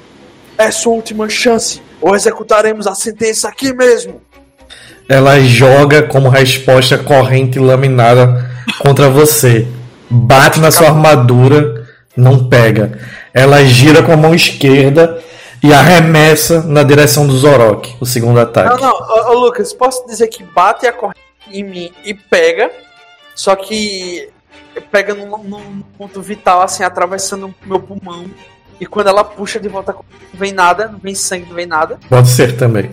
É sua última chance, ou executaremos a sentença aqui mesmo. Ela joga como resposta corrente laminada contra você. bate na sua armadura, não pega. Ela gira com a mão esquerda e arremessa na direção do Zorok, o segundo Não, ataque. não, ô, ô, Lucas, posso dizer que bate a corrente em mim e pega, só que pega num, num ponto vital, assim, atravessando o meu pulmão. E quando ela puxa de volta, não vem nada, não vem sangue, não vem nada. Pode ser também.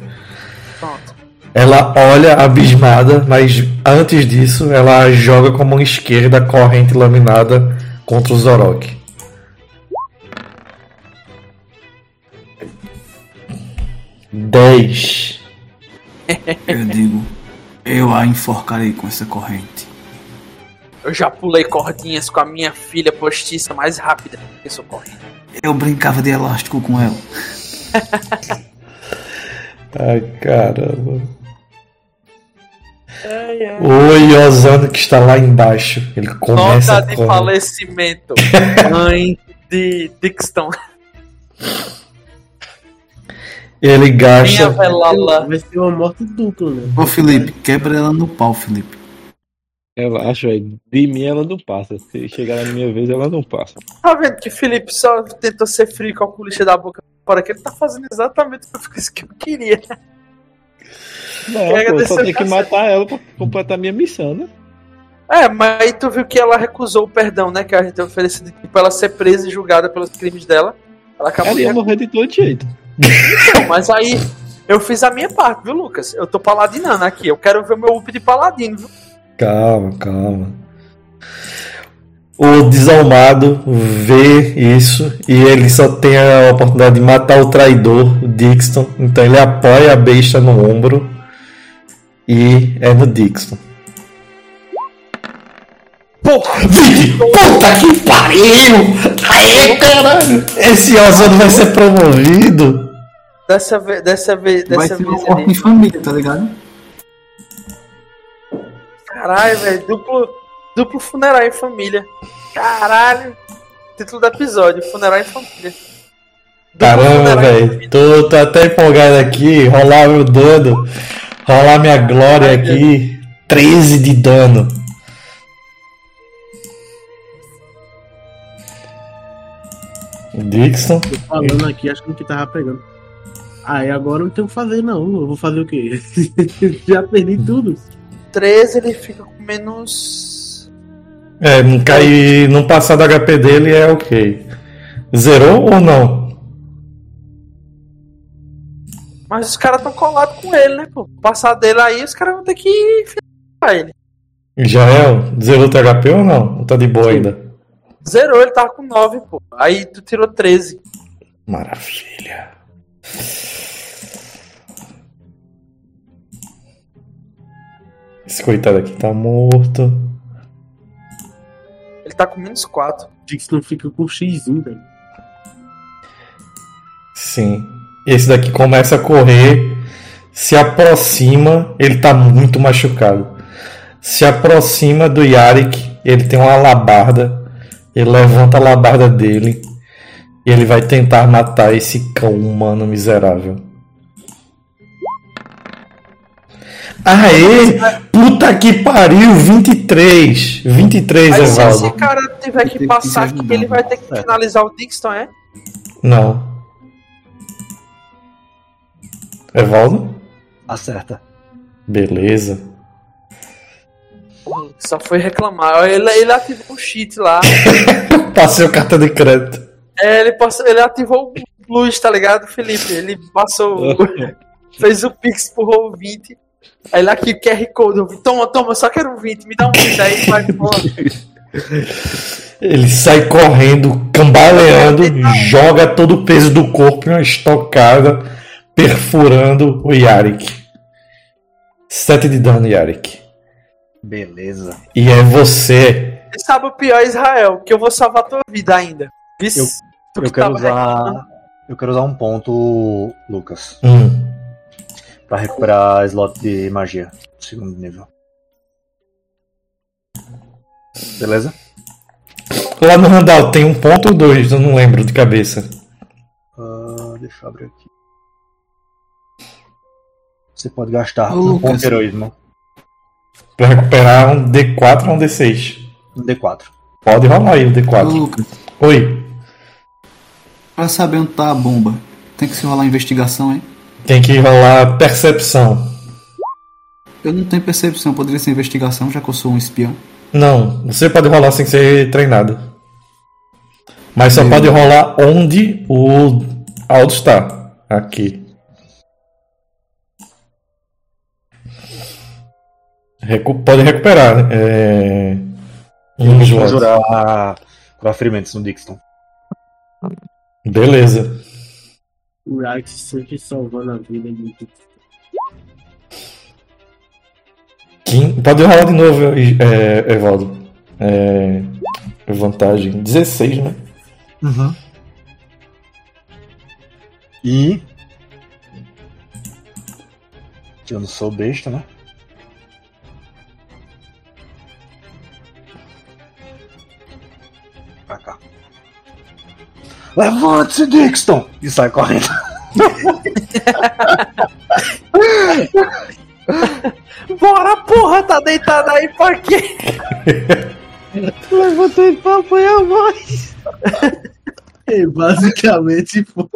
Pronto. Ela olha abismada, mas antes disso, ela joga com a mão esquerda a corrente laminada contra o Zorok. Dez. Eu digo, eu a enforcarei com essa corrente. Eu já pulei cordinhas com a minha filha postiça mais rápida que sou correndo. Eu brincava de elástico com ela. Ai, caramba. O Iosano que está lá embaixo, ele começa Nota a de falecimento. Mãe de Dixon. Ele Minha gasta. velala. Vai ser uma morte dupla, né? Ô Felipe, quebra ela no pau, Felipe. Relaxa, velho. De mim ela não passa. Se chegar na minha vez, ela não passa. Tá vendo que Felipe só tentou ser frio com a polícia da boca fora, que ele tá fazendo exatamente o que eu queria. Não, pô, desse só tem que matar ela pra completar minha missão, né? É, mas aí tu viu que ela recusou o perdão, né? Que a gente tem oferecido tipo, ela ser presa e julgada pelos crimes dela. Ela acabou Ela de ia morrer de todo jeito. mas aí eu fiz a minha parte, viu, Lucas? Eu tô paladinando aqui. Eu quero ver o meu up de paladino, viu? Calma, calma. O desalmado vê isso e ele só tem a oportunidade de matar o traidor, o Dixon. Então ele apoia a besta no ombro e é no Dixon. Porra! Puta que pariu! Aê, caralho! Esse Ozono vai ser promovido! Dessa vez, dessa vez, Vai dessa ser uma vez morte em ele... família, tá ligado? Caralho, velho. Duplo, duplo funeral em família. Caralho. Título do episódio: Funeral em família. Duplo Caramba, em velho. Tô, tô até empolgado aqui. Rolar meu dano. Rolar minha glória aqui. 13 de dano. Dixon. Tô falando aqui, achando que tava pegando. Aí agora eu não tenho o que fazer, não. Eu vou fazer o quê? Já perdi tudo. 13 ele fica com menos. É, não cair, não passar do HP dele é ok. Zerou ou não? Mas os caras tão colados com ele, né, pô? Passar dele aí, os caras vão ter que finalizar ele. Já é? Zerou teu HP ou não? Ou tá de boa ainda? Zerou, ele tava com 9, pô. Aí tu tirou 13. Maravilha. Esse coitado aqui tá morto. Ele tá com menos 4. Dix não fica com X, velho. Sim. Esse daqui começa a correr, se aproxima, ele tá muito machucado. Se aproxima do Yarik, ele tem uma alabarda, ele levanta a alabarda dele e ele vai tentar matar esse cão humano miserável. Aê! Puta que pariu! 23! 23, Aí se Evaldo. esse cara tiver que passar aqui, ele vai ter que finalizar o Dixon, é? Não. Evaldo? Acerta. Beleza. Só foi reclamar. Ele, ele ativou o cheat lá. Passei o cartão de crédito. É, ele, passou, ele ativou o luz, tá ligado, Felipe? Ele passou. fez o Pix pro roll 20. Aí lá aqui, QR Code. Eu vi, toma, toma, só quero um 20, me dá um 20 aí, vai embora. Ele sai correndo, cambaleando, joga todo o peso do corpo em uma estocada, perfurando o Yarik. 7 de dano, Yarik. Beleza. E é você. E sabe o pior, Israel? Que eu vou salvar tua vida ainda. Vixe, Eu- Eu que quero usar. Eu quero usar um ponto, Lucas, Hum. Pra recuperar slot de magia. Segundo nível. Beleza? Lá no Randall tem um ponto ou dois, eu não lembro de cabeça. Ah, deixa eu abrir aqui. Você pode gastar Ô, um ponto de heroísmo. Pra recuperar um D4 ou um D6. Um D4. Pode rolar aí o D4. Lucas, Oi. pra saber onde tá a bomba, tem que se rolar investigação, hein? Tem que rolar percepção. Eu não tenho percepção, poderia ser investigação, já que eu sou um espião. Não, você pode rolar sem ser treinado. Mas só pode rolar onde o Aldo está. Aqui. Recu- pode recuperar. É... Um. Conjurar curar ferimentos no Dixon. Beleza. O Rax sempre salvando a vida de Quin- Pode rolar de novo, é, Evaldo. É... Vantagem. 16, né? E. Eu não sou besta, né? Levante-se, Dixon! E sai correndo. Bora, porra, tá deitado aí pra quê? Levantei pra apanhar mais. É, basicamente, pô.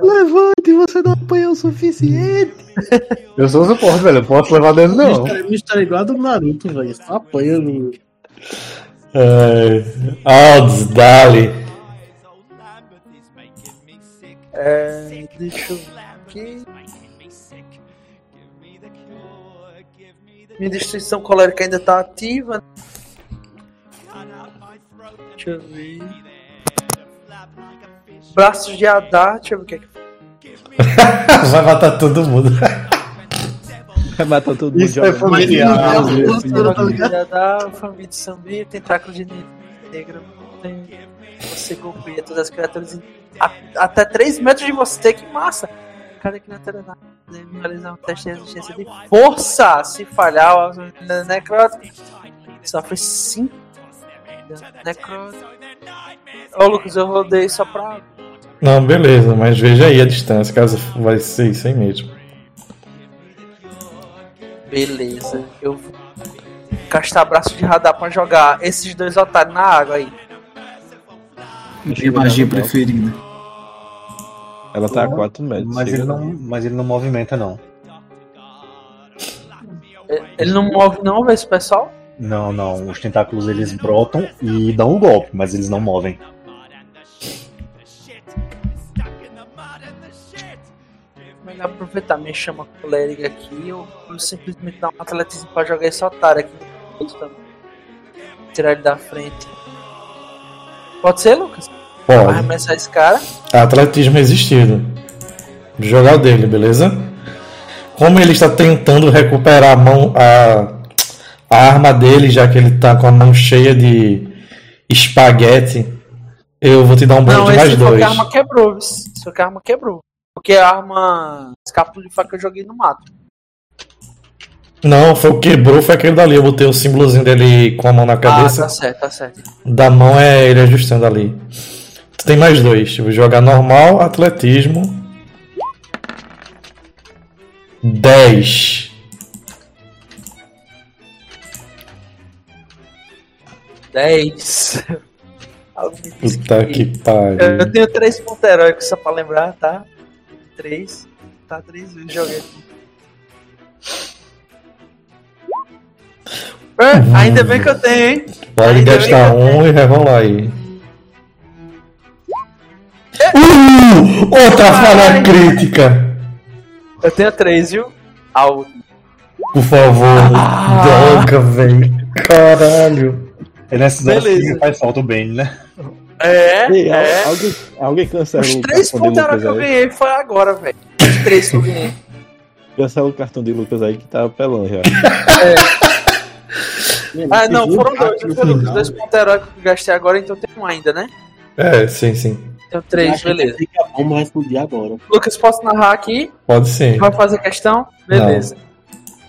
Levante, você não apanhou o suficiente. Eu sou o suporte, velho. Eu posso levar dentro, não. Não. Mistura igual a do Naruto, velho. Só apanhando. É... Aldos, dali. É. Deixa eu aqui. Minha destruição colérica ainda tá ativa. Deixa eu ver. Braços de Adar, deixa eu ver o que é que. Vai matar todo mundo. Matar todo mundo Isso é familiar. Braços de Adar, família de Sambi, tentáculo de negra. Tem... Você golpeia todas as criaturas até 3 metros de você, que massa! Cada criatura na- deve realizar um teste de resistência de força. Se falhar, o necrótico sofre 5 necrótico. Ô Lucas, eu rodei só pra. Não, beleza, mas veja aí a distância, caso vai ser isso aí mesmo. Beleza, eu vou castar braço de radar pra jogar esses dois otários na água aí. Minha magia preferida. Ela tá a 4 metros. Mas ele, não, mas ele não movimenta, não. Ele não move, não, vê esse pessoal? Não, não. Os tentáculos eles brotam e dão um golpe, mas eles não movem. Aproveitar minha chama colérica aqui. Eu, eu simplesmente dar um atletismo pra jogar esse otário aqui. Tirar ele da frente. Pode ser, Lucas? Vai Pode. arremessar esse cara. Atletismo resistido. Jogar o dele, beleza? Como ele está tentando recuperar a mão, a, a arma dele, já que ele tá com a mão cheia de espaguete, eu vou te dar um bônus de mais dois. que a arma quebrou. Esse foi que a arma quebrou. Porque a arma escapula de faca que eu joguei no mato. Não, foi o que quebrou, foi aquele dali. Eu botei o símbolozinho dele com a mão na Ah, cabeça. tá certo, tá certo. Da mão é ele ajustando ali. Tu tem mais dois. Eu vou jogar normal, atletismo. 10. 10. Puta que Eu pariu. tenho três pontos heróicos só pra lembrar, tá? Três. Tá, três vezes joguei. É, ainda bem que eu tenho, hein? Pode ainda gastar um e rerolar aí. Uh! Outra falha crítica! Eu tenho três, viu? Ao... Por favor. Ah. Droga, velho. Caralho. É nessas horas Beleza. que faz falta o Bane, né? É, Ei, al- é. alguém, alguém cancela Os o três pontos que eu ganhei foi agora, velho. Os três que eu ganhei. Cancela o cartão de Lucas aí que tá apelando já. Ah, não, foram dois. os dois pontos heróicos que eu gastei agora, então tem um ainda, né? É, sim, sim. Tenho três, beleza. Fica bom, mas explodir agora. Lucas, posso narrar aqui? Pode sim. Vai fazer questão? Beleza.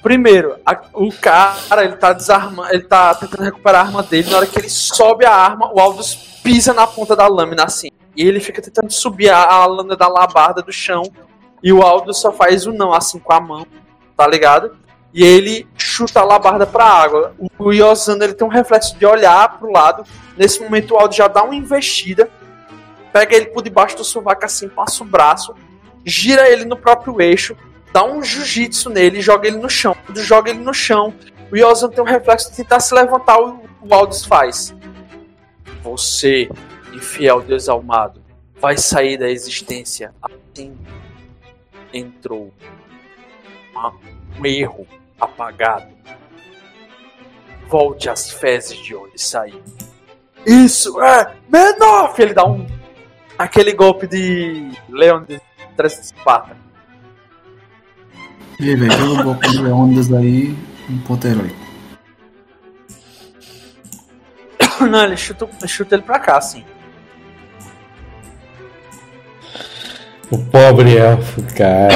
Primeiro, a- o cara, ele tá desarmando, ele tá tentando recuperar a arma dele. Na hora que ele sobe a arma, o Aldous pisa na ponta da lâmina assim. E ele fica tentando subir a, a lâmina da labarda do chão. E o Aldous só faz o não assim com a mão, tá ligado? e ele chuta a labarda pra água. O Yosano ele tem um reflexo de olhar pro lado. Nesse momento o Aldo já dá uma investida, pega ele por debaixo do sovaco assim, passa o braço, gira ele no próprio eixo, dá um jiu-jitsu nele e joga ele no chão. Quando joga ele no chão, o Yosano tem um reflexo de tentar se levantar, o, o Aldous faz. Você, infiel desalmado, vai sair da existência assim entrou. Um erro apagado. Volte às fezes de onde saiu. Isso é menor! Ele dá um. aquele golpe de Leão de Três Esparta. E aí, velho, pelo bloco de Leônidas aí, um ponto heróico. Não, ele chuta, chuta ele pra cá, assim. O pobre elfo cai.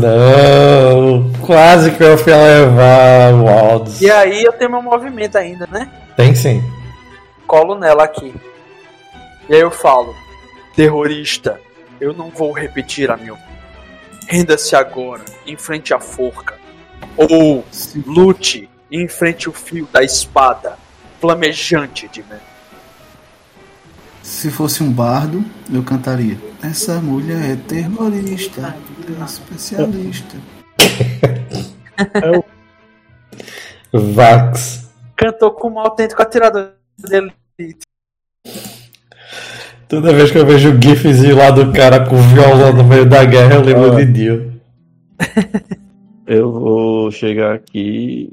Não! Quase que eu fui levar o Aldous. E aí eu tenho meu movimento ainda, né? Tem sim. Colo nela aqui. E aí eu falo: Terrorista, eu não vou repetir a meu. Renda-se agora, em frente à forca. Ou lute em frente ao fio da espada flamejante de mim. Se fosse um bardo, eu cantaria. Essa mulher é terrorista, é especialista. Vax. Cantou como um autêntico atirador dele. Toda vez que eu vejo o gifzinho lá do cara com o violão no meio da guerra, eu lembro Ah. de Dio. Eu vou chegar aqui.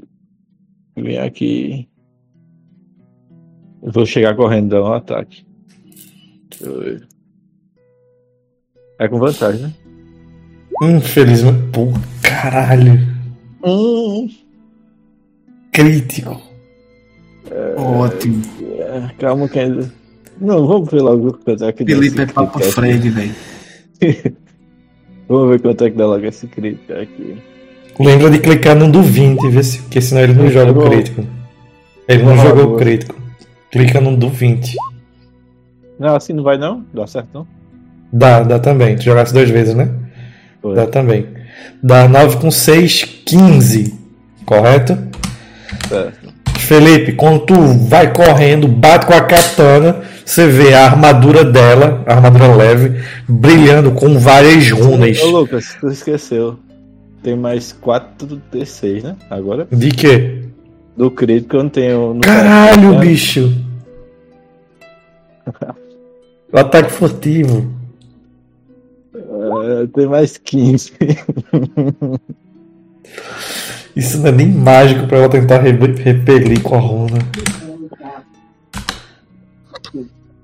Vem aqui. Eu vou chegar correndo dar um ataque. É com vantagem, né? Infelizmente. Pô, caralho. Crítico. Ótimo. É, calma que ainda. Não, vamos ver logo quanto é que dá Felipe é papo Fred, velho. Vamos ver quanto é que dá logo esse crítico aqui. Lembra de clicar no do 20, vê se, porque senão ele não Eu joga o crítico. Ele não vou jogou o crítico. Clica no do 20. Não, assim não vai não? Dá certo não? Dá, dá também. Tu jogasse duas vezes, né? Foi. Dá também. Dá 9 com 6, 15. Correto? Certo. Felipe, quando tu vai correndo, bate com a katana, você vê a armadura dela, a armadura leve, brilhando com várias runas. Ô Lucas, tu esqueceu. Tem mais 4 D6, né? Agora. De quê? Do crítico eu não tenho. Caralho, né? bicho! O ataque furtivo. É, tem mais 15. Isso não é nem mágico pra ela tentar re- repelir com a runa.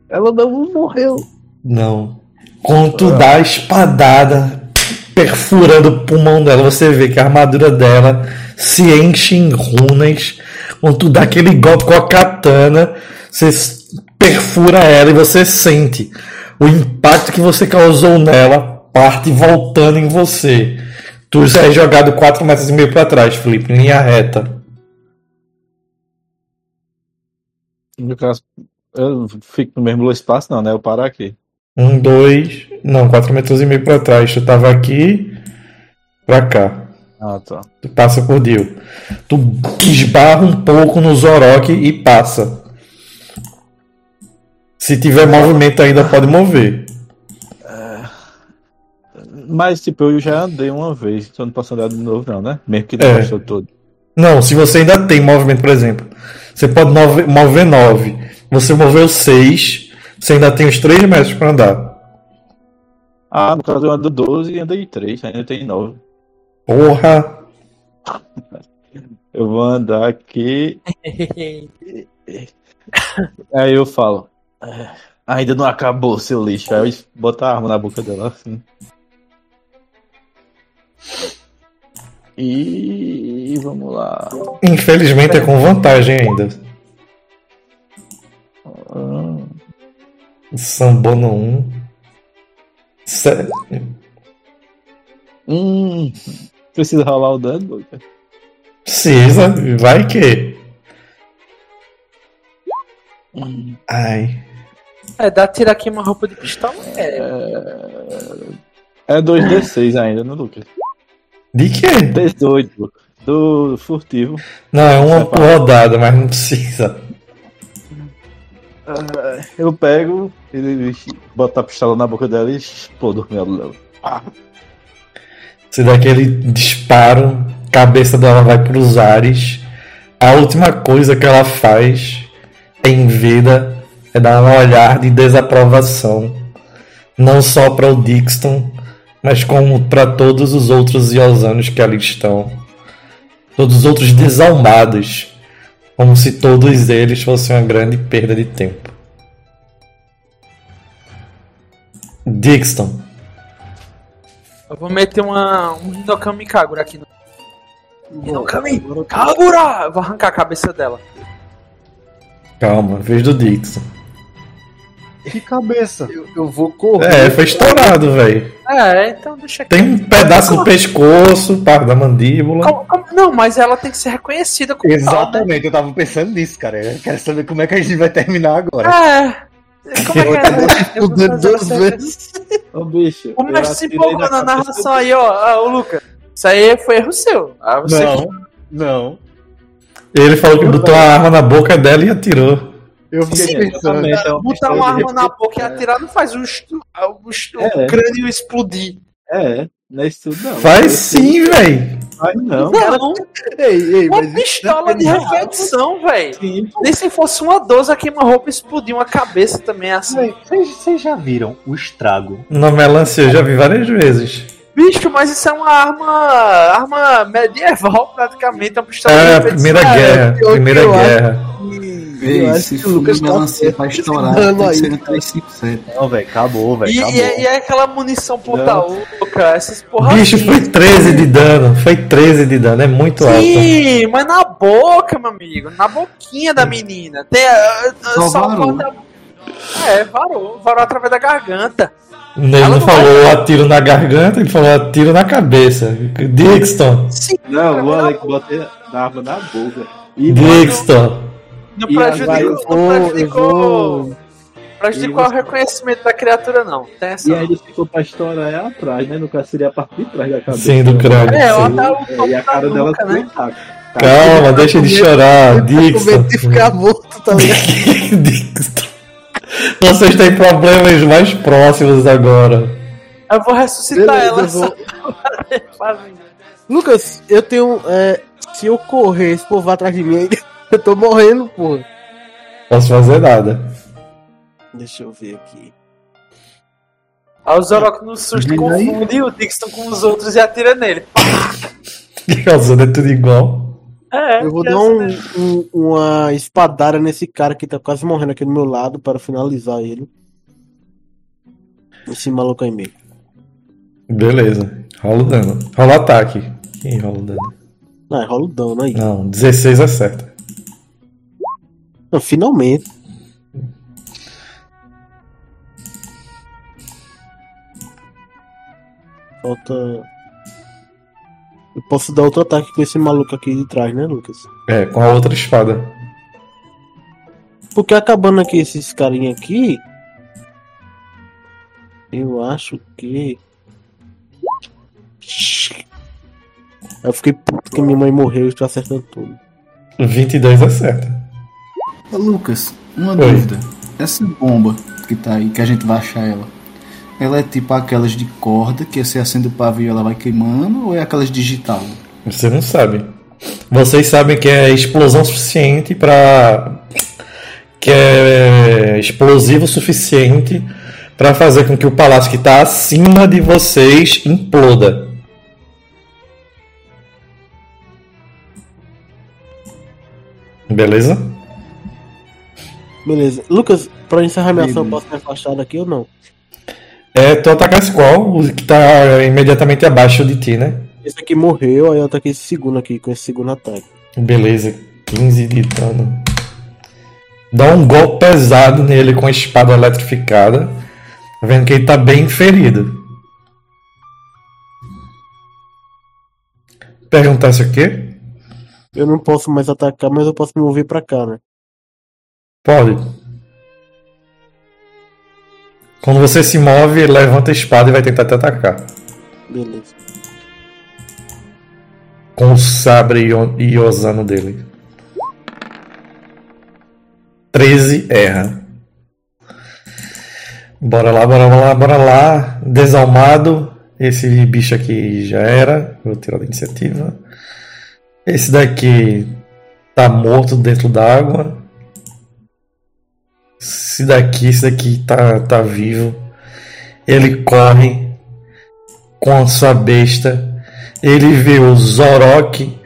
Ela não morreu. Não. Quando tu dá a espadada perfurando o pulmão dela, você vê que a armadura dela se enche em runas. Quando tu dá aquele golpe com a katana, você perfura ela e você sente o impacto que você causou nela parte voltando em você. Tu já é jogado 4 metros e meio pra trás, Felipe, em linha reta. No caso, eu fico no mesmo espaço, não, né? Eu paro aqui. Um, dois. Não, 4 metros e meio pra trás. Tu tava aqui pra cá. Ah, tá. Tu passa por Dio. Tu esbarra um pouco no Zorok e passa. Se tiver movimento ainda pode mover. Mas, tipo, eu já andei uma vez, só não posso andar de novo, não, né? Mesmo que não É. todo. Não, se você ainda tem movimento, por exemplo. Você pode mover, mover 9. Você moveu 6. Você ainda tem os 3 metros pra andar. Ah, no caso eu ando 12 e andei 3, ainda tem 9. Porra! Eu vou andar aqui. Aí eu falo. "É, Ainda não acabou, seu lixo. Aí eu boto a arma na boca dela assim. E vamos lá. Infelizmente é com vantagem ainda. Sambono 1. 7. Hum, precisa rolar o dano, Lucas? Precisa, vai que. Ai. É, dá tira aqui uma roupa de pistola. É, É 2d6 ainda, né, Lucas? De quê? 18, Lucas. Do furtivo. Não, é uma por rodada, mas não precisa. Eu pego, ele bota a pistola na boca dela e explodo ela. Ah, Você dá aquele disparo, cabeça dela vai pros ares. A última coisa que ela faz em vida é dar um olhar de desaprovação. Não só para o Dixon, mas como para todos os outros Iosanos que ali estão. Todos os outros desalmados. Como se todos eles fossem uma grande perda de tempo. Dixon, Eu vou meter uma, um Hinokami Kagura aqui no. Hinokami Kagura! Eu vou arrancar a cabeça dela. calma, vez do Dixon. Que cabeça! Eu, eu vou correr. É, foi estourado, velho. É, então deixa aqui. Tem um pedaço do pescoço, parte da mandíbula. Como- como- não, mas ela tem que ser reconhecida como tal, né? Exatamente, eu tava pensando nisso, cara. Eu quero saber como é que a gente vai terminar agora. É. Como é que é? Eu vou duas vezes. Ô bicho. O mestre se empolgou na narração aí, ó. Ah, ô Lucas. Isso aí foi erro seu. Ah, você Não, não. Ele falou que botou a arma na boca dela e atirou. Eu fiquei Sim, pensando. É uma botar uma arma na boca e atirar não faz o, estu- o, estu- É. o crânio explodir. É, não é isso não. Faz sim, velho. Faz não. Não, Ei, ei, uma mas pistola de repetição, velho. Sim, Nem se fosse uma 12 a queima-roupa explodir uma cabeça também assim. Vocês já viram o estrago? Na melancia eu já vi várias vezes. Bicho, mas isso é uma arma. arma medieval praticamente. É uma pistola É, de a repetição. Primeira Guerra. Primeira Guerra. Eu Ei, acho se que o Lucas for tá melancia pra estourar, tem que aí. ser no 357. Não, velho, acabou, velho. E, Acabou. e, é- e é aquela munição ponta Não. oca, essas porra. Bicho, assim. foi 13 de dano. Foi 13 de dano. É muito alto. Sim, mas na boca, meu amigo. Na boquinha da menina. Tem, ah, ah, Só só varou. falta- É, varou. Varou através da garganta. Ele não não falou atiro na garganta, ele falou atiro na cabeça. Dixon, Sim, Não, o Alec bota a arma na boca. E Dixon. Não prejudicou, eu não eu prejudicou, o reconhecimento da criatura, não. Tem essa. E aí ele ficou pra estourar é atrás, né? No caso seria a parte de trás da cabeça. Sim, do crânio. É, o É, topo e a cara dela nuca, né? intacta. Calma, deixa de chorar, Com medo Dixon. de ficar morto, tá ligado? Dixon. Vocês têm problemas mais próximos agora. Eu vou ressuscitar Beleza, ela. eu vou- Lucas, eu tenho. é, se eu correr, esse povo vai atrás de mim ainda, eu tô morrendo, porra. Posso fazer nada. Deixa eu ver aqui. Aí o Zorok no susto aí? confunde o Dixon com os outros e atira nele. Causando é tudo igual. É, Eu vou dar um, um- uma espadada nesse cara que tá quase morrendo aqui do meu lado para finalizar ele. Esse maluco aí meio. Beleza. Rola o dano. Rola o ataque. Quem rola o dano? Ah, rola o dano aí. Não, 16 acerta. Não, finalmente. Falta. Eu posso dar outro ataque com esse maluco aqui de trás, né, Lucas? É, com a outra espada. Porque acabando aqui esses carinha aqui. Eu acho que. Eu fiquei puto que minha mãe morreu e estou acertando tudo. 22 acerta. Lucas, uma Oi. dúvida. Essa bomba que tá aí, que a gente vai achar ela, ela é tipo aquelas de corda que você acende o pavio e ela vai queimando, ou é aquelas digital? Você não sabe. Vocês sabem que é explosão suficiente para que é explosivo suficiente para fazer com que o palácio que está acima de vocês imploda. Beleza? Beleza. Lucas, pra encerrar minha ação, posso me afastar daqui ou não? É, tu atacasse qual? O que tá imediatamente abaixo de ti, né? Esse aqui morreu, aí eu ataquei esse segundo aqui, com esse segundo ataque. Beleza, 15 de dano. Dá um golpe pesado nele com a espada eletrificada. Tá vendo que ele tá bem ferido. Perguntasse o quê? Eu não posso mais atacar, mas eu posso me mover pra cá, né? Pode. Quando você se move, ele levanta a espada e vai tentar te atacar. Beleza. com o sabre io- iosano dele. 13 erra. Bora lá, bora lá, bora lá. Desalmado. Esse bicho aqui já era. Vou tirar da iniciativa. Esse daqui tá morto dentro d'água. Esse daqui, esse daqui tá, tá vivo. Ele corre com a sua besta. Ele vê o Zorok,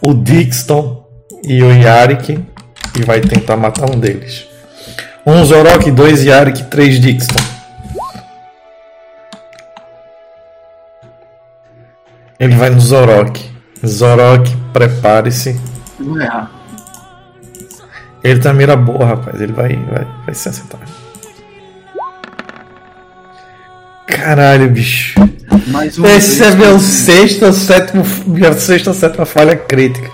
o Dixon e o Yarik e vai tentar matar um deles. Um Zorok, dois Yarik, três Dixon. Ele vai no Zorok. Zorok, prepare-se. Vou errar. Ele tá mira boa, rapaz. Ele vai, vai, vai se acertar. Caralho, bicho. Mais uma Esse é vez, meu quando- sexto ou sétimo. Minha sexta ou sétima falha crítica.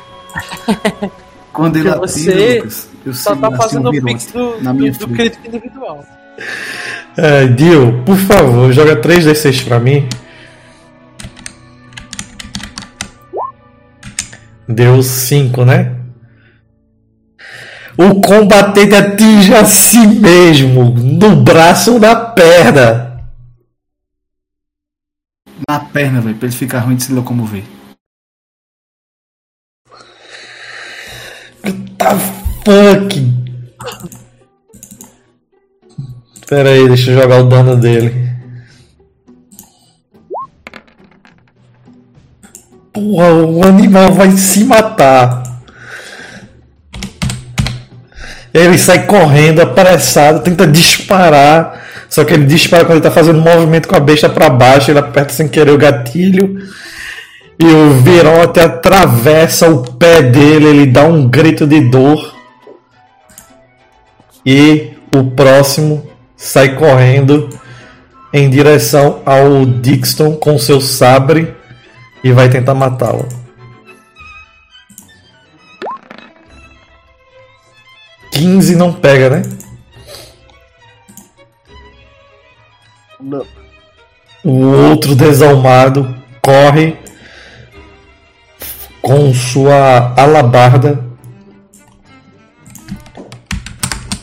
Quando ele atira, você Lucas, eu Só tá assim, fazendo um pix do, na do, minha do frente. crítico individual. É, Dio, por favor, joga 3d6 pra mim. Deu 5, né? O combatente atinge a si mesmo, no braço ou na perna. Na perna, velho, pra ele ficar ruim de se locomover. Tá fuck. Pera aí, deixa eu jogar o dano dele. Porra, o animal vai se matar. Ele sai correndo, apressado, tenta disparar. Só que ele dispara quando ele tá fazendo movimento com a besta pra baixo, ele aperta sem querer o gatilho. E o virote atravessa o pé dele, ele dá um grito de dor. E o próximo sai correndo em direção ao Dixon com seu sabre e vai tentar matá-lo. Quinze não pega, né? Não. O outro desalmado corre com sua alabarda.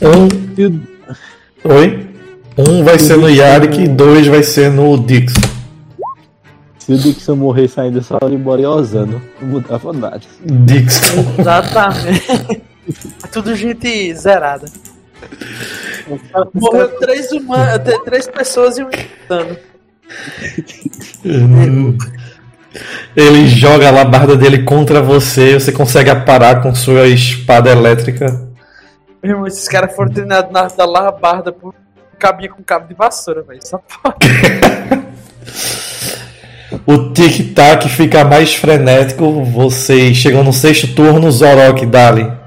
Um. Oi? Um vai ser no Yarik e dois vai ser no Dixon. Se o Dixon morrer saindo dessa hora embora e osando, não mudava nada. Dixon. Exatamente. É Tudo gente zerada. Morreu três humanos, três pessoas e um dano. Ele joga a alabarda dele contra você, você consegue aparar com sua espada elétrica. Meu irmão, esses caras foram treinados na da labarda por cabinha com cabo de vassoura, velho. Só pode. O tic-tac fica mais frenético. Vocês chegam no sexto turno, Zorok, Dali.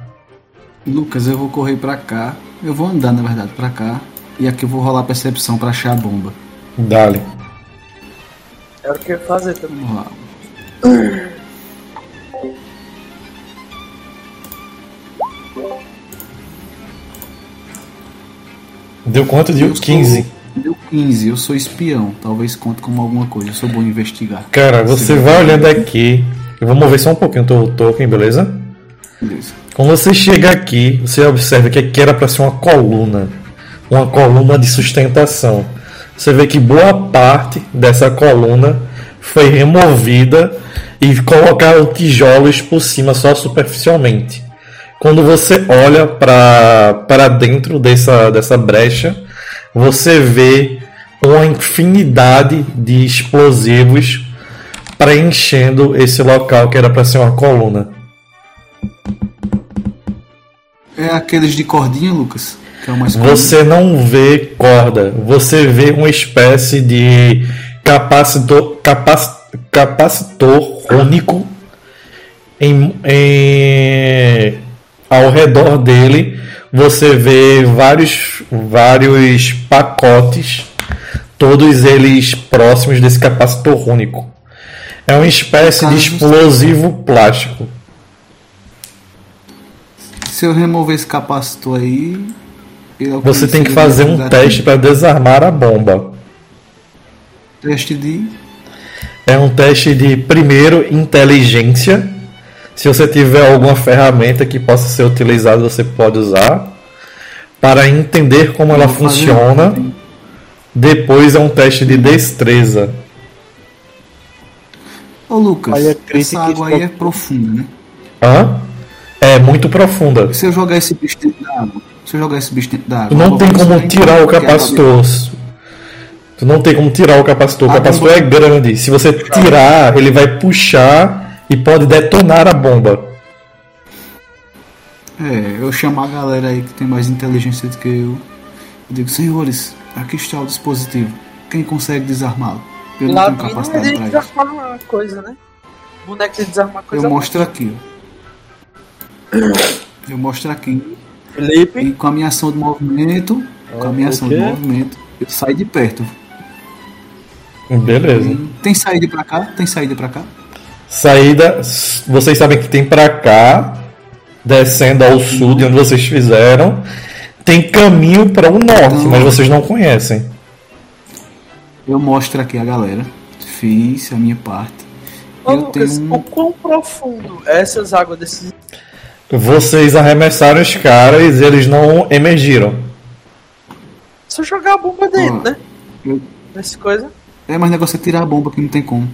Lucas, eu vou correr pra cá. Eu vou andar, na verdade, pra cá. E aqui eu vou rolar percepção pra achar a bomba. Dali. Era o que eu ia fazer também. Vamos lá. Deu quanto? Deu Eu sou- 15. Deu 15, eu sou espião. Talvez conte como alguma coisa. Eu sou bom em investigar. Cara, você vai olhando aqui. Eu vou mover só um pouquinho o token, beleza? Beleza. Quando você chega aqui, você observa que aqui era para ser uma coluna, uma coluna de sustentação. Você vê que boa parte dessa coluna foi removida e colocaram tijolos por cima só superficialmente. Quando você olha para dentro dessa, dessa brecha, você vê uma infinidade de explosivos preenchendo esse local que era para ser uma coluna. É aqueles de cordinha, Lucas? É. Você não vê corda, você vê uma espécie de capacitor, capac, capacitor único em, em- ao redor dele. Você vê vários, vários pacotes, todos eles próximos desse capacitor único. É uma espécie de explosivo plástico. Se eu remover esse capacitor aí. Você tem que fazer um teste para desarmar a bomba. Teste de. É um teste de primeiro inteligência. Se você tiver alguma ferramenta que possa ser utilizada, você pode usar para entender como ela Vou fazer funciona. Depois é um teste de destreza. Ô Lucas, Olha a crítica essa água aí é profunda, né? Hã? É muito profunda. Se eu jogar esse bicho dentro da água, se eu jogar esse bicho dentro da água, Tu não tem como tirar o é capacitor. Tu não tem como tirar o capacitor. O A capacitor bomba- é grande. Se você tirar, ele vai puxar e pode detonar a bomba. É, eu chamo a galera aí que tem mais inteligência do que eu. Eu digo, senhores, aqui está o dispositivo. Quem consegue desarmá-lo? Eu não Lá tenho é capacidade de para isso. desarmar coisa, né? Boneco de desarmar coisa. Eu mostro aqui, ó. Eu mostro aqui. Felipe. E com a minha ação de movimento, com a minha o ação de movimento, eu saio de perto. Beleza. Tem saída pra cá? Tem saída pra cá? Saída. Vocês sabem que tem pra cá, descendo ao sul de onde vocês fizeram. Tem caminho para o norte, Então- mas vocês não conhecem. Eu mostro aqui a galera. Fiz a minha parte. Ô, eu Lucas, tenho o quão profundo é essas águas desses. Vocês arremessaram os caras e eles não emergiram. Só jogar a bomba dentro, Ó, né? eu- Nessa coisa. É, mas o negócio é tirar a bomba que não tem como.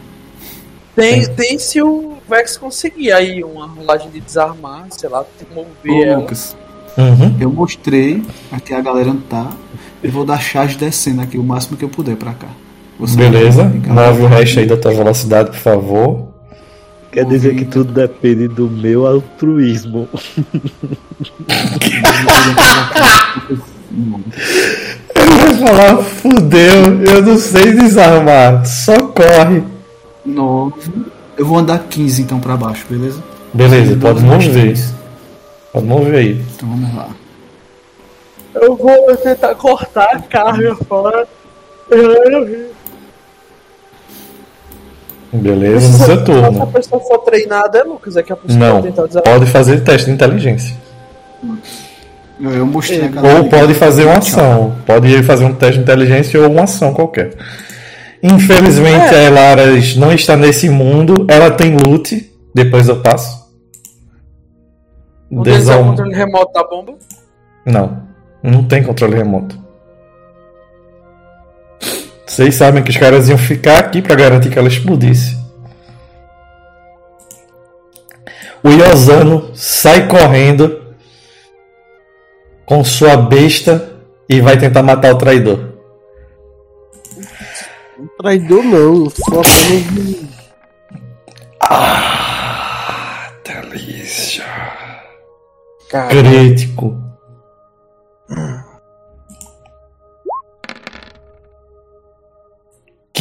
Tem, tem se o Vex conseguir aí uma rolagem de desarmar, sei lá, tem que Ô, mover ela. Lucas, Uhum. eu mostrei aqui a galera onde tá. Eu vou dar charge descendo aqui o máximo que eu puder pra cá. Você Beleza. Move o resto aí da tua velocidade, por favor. Quer dizer que tudo depende do meu altruísmo. Ele vai falar, fudeu, eu não sei desarmar, só corre. Nove. Eu vou andar 15 então pra baixo, beleza? Beleza, pode mover. Pode mover aí. Então vamos lá. Eu vou tentar cortar a carga fora. Beleza, no seu Se a turno. pessoa for treinada, é Lucas, é que a pessoa Não, vai tentar desarmar. pode fazer teste de inteligência. Eu, eu mostrei a galera. Ou pode fazer uma ação. Pode fazer um teste de inteligência ou uma ação qualquer. Infelizmente a Elaras não está nesse mundo. Ela tem loot. Depois eu passo. É o Desal- controle remoto da bomba. Não, não tem controle remoto. Vocês sabem que os caras iam ficar aqui pra garantir que ela explodisse. O Yosano sai correndo com sua besta e vai tentar matar o traidor. Traidor não, só apenas Ah, delícia. Cara, Crítico.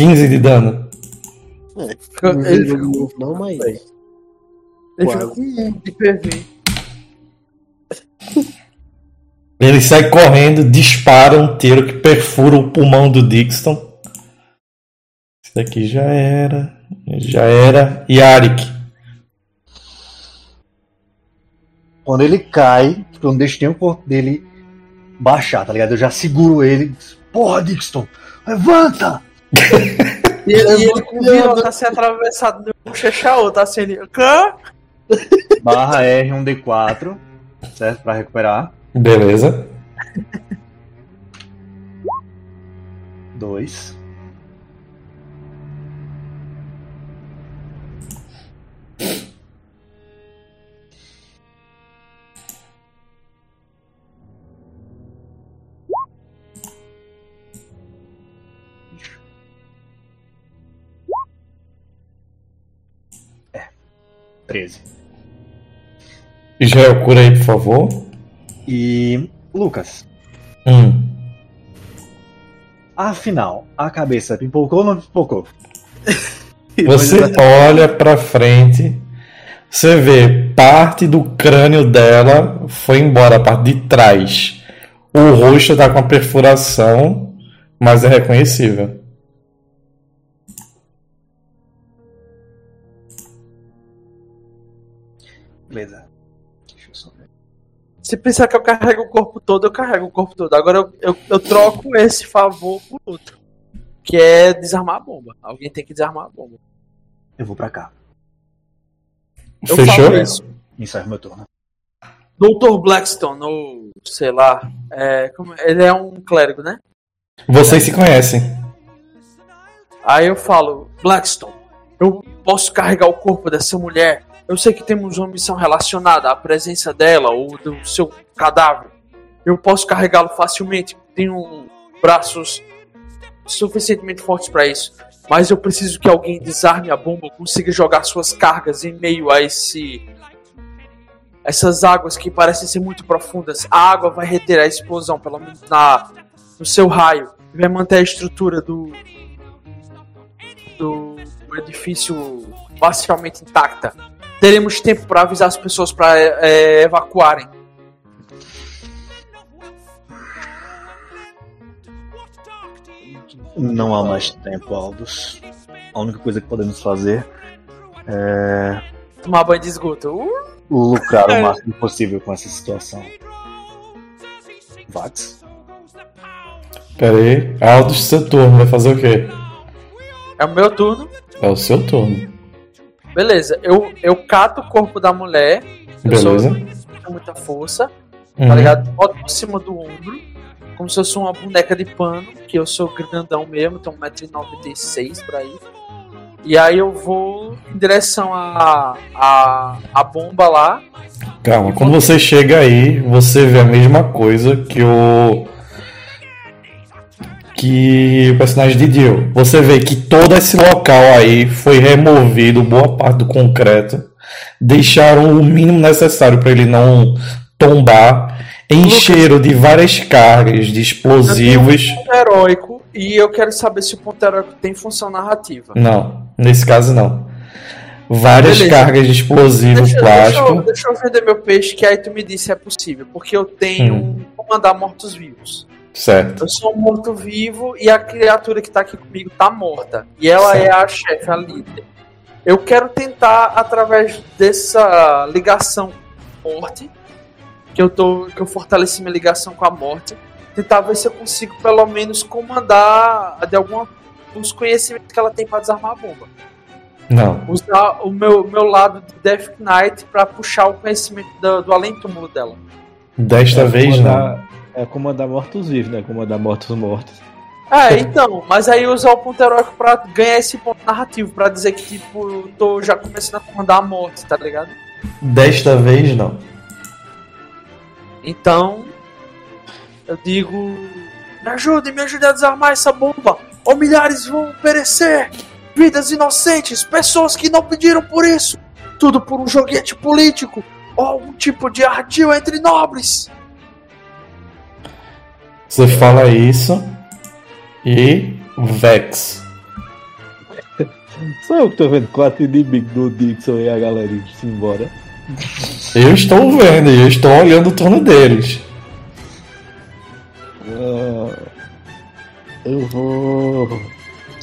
Quinze de dano. Não Ele fica, não, mas. ele fica com um de PV. Ele sai correndo, dispara um tiro que perfura o pulmão do Dixon. Esse daqui já era. Já era. Yarik. Quando ele cai, eu não deixo nem o corpo dele baixar, tá ligado? Eu já seguro ele. Porra, Dixon, levanta! E ele, e ele com o violão tá assim atravessado de um chechao, tá assim, ele. Cã? Barra R, um D4, certo? Pra recuperar. Beleza. Dois. 13. Israel, cura aí, por favor. E. Lucas. Hum. Afinal, a cabeça pipocou ou não pipocou? Você olha pra frente, você vê parte do crânio dela foi embora, a parte de trás. O rosto tá com a perfuração, mas é reconhecível. Se pensar que eu carrego o corpo todo, eu carrego o corpo todo. Agora eu, eu, eu troco esse favor por outro. Que é desarmar a bomba. Alguém tem que desarmar a bomba. Eu vou pra cá. Eu Fechou? isso. Encerro meu turno. Dr. Blackstone, ou sei lá, é, como- ele é um clérigo, né? Vocês se conhecem. Aí eu falo, Blackstone, eu posso carregar o corpo dessa mulher. Eu sei que temos uma missão relacionada à presença dela ou do seu cadáver. Eu posso carregá-lo facilmente. Tenho braços suficientemente fortes para isso. Mas eu preciso que alguém desarme a bomba, consiga jogar suas cargas em meio a esse essas águas que parecem ser muito profundas. A água vai reter a explosão, pelo menos na no seu raio, e vai manter a estrutura do do edifício parcialmente intacta. Teremos tempo para avisar as pessoas para evacuarem. Não há mais tempo, Aldous. A única coisa que podemos fazer é Tomar banho de esgoto. Uh, lucrar o máximo possível com essa situação. Vax? Pera aí. Aldous, seu turno. Vai fazer o quê? é o meu turno. É o seu turno. Beleza, eu, eu cato o corpo da mulher. Eu Beleza. sou com muita força, Uhum. tá ligado? Boto por cima do ombro, como se fosse uma boneca de pano, que eu sou grandão mesmo, tenho 1,96m por aí. E aí eu vou em direção à a, a, bomba lá. Calma, quando você chega aí, você vê a mesma coisa que o. Que o personagem de Dio. Você vê que todo esse local aí foi removido, boa parte do concreto. Deixaram o mínimo necessário para ele não tombar. Encheram de várias cargas de explosivos. ponto heróico e eu quero saber se o ponto heróico tem função narrativa. Não, nesse caso não. Várias Beleza. cargas de explosivos Deixa, deixa, plástico. eu, deixa eu vender meu peixe, que aí tu me disse se é possível. Porque eu tenho Hum. comandar mortos-vivos. Certo. Eu sou um morto-vivo e a criatura que tá aqui comigo tá morta. E ela Certo. é a chefe, a líder. Eu quero tentar, através dessa ligação com a morte, que eu, tô, que eu fortaleci minha ligação com a morte, tentar ver se eu consigo pelo menos comandar de alguma os conhecimentos que ela tem para desarmar a bomba. Não. Usar o meu, meu lado de Death Knight para puxar o conhecimento do, do além-túmulo dela. Desta É vez não. É comandar mortos-vivos, né? Comandar mortos-mortos. É, então, mas aí usar o ponto heróico pra ganhar esse ponto narrativo, pra dizer que, tipo, eu tô já começando a comandar a morte, tá ligado? Desta vez não. Então, eu digo: me ajude, me ajude a desarmar essa bomba, ou milhares vão perecer. Vidas inocentes, pessoas que não pediram por isso. Tudo por um joguete político, ou algum tipo de ardil entre nobres. Você fala isso e Vex. Só eu que tô vendo quatro inimigos do Dixon e a galera indo embora. Eu estou vendo e eu estou olhando o turno deles. Ah, eu vou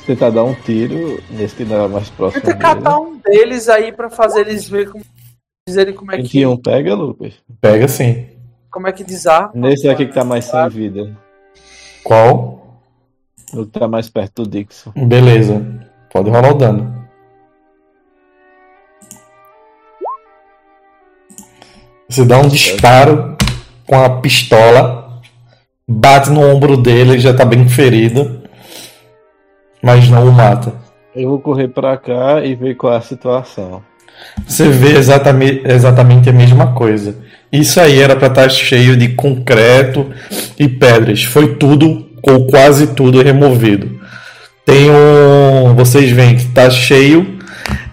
tentar dar um tiro nesse que não é mais próximo Tenta catar um deles aí pra fazer eles verem como, dizerem como é que, 21 pega, Lucas? Pega sim. Como é que desarma. Nesse aqui que tá mais sem vida. Qual? O que tá mais perto do Dixon. Beleza. Pode rolar o dano. Você dá um disparo com a pistola, bate no ombro dele, ele já tá bem ferido, mas não o mata. Eu vou correr pra cá e ver qual é a situação. Você vê exatamente, exatamente a mesma coisa. Isso aí era para estar cheio de concreto e pedras. Foi tudo, ou quase tudo, removido. Tem um. Vocês veem que está cheio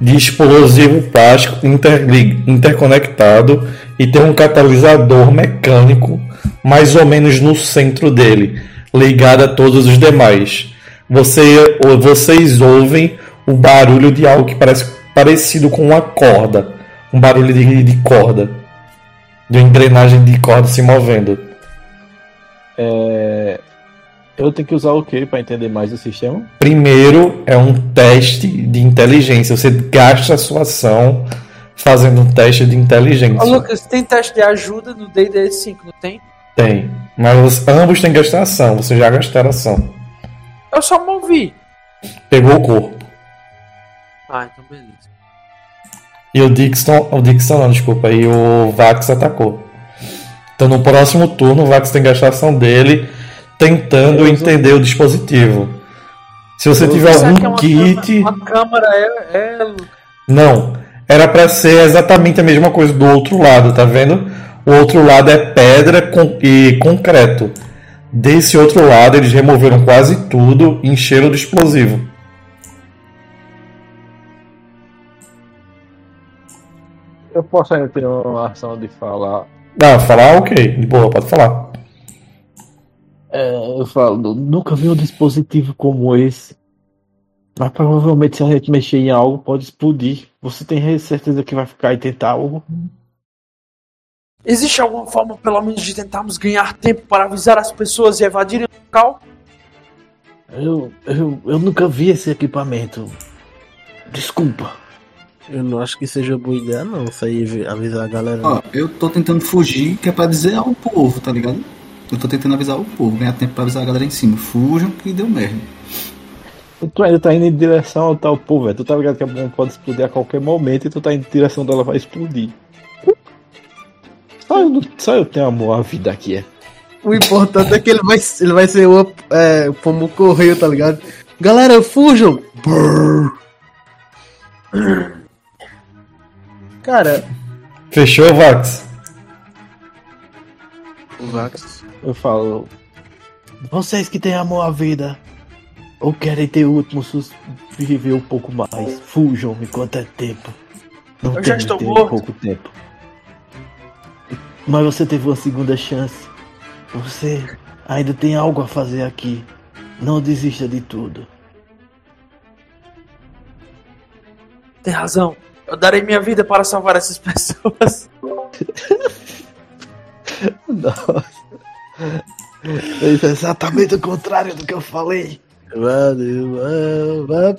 de explosivo plástico interli- interconectado e tem um catalisador mecânico mais ou menos no centro dele, ligado a todos os demais. Você, vocês ouvem o barulho de algo que parece parecido com uma corda, um barulho de, de corda, de uma engrenagem de corda se movendo. É... Eu tenho que usar o que pra entender mais o sistema? Primeiro é um teste de inteligência. Você gasta a sua ação fazendo um teste de inteligência. Ô, Lucas, tem teste de ajuda no D&D 5, não tem? Tem. Mas ambos têm que gastar ação. Você já gastaram ação. Eu só movi. Pegou o corpo. Ah, então beleza. E o Dixon, o Dixon não, desculpa, e o Vax atacou. Então no próximo turno o Vax tem que gastar a ação dele tentando entender o dispositivo. Se você tiver é algum uma kit. câmera- Uma câmera é. é... Não. Era pra ser exatamente a mesma coisa do outro lado, tá vendo? O outro lado é pedra com- e concreto. Desse outro lado eles removeram quase tudo e encheram de explosivo. Eu posso ainda ter uma ação de falar. Ah, falar ok, de boa, pode falar. É, eu falo, nunca vi um dispositivo como esse. Mas provavelmente se a gente mexer em algo pode explodir. Você tem certeza que vai ficar e tentar algo? Existe alguma forma, pelo menos, de tentarmos ganhar tempo para avisar as pessoas e evadirem o local? Eu, eu, eu nunca vi esse equipamento. Desculpa. Eu não acho que seja boa ideia, não. Isso aí vi- avisar a galera. Ó, eu tô tentando fugir, que é pra dizer ao povo, tá ligado? Eu tô tentando avisar o povo, ganhar tempo pra avisar a galera em cima. Fujam que deu merda. Tu ainda tá indo em direção ao tal povo, velho. Tu tá ligado que a bomba pode explodir a qualquer momento e tu tá indo em direção dela vai explodir. Só eu, só eu tenho amor à vida aqui, é. O importante é que ele vai, ele vai ser o é, como correio, tá ligado? Galera, fujam! Brrr. Cara, Fechou, Vax? o Vax. Eu falo. Vocês que têm amor à vida ou querem ter o último sus viver um pouco mais, fujam enquanto é tempo. Não Eu já tem estou ter morto. pouco tempo. Mas você teve uma segunda chance. Você ainda tem algo a fazer aqui. Não desista de tudo. Tem razão. Eu darei minha vida para salvar essas pessoas. Nossa. Isso é exatamente o contrário do que eu falei. Vai, beleza.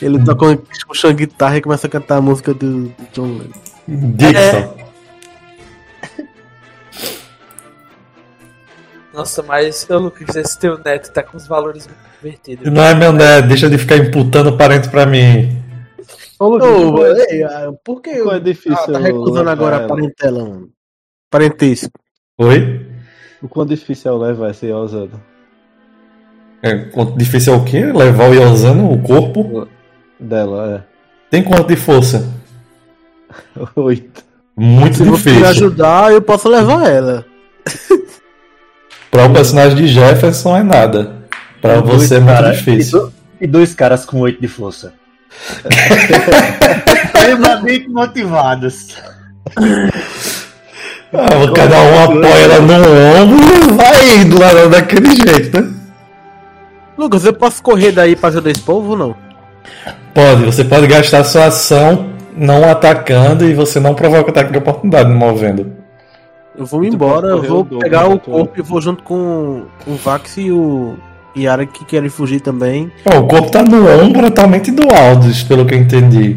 Ele com- puxando guitarra e começa a cantar a música do John Lennon. Dixon. Nossa, mas, ô Lucas, esse teu neto tá com os valores invertidos. Não é meu neto, deixa de ficar imputando parente pra mim. Ô, qual é- ei, ah, por que qual é ah, difícil? tá recusando agora a parentela? mano? Parentesco. Oi? O quão difícil é levar esse Osano? É, quanto difícil é o quê? Levar o Yozano, o corpo? Dela, Tem quanto de força? é. Oito. Muito Se você me difícil. ajudar, eu posso levar ela. Para o personagem de Jefferson é nada. Pra Dois você é muito cara- difícil. E, do- dois caras com 8 de força. Extremamente motivados. Ah, cada um apoia ela no ombro e vai indo lá daquele jeito, né? Lucas, eu posso correr daí pra ajudar esse povo ou não? Pode, você pode gastar sua ação não atacando e você não provoca ataque de oportunidade movendo. Eu vou embora, eu vou pegar da o corpo e vou junto com o Vax e o Yara que querem fugir também. Ó, o corpo tá no ombro totalmente do Aldous, pelo que eu entendi.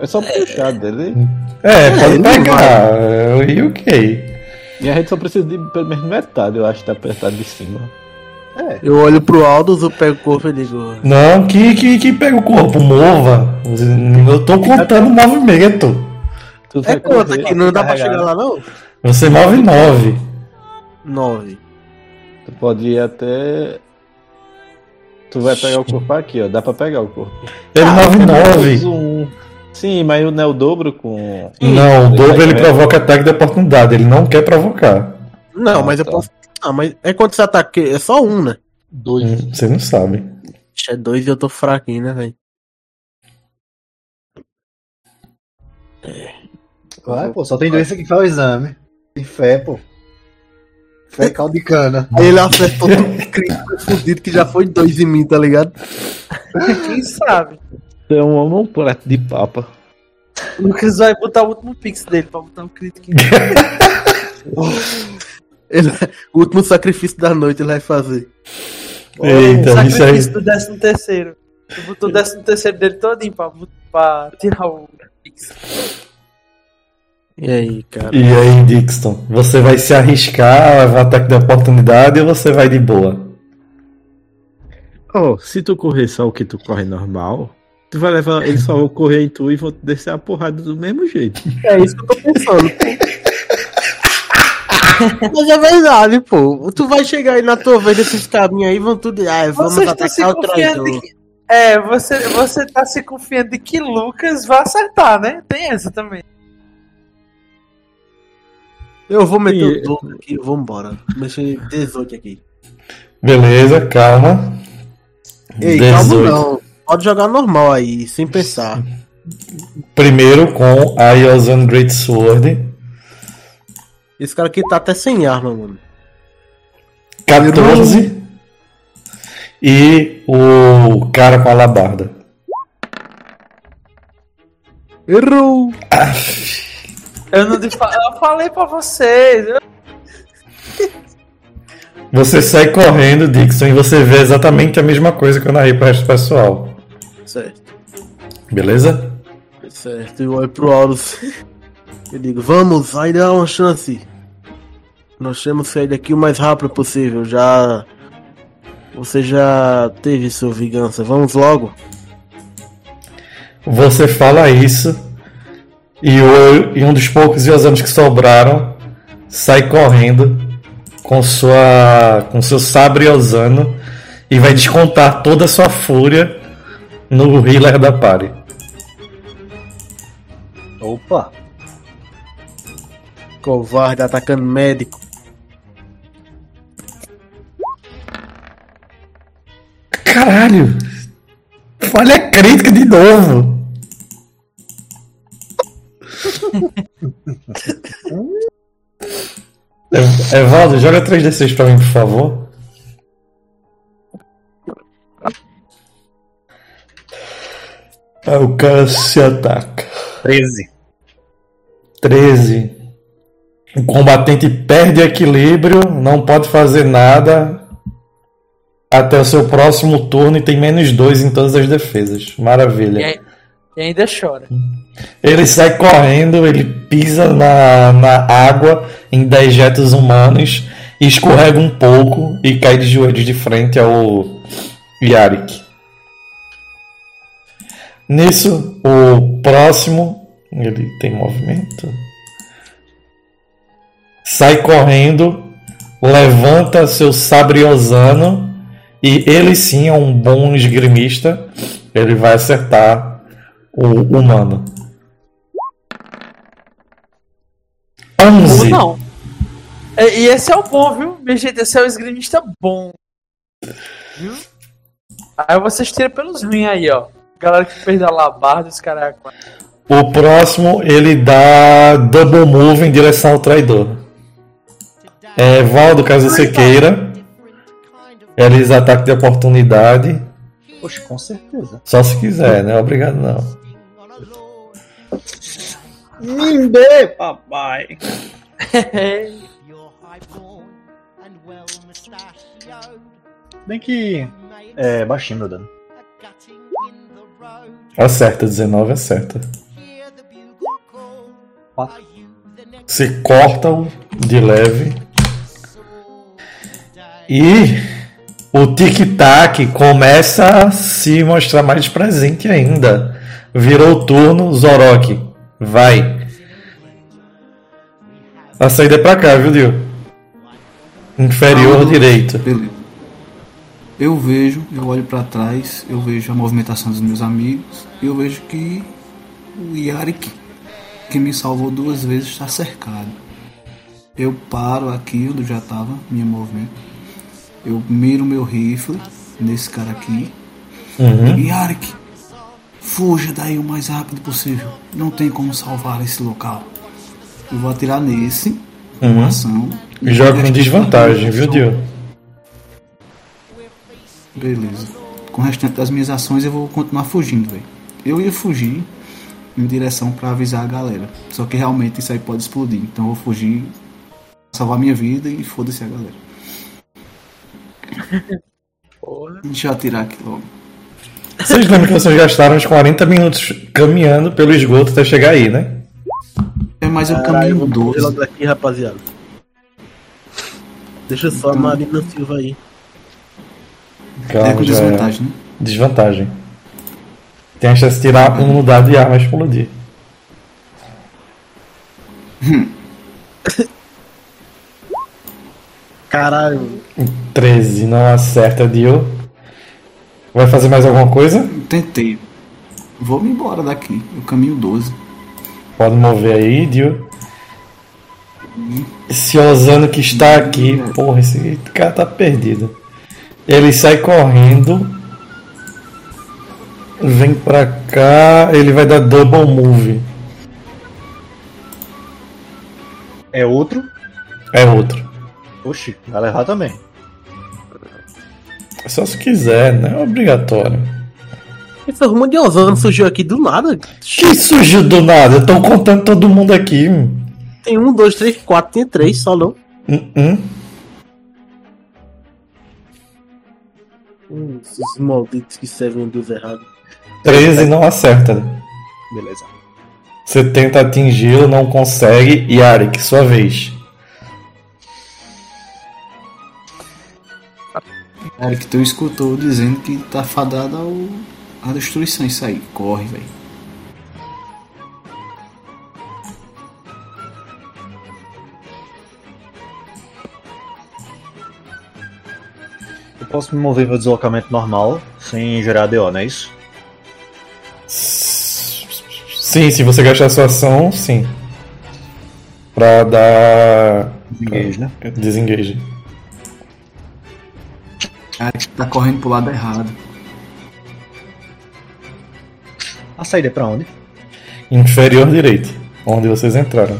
É só puxar dele. É, pode ele pegar. é, E ok. E a gente só precisa de pelo menos metade, eu acho, da metade de cima. Eu olho pro Aldous, eu pego o corpo e digo. Não, que, que, que pega o corpo, mova. Eu tô contando o movimento. Tu É conta correr, aqui, não dá pra chegar lá não? Você move nove. Nove. Pode ir até. Tu vai pegar o corpo aqui, ó. Dá pra pegar o corpo. Ele move Menos nove. um. Sim, mas não é o dobro com. Não, o dobro ele provoca ataque de oportunidade. Ele não quer provocar. Não, Ah, mas eu tá. posso. Ah, mas é quanto você ataque? É só um, né? Hum, Você não sabe. É dois e eu tô fraquinho, né, velho? Vai, pô, só tem dois aqui que faz o exame. Tem fé, pô. Fé é de cana. Ele acertou tudo crítico fudido que já foi dois em mim, tá ligado? Quem sabe? É um, um prato de papa. O Lucas vai botar o último pix dele pra botar um crítico. Ele- o último sacrifício da noite ele vai fazer. Eita, isso aí. Sacrifício do 13 terceiro. Tu botou o 13 terceiro dele todinho pra, pra tirar o pix. E aí, cara? E aí, Dixon? Você vai se arriscar a levar ataque de oportunidade ou você vai de boa? Ó, se tu correr só o que tu corre normal, tu vai levar. Eles só vão correr em tu e vão descer a porrada do mesmo jeito. É isso que eu tô pensando, pô. Mas é verdade, pô. Tu vai chegar aí na tua vez desses caminhos aí, vão tudo. Ah, vamos Você está se atacar o traidor. que... É, você, você tá se confiando de que Lucas vai acertar, né? Tem essa também. Eu vou meter E- o dobro aqui, vambora. Mexer 18 aqui. Beleza, calma. Ei, calma não. Pode jogar normal aí, sem pensar. Primeiro com a Yozan Great Sword. Esse cara aqui tá até sem arma, mano. 14. E o cara com a alabarda. Errou! Eu não eu falei pra vocês. Você sai correndo, Dixon, e você vê exatamente a mesma coisa que eu narrei pro resto do pessoal. Certo, Beleza? certo. Eu olho pro Horus. Eu digo, vamos, vai dar uma chance. Nós temos que sair daqui o mais rápido possível. Já. Você já teve sua vingança. Vamos logo. Você fala isso e, o, e um dos poucos Yosanos que sobraram sai correndo com sua com seu sabre Yosano e vai descontar toda a sua fúria no healer da party. Opa! Covarde atacando médico. Caralho! Falha crítica de novo! Ev- Evaldo, joga 3d6 pra mim, por favor. Aí o cara se ataca. 13. 13. O combatente perde equilíbrio, não pode fazer nada até o seu próximo turno e tem menos 2 em todas as defesas. Maravilha. E, ainda chora. Ele sai correndo, ele pisa na, na água em dejetos humanos, escorrega um pouco e cai de joelhos de frente ao Yarik. Nisso, o próximo, ele tem movimento, sai correndo, levanta seu sabre osano e ele sim é um bom esgrimista. Ele vai acertar o humano. 11. Ou não. É, E esse é o bom, viu? Minha gente, esse é o esgrimista bom. Viu? Aí vocês tiram pelos ruins aí, ó. Galera que perdeu a labarda, os caras. O próximo ele dá double move em direção ao traidor. É, Valdo, caso você queira, eles ataque de oportunidade. Poxa, com certeza. Só se quiser, né? Obrigado não. Me dê, papai! Bem que. É baixinho meu dano. Acerta, 19 acerta. Quatro. Você corta-o de leve. E o tic-tac começa a se mostrar mais presente ainda. Virou o turno, Zorok. Vai. A saída é pra cá, viu, Dio? Inferior Ah, direito. Beleza. Eu vejo, eu olho pra trás, eu vejo a movimentação dos meus amigos, e eu vejo que o Yarik, que me salvou duas vezes, está cercado. Eu paro aqui onde já estava, minha movimento. Eu miro meu rifle nesse cara aqui. Uhum. Yarik, fuja daí o mais rápido possível. Não tem como salvar esse local. Eu vou atirar nesse, com Uhum. ação. Joga com desvantagem, viu, Dio? Beleza. Com o restante das minhas ações eu vou continuar fugindo, velho. Eu ia fugir em direção pra avisar a galera. Só que realmente isso aí pode explodir. Então eu vou fugir, salvar minha vida e foda-se a galera. Deixa eu atirar aqui logo. Vocês lembram que vocês gastaram uns 40 minutos caminhando pelo esgoto até chegar aí, né? É mais Caralho, caminho vamos correr 12. logo daqui, rapaziada. Deixa só a Então- Marina Silva aí. Calma, É com desvantagem, né? Desvantagem. Tem a chance de tirar um no dado e a arma explodir. Caralho. 13 não acerta, Dio. Vai fazer mais alguma coisa? Tentei. Vou me embora daqui. Eu caminho 12. Pode mover aí, Dio. Esse Osano que está aqui, porra, esse cara tá perdido. Ele sai correndo. Vem pra cá, ele vai dar double move. É outro? É outro. Oxi, vai levar também. Só se quiser, não é obrigatório. Esse rumo de Osano surgiu aqui do nada. Que surgiu do nada? Eu tô contando todo mundo aqui. Tem um, dois, três, quatro, tem três só não. Hum, hum. Hum, esses malditos que servem um Deus errado. 13 não acerta. Beleza. Você tenta atingi-lo, não consegue. E Arik, sua vez. Eric, tu escutou dizendo que tá fadado ao... à destruição isso aí. Corre, velho. Eu posso me mover para deslocamento normal, sem gerar DO, não é isso? Sim, se você gastar sua ação, sim. Pra dar. Engage, né? Desengage. Eric tá correndo pro lado errado. A saída é pra onde? Inferior direito. Onde vocês entraram.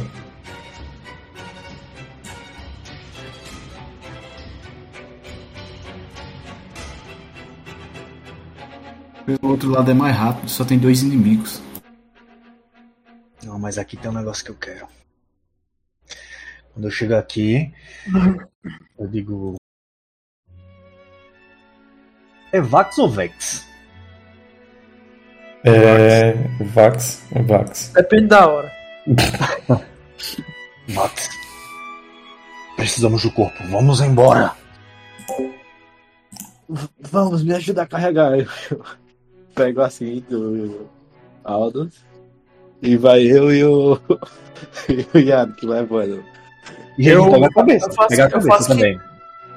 Pelo outro lado é mais rápido, só tem dois inimigos. Não, mas aqui tem um negócio que eu quero. Quando eu chego aqui, eu digo. É Vax ou Vex? É. Vax. Vax. Depende da hora. Vax. Precisamos do corpo, vamos embora. Vamos, me ajuda a carregar. Eu pego assim do Aldo. E vai eu e o. e o Yano que vai embora. E Eu- ele pega a cabeça. eu faço- pega a eu cabeça faço que- também.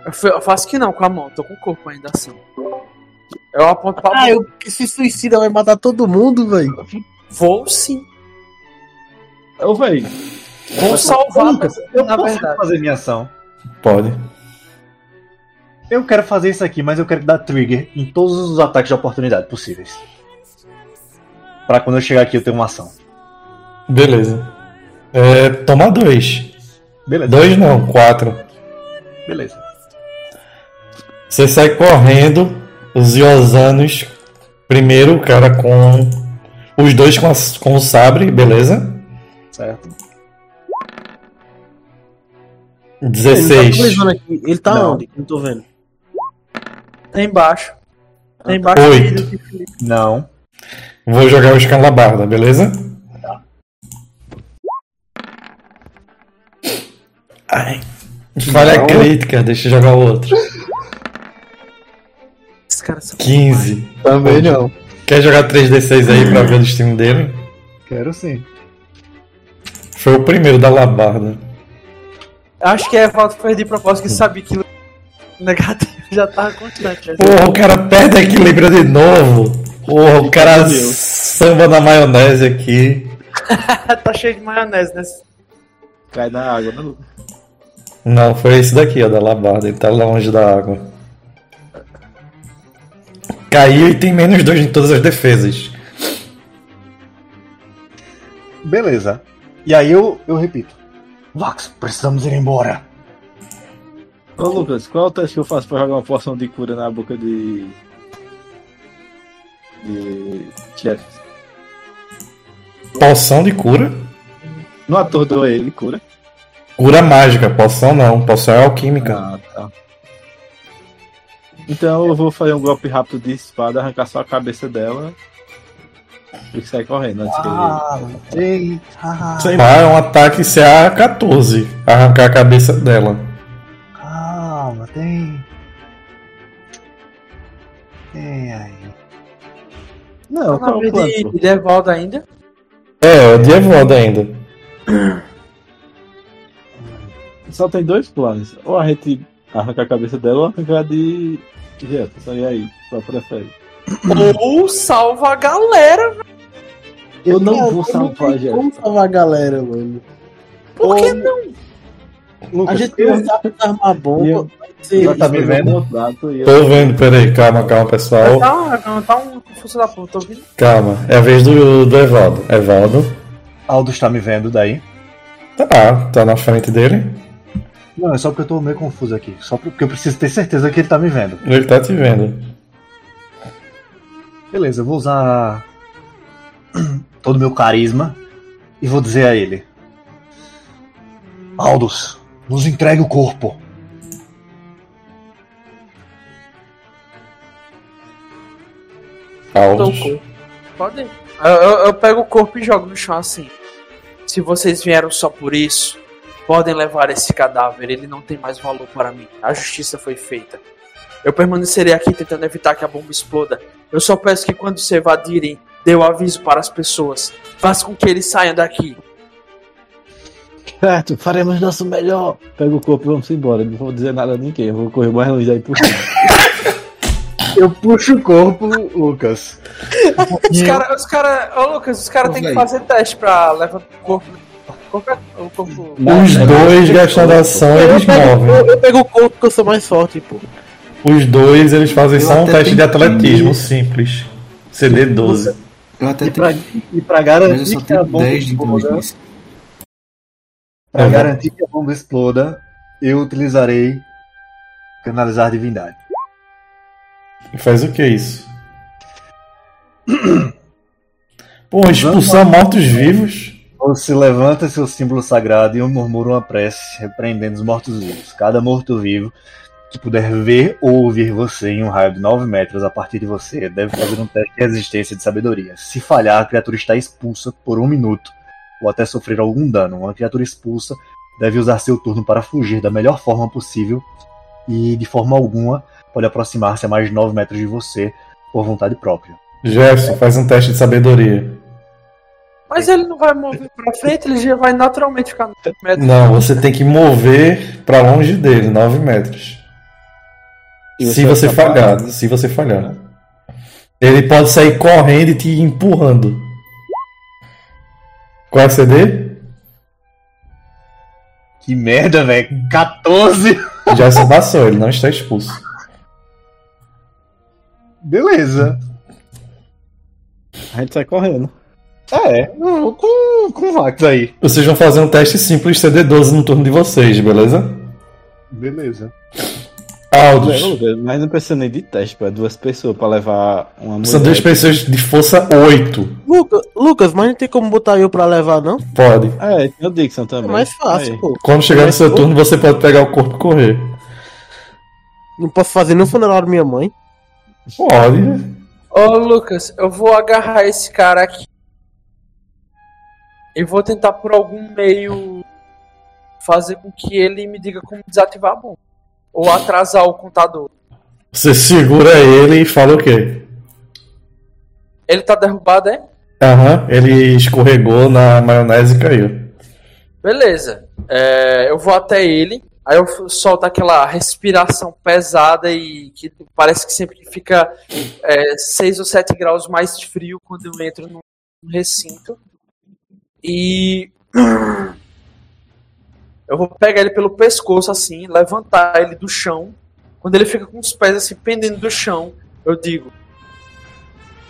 Eu, fa- eu faço que não com a mão, tô com o corpo ainda assim. Eu aponto pra Ah, eu se suicida vai matar todo mundo, velho. Vou sim. Ô, velho. Vou salvar, Lucas, eu na posso verdade. fazer minha ação. Pode. Eu quero fazer isso aqui, mas eu quero dar trigger em todos os ataques de oportunidade possíveis. Pra quando eu chegar aqui eu ter uma ação. Beleza. É, toma dois. Beleza. Dois não, quatro. Beleza. Você sai correndo, os Iosanos. Primeiro o cara com. Os dois com, as- com o sabre, beleza? Certo. Ele tá 16. aqui. Ele tá Não. onde? Não tô vendo. Tá embaixo. Tá embaixo Oito. do Felipe. Não. Vou jogar o escalabarda, beleza? Ai. Falha crítica, deixa eu jogar o outro. Esses caras são 15. Também não. Quer jogar 3d6 aí pra ver o destino dele? Quero sim. Foi o primeiro da labarda. Acho que é falta que fez de propósito que sabia que o negativo já tava constante. né? Porra, o cara perde equilíbrio de novo. Porra, o cara samba na maionese aqui. tá cheio de maionese nesse. Cai na água, né? Não, foi esse daqui, ó, da labarda. Ele tá longe da água. Caiu e tem menos dois em todas as defesas. Beleza. E aí eu, eu repito. Vax, precisamos ir embora. Ô, Lucas, qual é o teste que eu faço pra jogar uma poção de cura na boca de. de. chefe? Poção de cura. Não atordoa ele, cura. Cura mágica, poção não. Poção é alquímica. Ah, tá. Então eu vou fazer um golpe rápido de espada, arrancar só a cabeça dela e sair correndo antes que ele. ah, Sei lá, é um ataque CA14. Arrancar a cabeça dela. calma, tem. Não, Tá qual é na o vez plano? de, de Devaldo ainda. É, o de Evaldo ainda. Só tem dois planos. Ou a gente arranca a cabeça dela ou arrancar de Jefferson. E aí? Qual prefere? Ou salva a galera. Eu não Cara, vou salvar, tem Jefferson. Como salvar a galera, mano? Por que Ou- não? A gente não sabe armar bomba. Eu- Sim, Já tá me vendo? E eu- Tô vendo, peraí, calma, calma, pessoal. Tá, tá um confuso da puta, tô ouvindo. Calma, é a vez do, do Evaldo. Evaldo. Aldo está me vendo daí? Tá, tá na frente dele. Não, é só porque eu tô meio confuso aqui. Só porque eu preciso ter certeza que ele tá me vendo. Ele tá te vendo. Beleza, eu vou usar todo o meu carisma e vou dizer a ele: Aldous, nos entregue o corpo. Aldos. Tocou. Pode ir. Eu, eu- eu pego o corpo e jogo no chão assim. Se vocês vieram só por isso, podem levar esse cadáver. Ele não tem mais valor para mim. A justiça foi feita. Eu permanecerei aqui tentando evitar que a bomba exploda. Eu só peço que quando se evadirem, dê o aviso para as pessoas. Faça com que eles saiam daqui. Certo, faremos nosso melhor. Pega o corpo e vamos embora. Não vou dizer nada a ninguém. Eu vou correr mais longe aí por cima. Eu puxo o corpo, Lucas. Os caras, os cara, ô Lucas, os caras têm que fazer teste pra levar o corpo. É- Os dois gastando ação, Eu eles pego, movem. eu, eu pego o corpo porque eu sou mais forte, pô. Os dois, eles fazem Eu só um teste de atletismo simples. CD 12. Eu até E pra, tenho, e pra eu garantir que a bomba 10 de exploda, pra Uhum. garantir que a bomba exploda, eu utilizarei canalizar divindade. E faz o que isso? Pô, expulsar mortos-vivos? Você levanta seu símbolo sagrado e murmura uma prece, repreendendo os mortos-vivos. Cada morto-vivo que puder ver ou ouvir você em um raio de 9 metros a partir de você deve fazer um teste de resistência de sabedoria. Se falhar, a criatura está expulsa por um minuto ou até sofrer algum dano. Uma criatura expulsa deve usar seu turno para fugir da melhor forma possível e, de forma alguma, pode aproximar-se a mais de 9 metros de você por vontade própria. Jefferson, faz um teste de sabedoria. Mas ele não vai mover pra frente, ele já vai naturalmente ficar no metro. Não, você tem que mover pra longe dele, 9 metros. E Se você falhar, parado. se você falhar. Ele pode sair correndo e te empurrando. Qual é o CD? Que merda, velho! 14! Jefferson passou, ele não está expulso. Beleza. A gente sai correndo. É, não, com, com o Vax aí. Vocês vão fazer um teste simples CD12 no turno de vocês, beleza? Beleza. Aldous. Mas não precisa nem de teste, pô. É duas pessoas pra levar uma mulher. São duas pessoas de força 8. Luca, Lucas, mas não tem como botar eu pra levar, não? Pode. É, tem o Dixon É também. mais fácil, Aí. pô. Quando chegar no seu turno, você pode pegar o corpo e correr. Não posso fazer no funeral da minha mãe. Pode. Ô Lucas, eu vou agarrar esse cara aqui. E vou tentar por algum meio fazer com que ele me diga como desativar a bomba. Ou atrasar o contador. Você segura ele e fala o quê? Ele tá derrubado, é? Aham, ele escorregou na maionese e caiu. Beleza. É, eu vou até ele. Aí eu solto aquela respiração pesada e que parece que sempre fica 6 ou 7 graus mais frio quando eu entro no recinto. E eu vou pegar ele pelo pescoço assim, levantar ele do chão. Quando ele fica com os pés assim pendendo do chão, eu digo: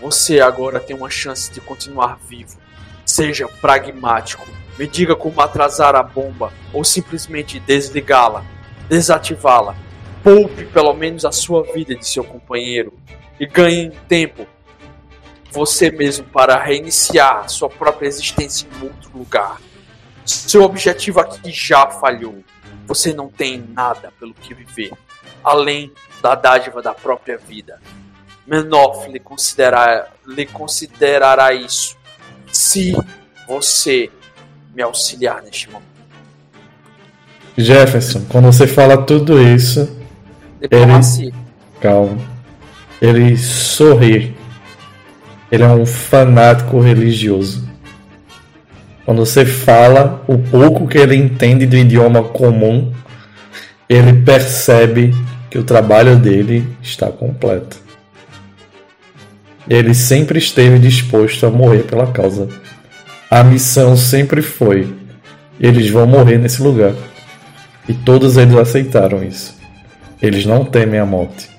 Você agora tem uma chance de continuar vivo. Seja pragmático. Me diga como atrasar a bomba ou simplesmente desligá-la, desativá-la. Poupe pelo menos a sua vida de seu companheiro e ganhe tempo você mesmo para reiniciar sua própria existência em outro lugar. Seu objetivo aqui já falhou. Você não tem nada pelo que viver, além da dádiva da própria vida. Menoff lhe, considerar, lhe considerará isso se você me auxiliar neste momento. Jefferson, quando você fala tudo isso, Diplomacia. calma. Ele sorri. Ele é um fanático religioso. Quando você fala o pouco que ele entende do idioma comum, ele percebe que o trabalho dele está completo. Ele sempre esteve disposto a morrer pela causa. A missão sempre foi: eles vão morrer nesse lugar. E todos eles aceitaram isso. Eles não temem a morte.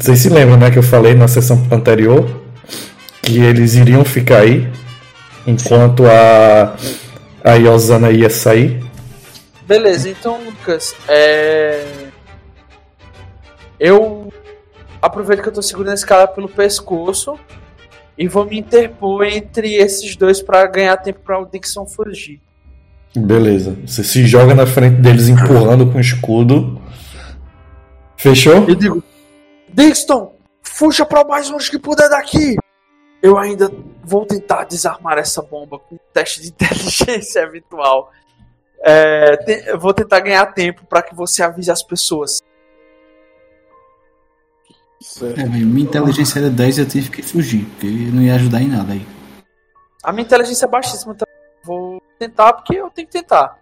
Vocês se lembram, né, que eu falei na sessão anterior que eles iriam ficar aí enquanto a a Yosana ia sair? Beleza, então, Lucas, é. Eu aproveito que eu tô segurando esse cara pelo pescoço e vou me interpor entre esses dois pra ganhar tempo pra o Dixon fugir. Beleza. Você se joga na frente deles empurrando com o escudo. Fechou? Eu digo: Dixon, fuja pra mais longe que puder daqui! Eu ainda vou tentar desarmar essa bomba com um teste de inteligência virtual. É, te- vou tentar ganhar tempo pra que você avise as pessoas. É, minha inteligência era 10 eu tive que fugir, porque não ia ajudar em nada aí. A minha inteligência é baixíssima, então vou tentar porque eu tenho que tentar.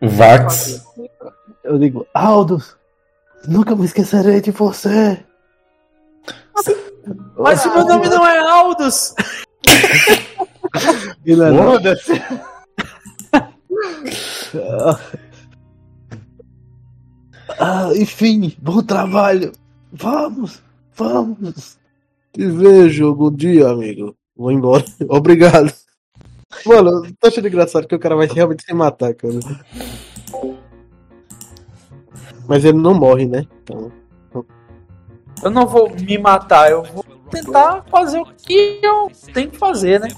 Vax. Eu digo, Aldous, nunca me esquecerei de você. Mas o meu nome não é Aldous! Foda-se. Ah, enfim, bom trabalho. Vamos, vamos. Te vejo algum dia, amigo. Vou embora. Obrigado. Mano, eu tô achando engraçado que o cara vai realmente se matar, cara. Mas ele não morre, né? Então, Eu não vou me matar, eu vou tentar fazer o que eu tenho que fazer, né?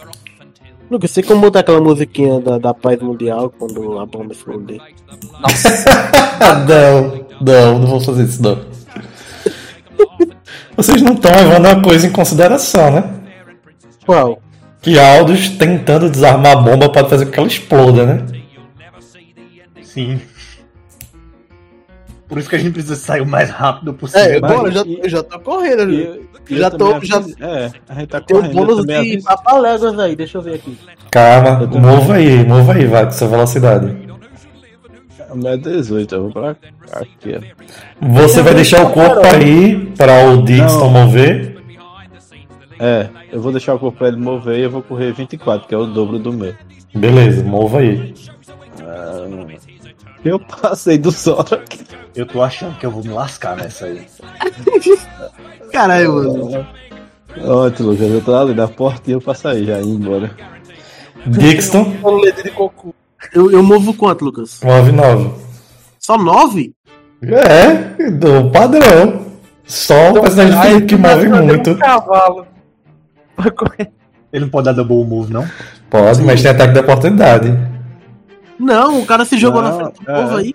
Lucas, você como botar aquela musiquinha da, da paz mundial quando a bomba explodir? não, não, não vou fazer isso não. Vocês não estão levando uma coisa em consideração, né? Qual? Que Aldous tentando desarmar a bomba pode fazer com que ela exploda, né? Sim. Por isso que a gente precisa sair o mais rápido possível. É, bora, eu já, e- eu já tô correndo. E- e Já eu tô- já- É, a gente tá Tem um correndo. eu bônus de papaléguas aí, deixa eu ver aqui. Calma, Eu mova aí, mova aí, vai, com sua velocidade. É 18, eu vou pra aqui, ó. Você vai deixar o corpo aí para o Dixon mover? É, eu vou deixar o corpo pra ele mover e eu vou correr 24, que é o dobro do meu. Beleza, mova aí. Eu passei do Sora. Eu tô achando que eu vou me lascar nessa aí. Caralho, mano. Ótimo, Lucas, eu tô ali na portinha pra sair, já ir embora. Dixon. Eu, eu movo quanto, Lucas? move 9. Só nove? É, do padrão. Só o personagem Aí, Felipe que move eu muito. Um cavalo. Ele não pode dar double move, não? Pode, mas tem ataque de oportunidade. Não, o cara se jogou Não, na frente do é. povo aí.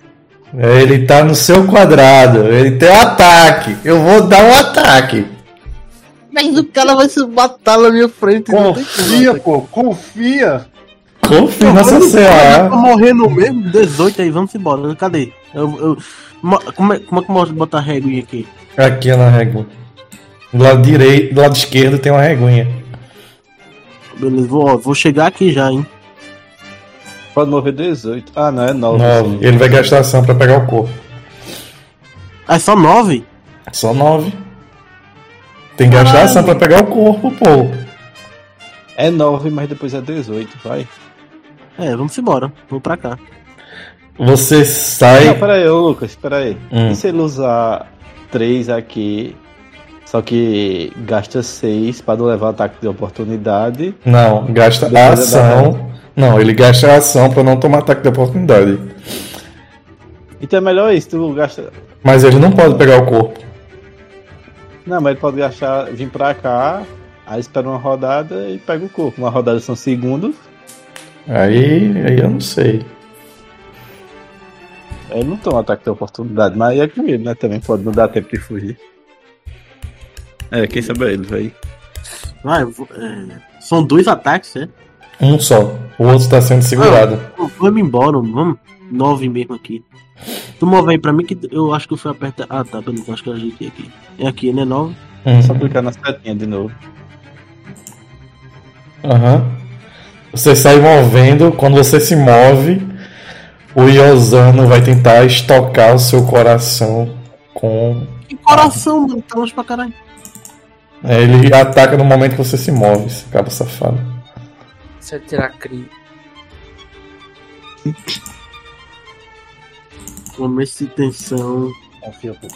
Ele tá no seu quadrado, ele tem ataque. Eu vou dar um ataque. Mas o cara vai se matar na minha frente. Confia, pô, confia! Confia nessa Eu tô morrendo mesmo? 18 aí, vamos embora. Cadê? Eu, eu- mo- como, é, como é que eu posso botar a reguinha aqui? Aqui na régua. Do lado direito, do lado esquerdo tem uma reguinha. Beleza, vou, ó, vou chegar aqui já, hein? Pode mover 18. Ah, não, é 9. 9. Ele vai gastar ação pra pegar o corpo. Ah, é só 9? Só 9. Tem que gastar ação pra pegar o corpo, pô. É 9, mas depois é 18, vai. É, vamos embora. Vou pra cá. Você sai. Não, pera aí, ô Lucas, pera aí. Hum. E se ele usar 3 aqui, só que gasta 6 pra não levar ataque de oportunidade? Não, gasta Depois da ação. Não, ele gasta a ação pra não tomar ataque de oportunidade. Então é melhor isso, tu gasta. Mas ele não pode pegar o corpo. Não, mas ele pode gastar, vir pra cá, aí espera uma rodada e pega o corpo. Uma rodada são segundos, Aí, aí eu não sei. aí ele não toma ataque de oportunidade, mas é com ele, né? Também pode não dar tempo de fugir. É, quem sabe é ele, vai. Vai, eu vou- é, são dois ataques, é? Um só. O outro tá sendo segurado. Pô, Vamos embora, vamos. 9 mesmo aqui. Tu move aí pra mim que eu acho que eu fui apertar. Ah, tá, beleza, acho que eu ajeitei aqui. É aqui, né? 9. Uhum. Só clicar na setinha de novo. Aham. Você sai movendo, quando você se move, o Iosano vai tentar estocar o seu coração com. Que coração, mano, tá longe pra caralho. É, Ele ataca no momento que você se move, esse cabo safado. Você tirar cri. Momento de tensão. Confia, pô.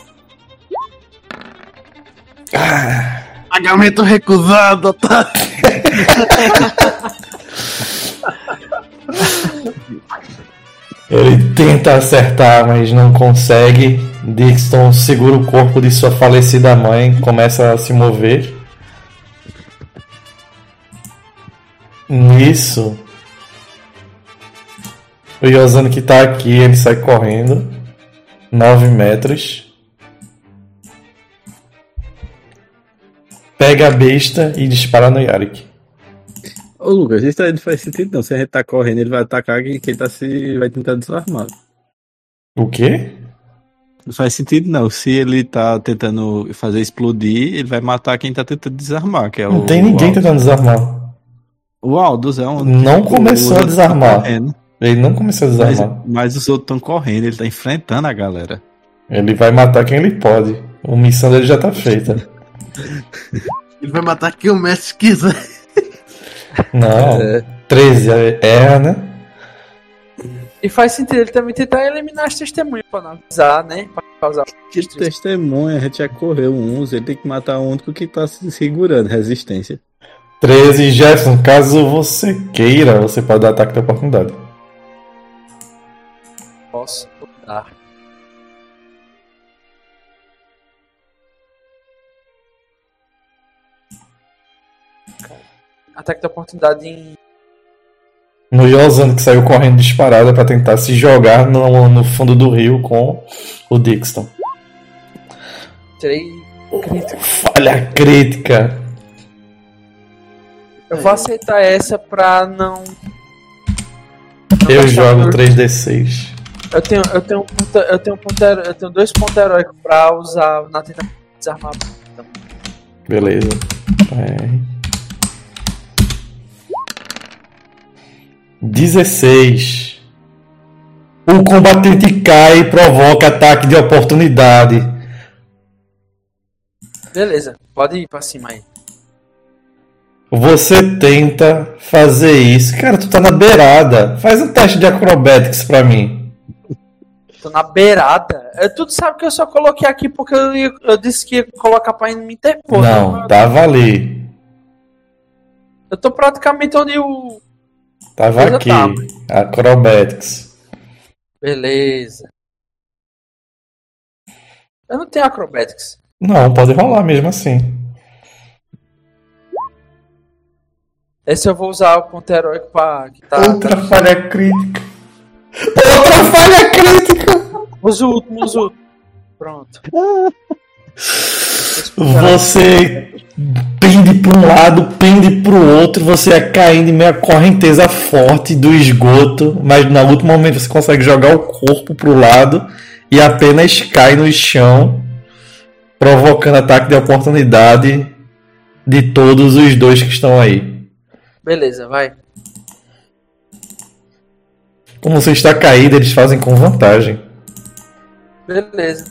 Pagamento recusado, tá? Ele tenta acertar, mas não consegue. Dixon segura o corpo de sua falecida mãe, começa a se mover. Nisso, o Yosano que tá aqui, ele sai correndo 9 metros. Pega a besta e dispara no Yarik. Ô Lucas, isso aí não faz sentido não. Se a gente tá correndo, ele vai atacar quem, quem tá se. vai tentar desarmar. O quê? Não faz sentido não. Se ele tá tentando fazer explodir, ele vai matar quem tá tentando desarmar, que é o. Não tem ninguém o tentando desarmar. O Aldous é um. Não começou a desarmar. tá. Ele não começou a Mas, desarmar. mas os outros estão correndo, ele tá enfrentando a galera. Ele vai matar quem ele pode. A missão dele já tá feita. Ele vai matar quem o mestre quiser. Não. É. 13 é- erra, né? E faz sentido ele também tentar eliminar as testemunhas pra não avisar, né? Pra causar. Que testemunha, a gente já correu uns, ele tem que matar o único que tá se segurando, resistência. 13, Jefferson, caso você queira, você pode dar ataque de oportunidade. Posso dar. Ataque da oportunidade em. No Yozan, que saiu correndo disparada pra tentar se jogar no, no fundo do rio com o Dixon. Tirei crítico. Falha crítica. Eu vou aceitar essa pra não. não Eu jogo meu- 3d6. Eu tenho, eu tenho, um ponto, eu tenho um ponto, eu tenho dois pontos heróicos pra usar na tentativa de desarmar. Então, Beleza. É. 16. O combatente cai e provoca ataque de oportunidade. beleza, pode ir pra cima aí. Você tenta fazer isso. Cara, tu tá na beirada. Faz um teste de acrobatics pra mim. Tô na beirada. Eu, tu sabe que eu só coloquei aqui porque eu, eu disse que ia colocar pra me interpor. Não, Eu- tava ali. Eu tô praticamente onde o. Tava Coisa aqui. tava. Acrobatics. Beleza. Eu não tenho acrobatics. Não, pode rolar mesmo assim. Esse eu vou usar o ponto heróico pra. Que tá, Outra falha crítica. Outra falha crítica. Usa o último, usa o último. Pronto. Você pende para um lado, pende para o outro, você é caindo em meia correnteza forte do esgoto, mas no último momento você consegue jogar o corpo para o lado e apenas cai no chão, provocando ataque de oportunidade de todos os dois que estão aí. Beleza, vai. Como você está caído, eles fazem com vantagem. Beleza.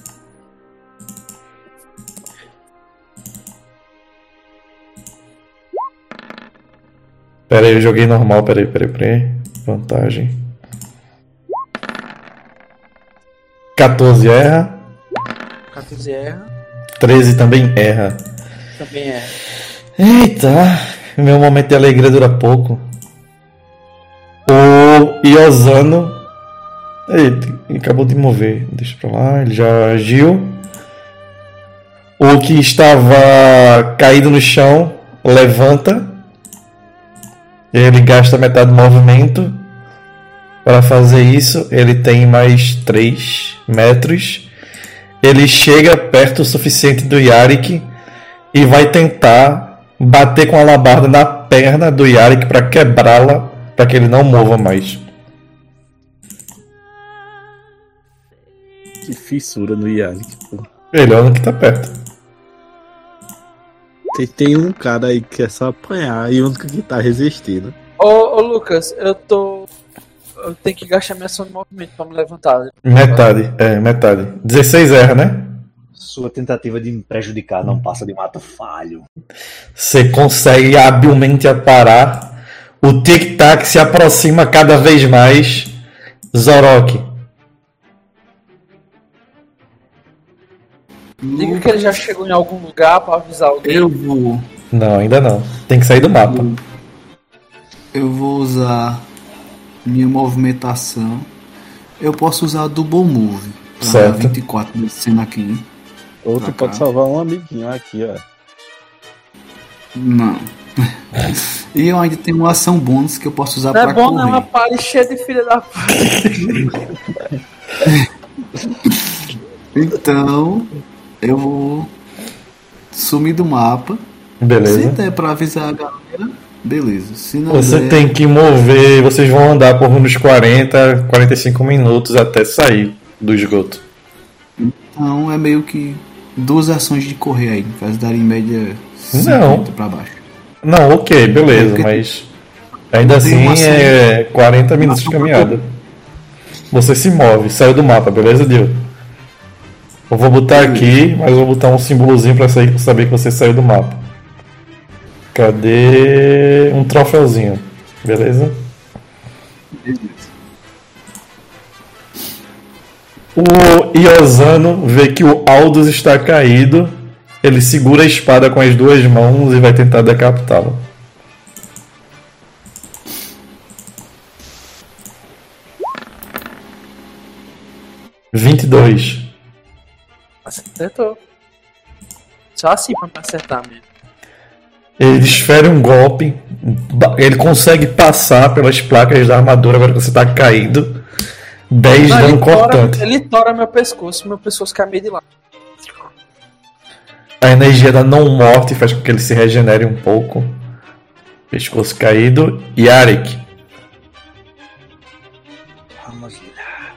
Pera aí, eu joguei normal, pera aí, pera aí, pera aí. Vantagem. 14 erra, 14 erra. 13 também erra. Também é. Eita, meu momento de alegria dura pouco. O Iosano. Ele acabou de mover. Deixa pra lá, ele já agiu. O que estava caído no chão levanta. Ele gasta metade do movimento. Para fazer isso, ele tem mais 3 metros. Ele chega perto o suficiente do Yarik e vai tentar bater com a alabarda na perna do Yarik para quebrá-la, para que ele não mova mais. Que fissura no Yannick, pô. Ele é o único que tá perto. Tem, tem um cara aí que é só apanhar e o único que tá resistindo. Ô, ô Lucas, eu tô. Eu tenho que gastar minha ação de movimento pra me levantar. Metade, é, metade. 16 erra, né? Sua tentativa de me prejudicar não passa de um ato falho. Você consegue habilmente aparar. O tic-tac se aproxima cada vez mais. Zorok. Diga que ele já chegou em algum lugar pra avisar alguém. Eu vou. Não, ainda não. Tem que sair do mapa. Eu vou usar minha movimentação. Eu posso usar Double Move. Pra Certo. 24 descendo aqui. Ou tu Pra pode cá. salvar um amiguinho aqui, ó. Não. e eu ainda tenho uma ação bônus que eu posso usar Não é pra bom correr. não, rapaz, cheio de filha da puta. Então, eu vou sumir do mapa. Se Beleza. der pra avisar a galera, beleza. Se não Você der, tem que mover. Vocês vão andar por uns 40, 45 minutos até sair do esgoto. então é meio que duas ações de correr aí. Faz dar em média 50 Não. pra baixo. Não, ok, beleza, mas ainda assim é 40 minutos de caminhada. Você se move, saiu do mapa, beleza, Dio? Eu vou botar aqui, mas eu vou botar um símbolozinho pra sair- saber que você saiu do mapa. Cadê um troféuzinho? Beleza? O Iosano vê que o Aldous está caído. Ele segura a espada com as duas mãos e vai tentar decapitá-lo. Vinte e dois. Acertou. Só assim pra acertar mesmo. Ele desfere um golpe. Ele consegue passar pelas placas da armadura agora que você está caído. 10 Não, dano ele, tora, cortante. ele tora meu pescoço, meu pescoço cai meio de lá. A energia da não morte faz com que ele se regenere um pouco. Pescoço caído. Yarik. Vamos lá.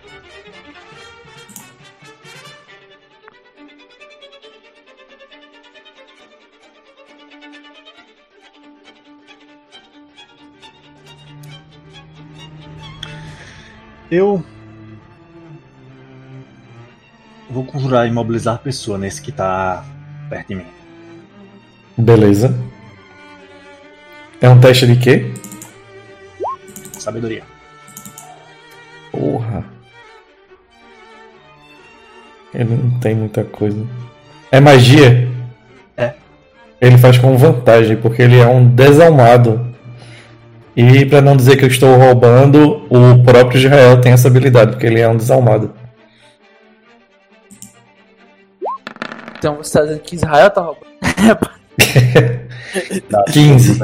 Eu vou conjurar imobilizar a pessoa nesse que tá perto de mim. Beleza. É um teste de quê? Sabedoria. Porra. Ele não tem muita coisa. É magia? É. Ele faz com vantagem, porque ele é um desalmado. E pra não dizer que eu estou roubando, o próprio Israel tem essa habilidade, porque ele é um desalmado. Então você tá dizendo que Israel tá roubando. Dá 15.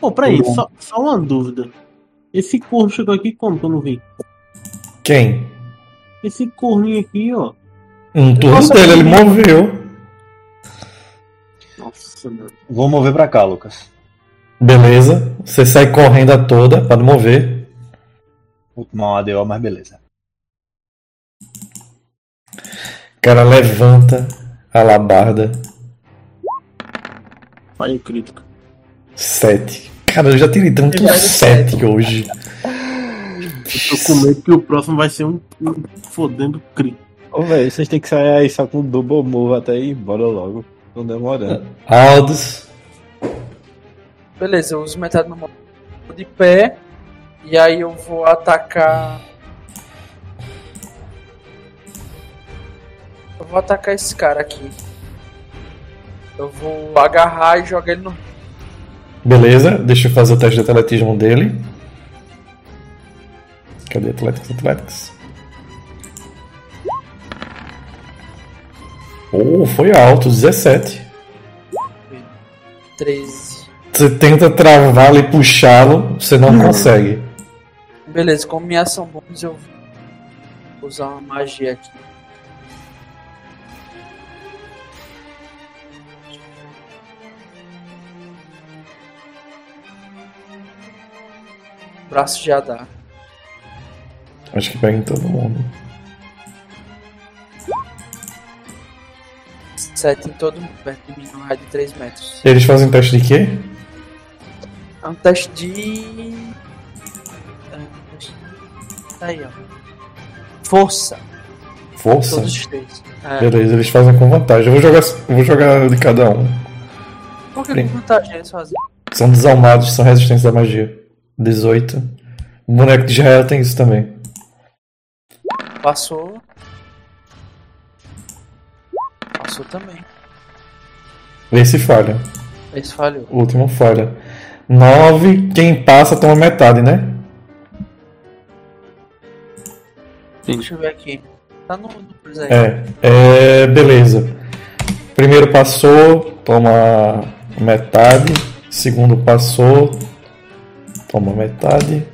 Pô, peraí, só, só uma dúvida. Esse corno chegou aqui como que eu não vi? Quem? Esse corninho aqui, ó. Um turno Nossa, dele, ele moveu. Nossa, mano. Vou mover pra cá, Lucas. Beleza. Você sai correndo a toda, pode mover. Vou tomar um ADO, mas beleza. O cara levanta a labarda. Falha crítico. 7. Cara, eu já tirei tanto vai de 7 hoje. Eu tô com medo que o próximo vai ser um, um fodendo crítico. Ô, velho, vocês têm que sair aí só com double move até ir embora logo. Não demorando. Aldous. Beleza, eu uso metade do meu movimento de pé. E aí eu vou atacar. Eu vou atacar esse cara aqui. Eu vou agarrar e jogar ele no. Beleza, deixa eu fazer o teste de atletismo dele. Cadê Athletics Athletics? Oh, foi alto, 17. 13. Você tenta travá-lo e puxá-lo, você não consegue. Beleza, como minha ação bônus eu vou usar uma magia aqui. Braço de Adar. Acho que pega em todo mundo. Sete em todo mundo, perto de mim, num raio é de 3 metros. E eles fazem teste de quê? É um teste de. É, tá aí, ó. Força. Força? Todos os três. É. Beleza, eles fazem com vantagem. Eu vou jogar, vou jogar de cada um. Por que Prim... vantagem eles fazem? São desalmados, são resistentes à magia. 18. O boneco de Israel tem isso também. Passou. Passou também. Esse falha. Esse falhou. O último falha. 9. Quem passa toma metade, né? Deixa eu ver aqui. Tá no. É. É. Beleza. Primeiro passou, toma metade. Segundo passou, toma metade.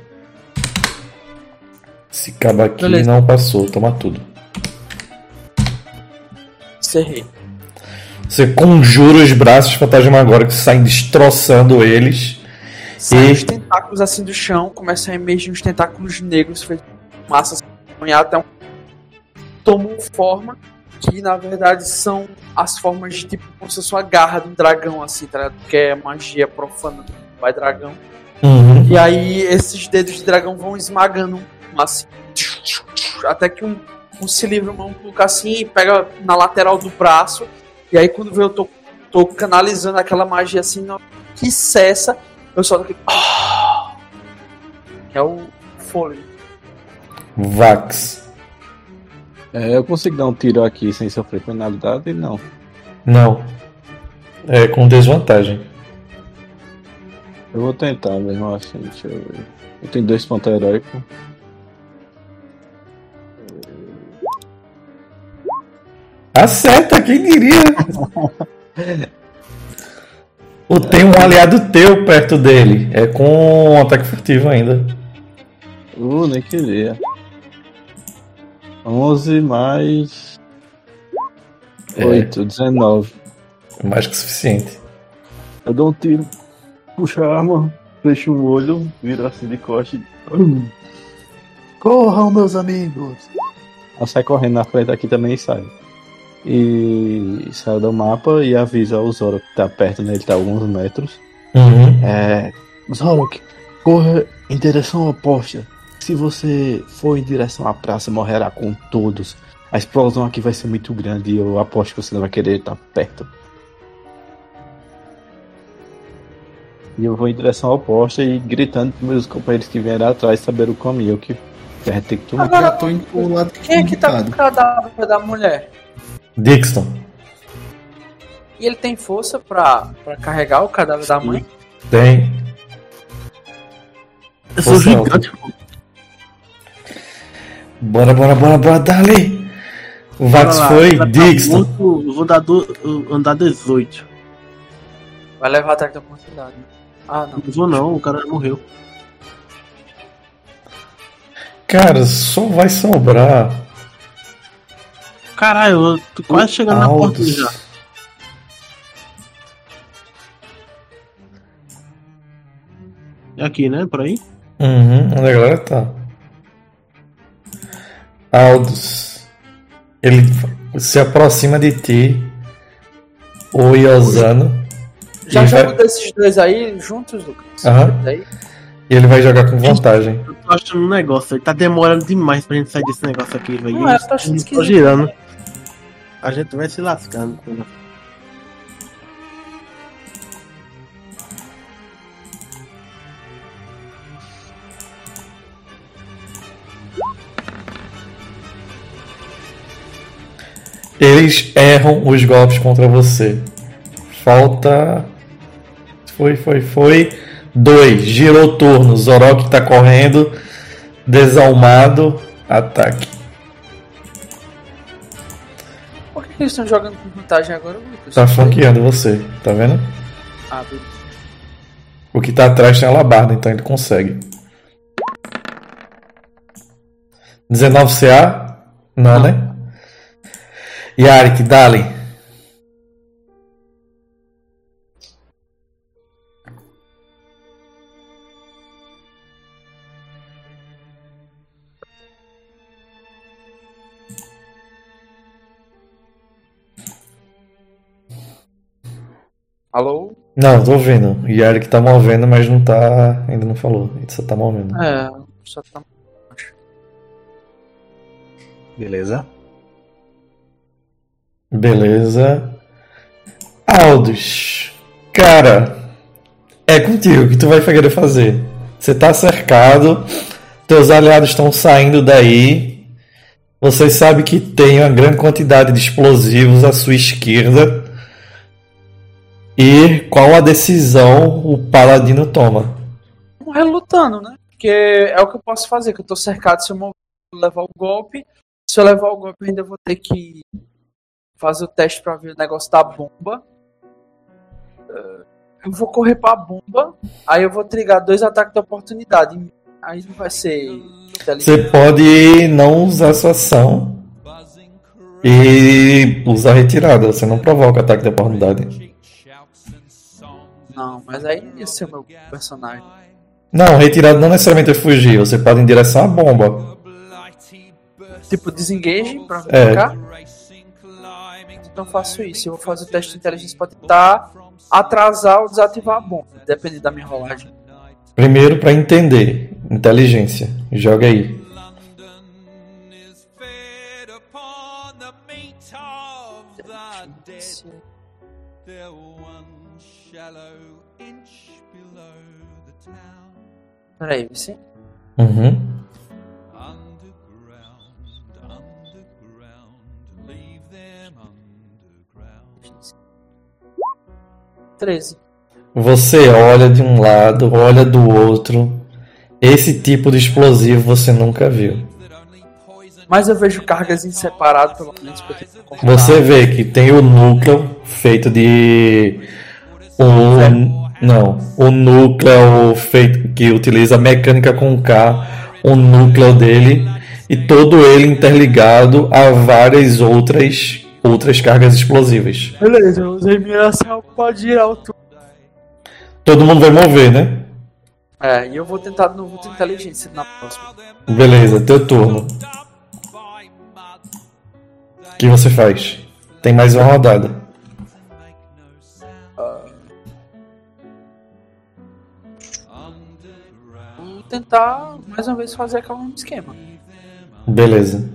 Se acaba aqui Beleza. não passou, toma tudo. Cerrei. Você conjura os braços fantasmagóricos que saem destroçando eles. Saem E- os tentáculos assim do chão, começam a emergir uns tentáculos negros feitos de massa até um. Tomam forma que na verdade são as formas de tipo como se fosse uma garra de um dragão, assim, tá ligado? Que é magia profana do pai dragão. Uhum. E aí esses dedos de dragão vão esmagando um, assim, até que um, um se livra uma maluca assim e pega na lateral do braço. E aí quando vê eu tô, tô canalizando aquela magia assim, que cessa, eu solto aquele. "Ah", Que é o fôlego. Vax. É, eu consigo dar um tiro aqui sem sofrer penalidade? Não. Não. É com desvantagem. Eu vou tentar mesmo assim, deixa eu ver. Eu tenho dois pontos heróicos. Acerta, quem diria? O tem um aliado teu perto dele. É com um ataque furtivo ainda. Uh, nem queria. 11 mais. É. 8, 19. Mais que suficiente. Eu dou um tiro, puxo a arma, fecho o olho, viro assim de costa e. Corram, meus amigos! Ela sai correndo na frente aqui também e sai. E sai do mapa e avisa o Zoro que tá perto, né? Ele tá a alguns metros. Uhum. É. Zorok, corra em direção oposta. Se você for em direção à praça, morrerá com todos. A explosão aqui vai ser muito grande e eu aposto que você não vai querer estar perto. E eu vou em direção oposta e gritando para meus companheiros que vieram atrás saber o caminho que a gente tem que tomar. Agora- Já tô indo pro lado Quem é que tá com o cadáver da mulher? Dixon. E ele tem força pra, pra carregar o cadáver da mãe? Tem. Eu sou Força gigante, pô. Bora, bora, bora, bora, dali! O Vax lá, foi, pra Dixon. muito, eu vou dar do, eu- andar 18. Vai levar ataque da oportunidade. Ah, não. Não vou não, o cara morreu. Cara, só vai sobrar. Caralho, eu tô quase chegando na porta Aldous. já. É aqui, né? Por aí? Uhum, onde a galera tá? Aldous. Ele se aproxima de ti. O Iosano. Já jogou vai- desses dois aí juntos, Lucas? Aham. Daí? E ele vai jogar com vantagem. Eu tô achando um negócio, ele tá demorando demais pra gente sair desse negócio aqui, velho. Não, eu tô achando esquisito. Tô girando. A gente vai se lascando. Eles erram os golpes contra você. Falta. Foi, foi, foi. Dois. Girou o turno. Zorok tá correndo. Desalmado. Ataque. Por que, que eles estão jogando com vantagem agora, Lucas? Tá flanqueando você. Tá vendo? Ah, beleza. O que tá atrás tem a labarda, então ele consegue. 19 CA? Não, né? Yarik, dali. Alô? Não, tô ouvindo. Yarek tá movendo, mas não tá. Ainda não falou. Ele só tá movendo. É, só tá. Beleza. Beleza. Aldous. Cara, é contigo que tu vai querer fazer. Você tá cercado, teus aliados estão saindo daí. Você sabe que tem uma grande quantidade de explosivos à sua esquerda. E qual a decisão o paladino toma? Morrer lutando, né? Porque é o que eu posso fazer, que eu tô cercado se eu levar o golpe. Se eu levar o golpe, eu ainda vou ter que fazer o teste pra ver o negócio da bomba. Eh, Eu vou correr pra bomba, aí eu vou trigar dois ataques de oportunidade. Aí não vai ser. Você pode não usar sua ação e usar retirada. Você não provoca ataque de oportunidade. Mas aí ia ser o meu personagem. Não, retirada não necessariamente é fugir. Você pode em direção à bomba. Tipo, desengage pra É. cá. Então eu faço isso. Eu vou fazer o teste de inteligência pra tentar atrasar ou desativar a bomba. Depende da minha rolagem. Primeiro para entender. Inteligência. Joga aí. Vici. Uhum. 13. Você olha de um lado, olha do outro. Esse tipo de explosivo você nunca viu. Mas eu vejo cargas em separado, pelo menos, pra ter. Você vê que tem o núcleo feito de. Um, não, o núcleo feito que utiliza mecânica com K, o núcleo dele, e todo ele interligado a várias outras outras cargas explosivas. Beleza, eu usei minha ação pra girar o turno. Todo mundo vai mover, né? É, e eu vou tentar no vulto inteligência na próxima. Beleza, teu turno. O que você faz? Tem mais uma rodada. Tentar mais uma vez fazer aquele mesmo esquema. Beleza.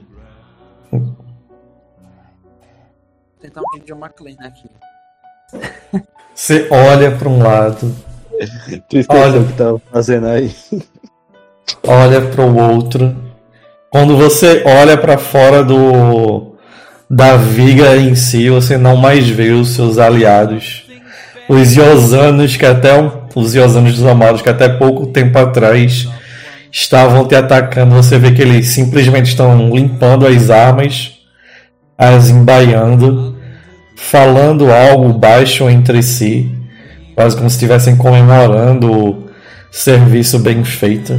Tentar um John McClane aqui. Você olha para um lado, Tu Olha. o que tava fazendo aí. olha para o outro. Quando você olha para fora do da viga em si, você não mais vê os seus aliados. Os Iosanos que até os Iosanos dos Amados que até pouco tempo atrás estavam te atacando, você vê que eles simplesmente estão limpando as armas, as embaiando, falando algo baixo entre si, quase como se estivessem comemorando o serviço bem feito.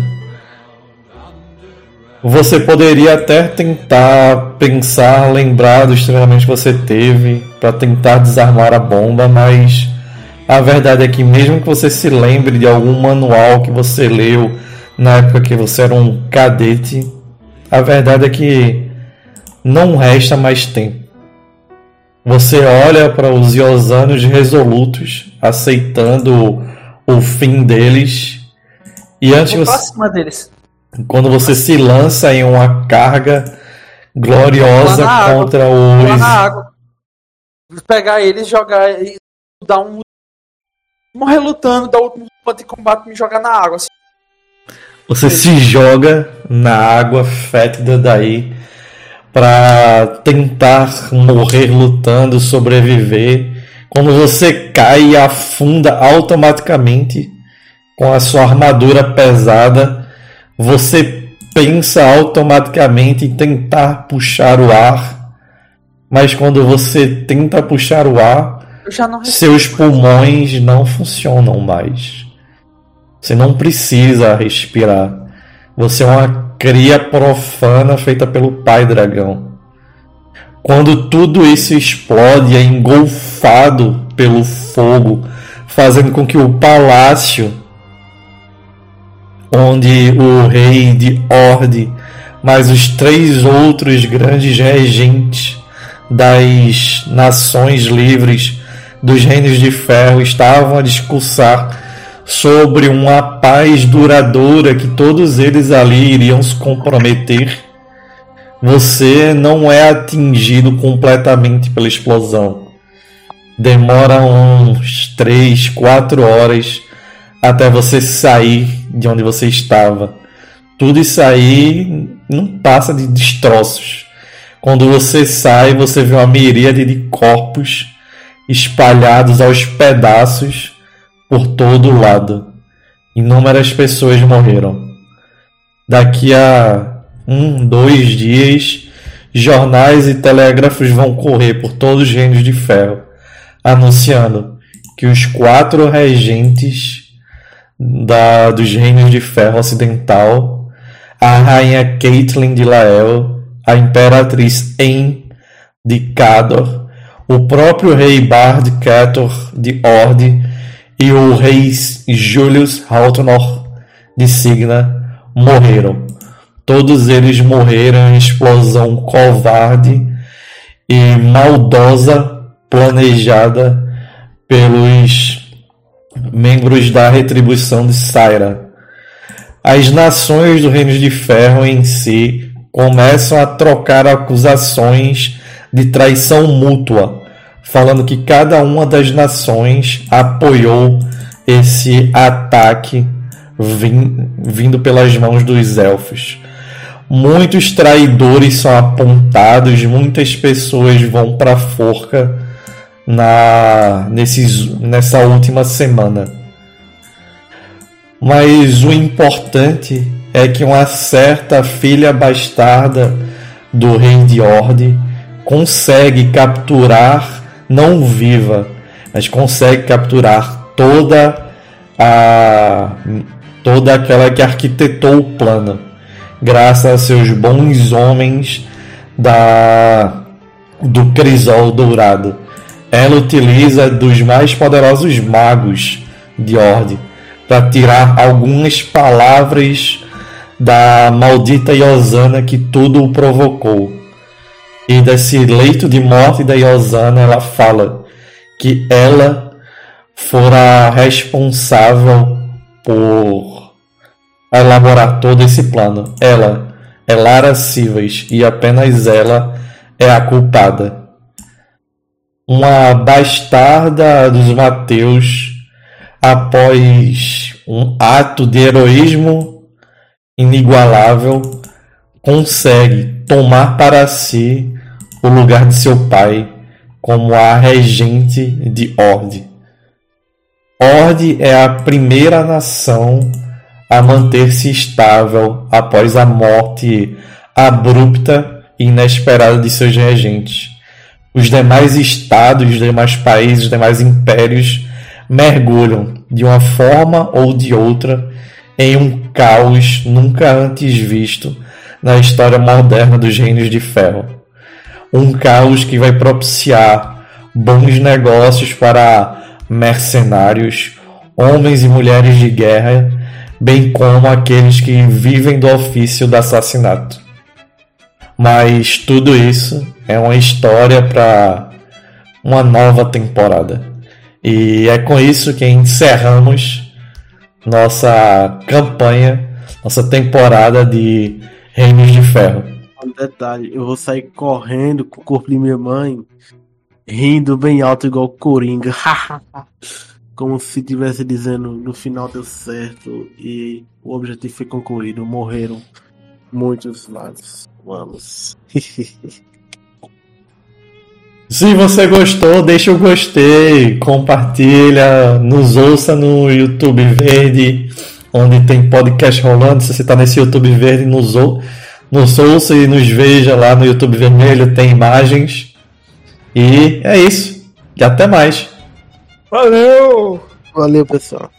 Você poderia até tentar pensar, lembrar dos treinamentos que você teve para tentar desarmar a bomba, mas a verdade é que mesmo que você se lembre de algum manual que você leu na época que você era um cadete, a verdade é que não resta mais tempo. Você olha para os Iosanos resolutos, aceitando o fim deles, e antes você deles. quando você se lança em uma carga gloriosa água. contra os água. Vou pegar eles, jogar e dar um. Morrer lutando, dar o último de combate e me jogar na água. Assim. você se joga na água fétida daí para tentar morrer lutando, sobreviver. Quando você cai e afunda automaticamente com a sua armadura pesada, você pensa automaticamente em tentar puxar o ar, mas quando você tenta puxar o ar, Eu já não seus pulmões não funcionam mais. Você não precisa respirar. Você é uma cria profana feita pelo pai dragão. Quando tudo isso explode, é engolfado pelo fogo, fazendo com que o palácio onde o rei de Orde, mais os três outros grandes regentes das nações livres dos reinos de ferro estavam a discursar sobre uma paz duradoura que todos eles ali iriam se comprometer, você não é atingido completamente pela explosão. Demora uns 3, 4 horas até você sair de onde você estava. Tudo isso aí não passa de destroços. Quando você sai, você vê uma miríade de corpos espalhados aos pedaços por todo lado. Inúmeras pessoas morreram. Daqui a um, dois dias, jornais e telégrafos vão correr por todos os reinos de ferro, anunciando que os quatro regentes da, dos reinos de ferro ocidental, a rainha Caitlin de Lael, a imperatriz En de Cador, o próprio rei Bard Cator de Ord e o rei Julius Haltonor de Signa morreram. Todos eles morreram em explosão covarde e maldosa planejada pelos membros da retribuição de Saira. As nações do Reino de Ferro em si começam a trocar acusações de traição mútua falando que cada uma das nações apoiou esse ataque vindo pelas mãos dos elfos. Muitos traidores são apontados, muitas pessoas vão para forca na, nesses, nessa última semana. Mas o importante é que uma certa filha bastarda do rei de Orde consegue capturar não viva, mas consegue capturar toda a toda aquela que arquitetou o plano, graças a seus bons homens da do crisol dourado. Ela utiliza dos mais poderosos magos de Ord para tirar algumas palavras da maldita Yosana que tudo o provocou. E desse leito de morte da Yosana, ela fala que ela fora responsável por elaborar todo esse plano. Ela é Lara Sivas e apenas ela é a culpada. Uma bastarda dos Mateus, após um ato de heroísmo inigualável, consegue tomar para si o lugar de seu pai como a regente de Ord. Ord é a primeira nação a manter-se estável após a morte abrupta e inesperada de seus regentes. Os demais estados, os demais países, os demais impérios mergulham de uma forma ou de outra em um caos nunca antes visto na história moderna dos reinos de ferro um caos que vai propiciar bons negócios para mercenários, homens e mulheres de guerra, bem como aqueles que vivem do ofício do assassinato. Mas tudo isso é uma história para uma nova temporada. E é com isso que encerramos nossa campanha, nossa temporada de Reinos de Ferro. Um detalhe, eu vou sair correndo com o corpo de minha mãe, rindo bem alto igual Coringa. Como se estivesse dizendo no final deu certo e o objetivo foi concluído. Morreram muitos lados. Vamos. Se você gostou, deixa o gostei, compartilha, nos ouça no YouTube Verde, onde tem podcast rolando. Se você está nesse YouTube Verde, nos ouça nos ouça e nos veja lá no YouTube Vermelho, tem imagens. E é isso. E até mais. Valeu! Valeu, pessoal.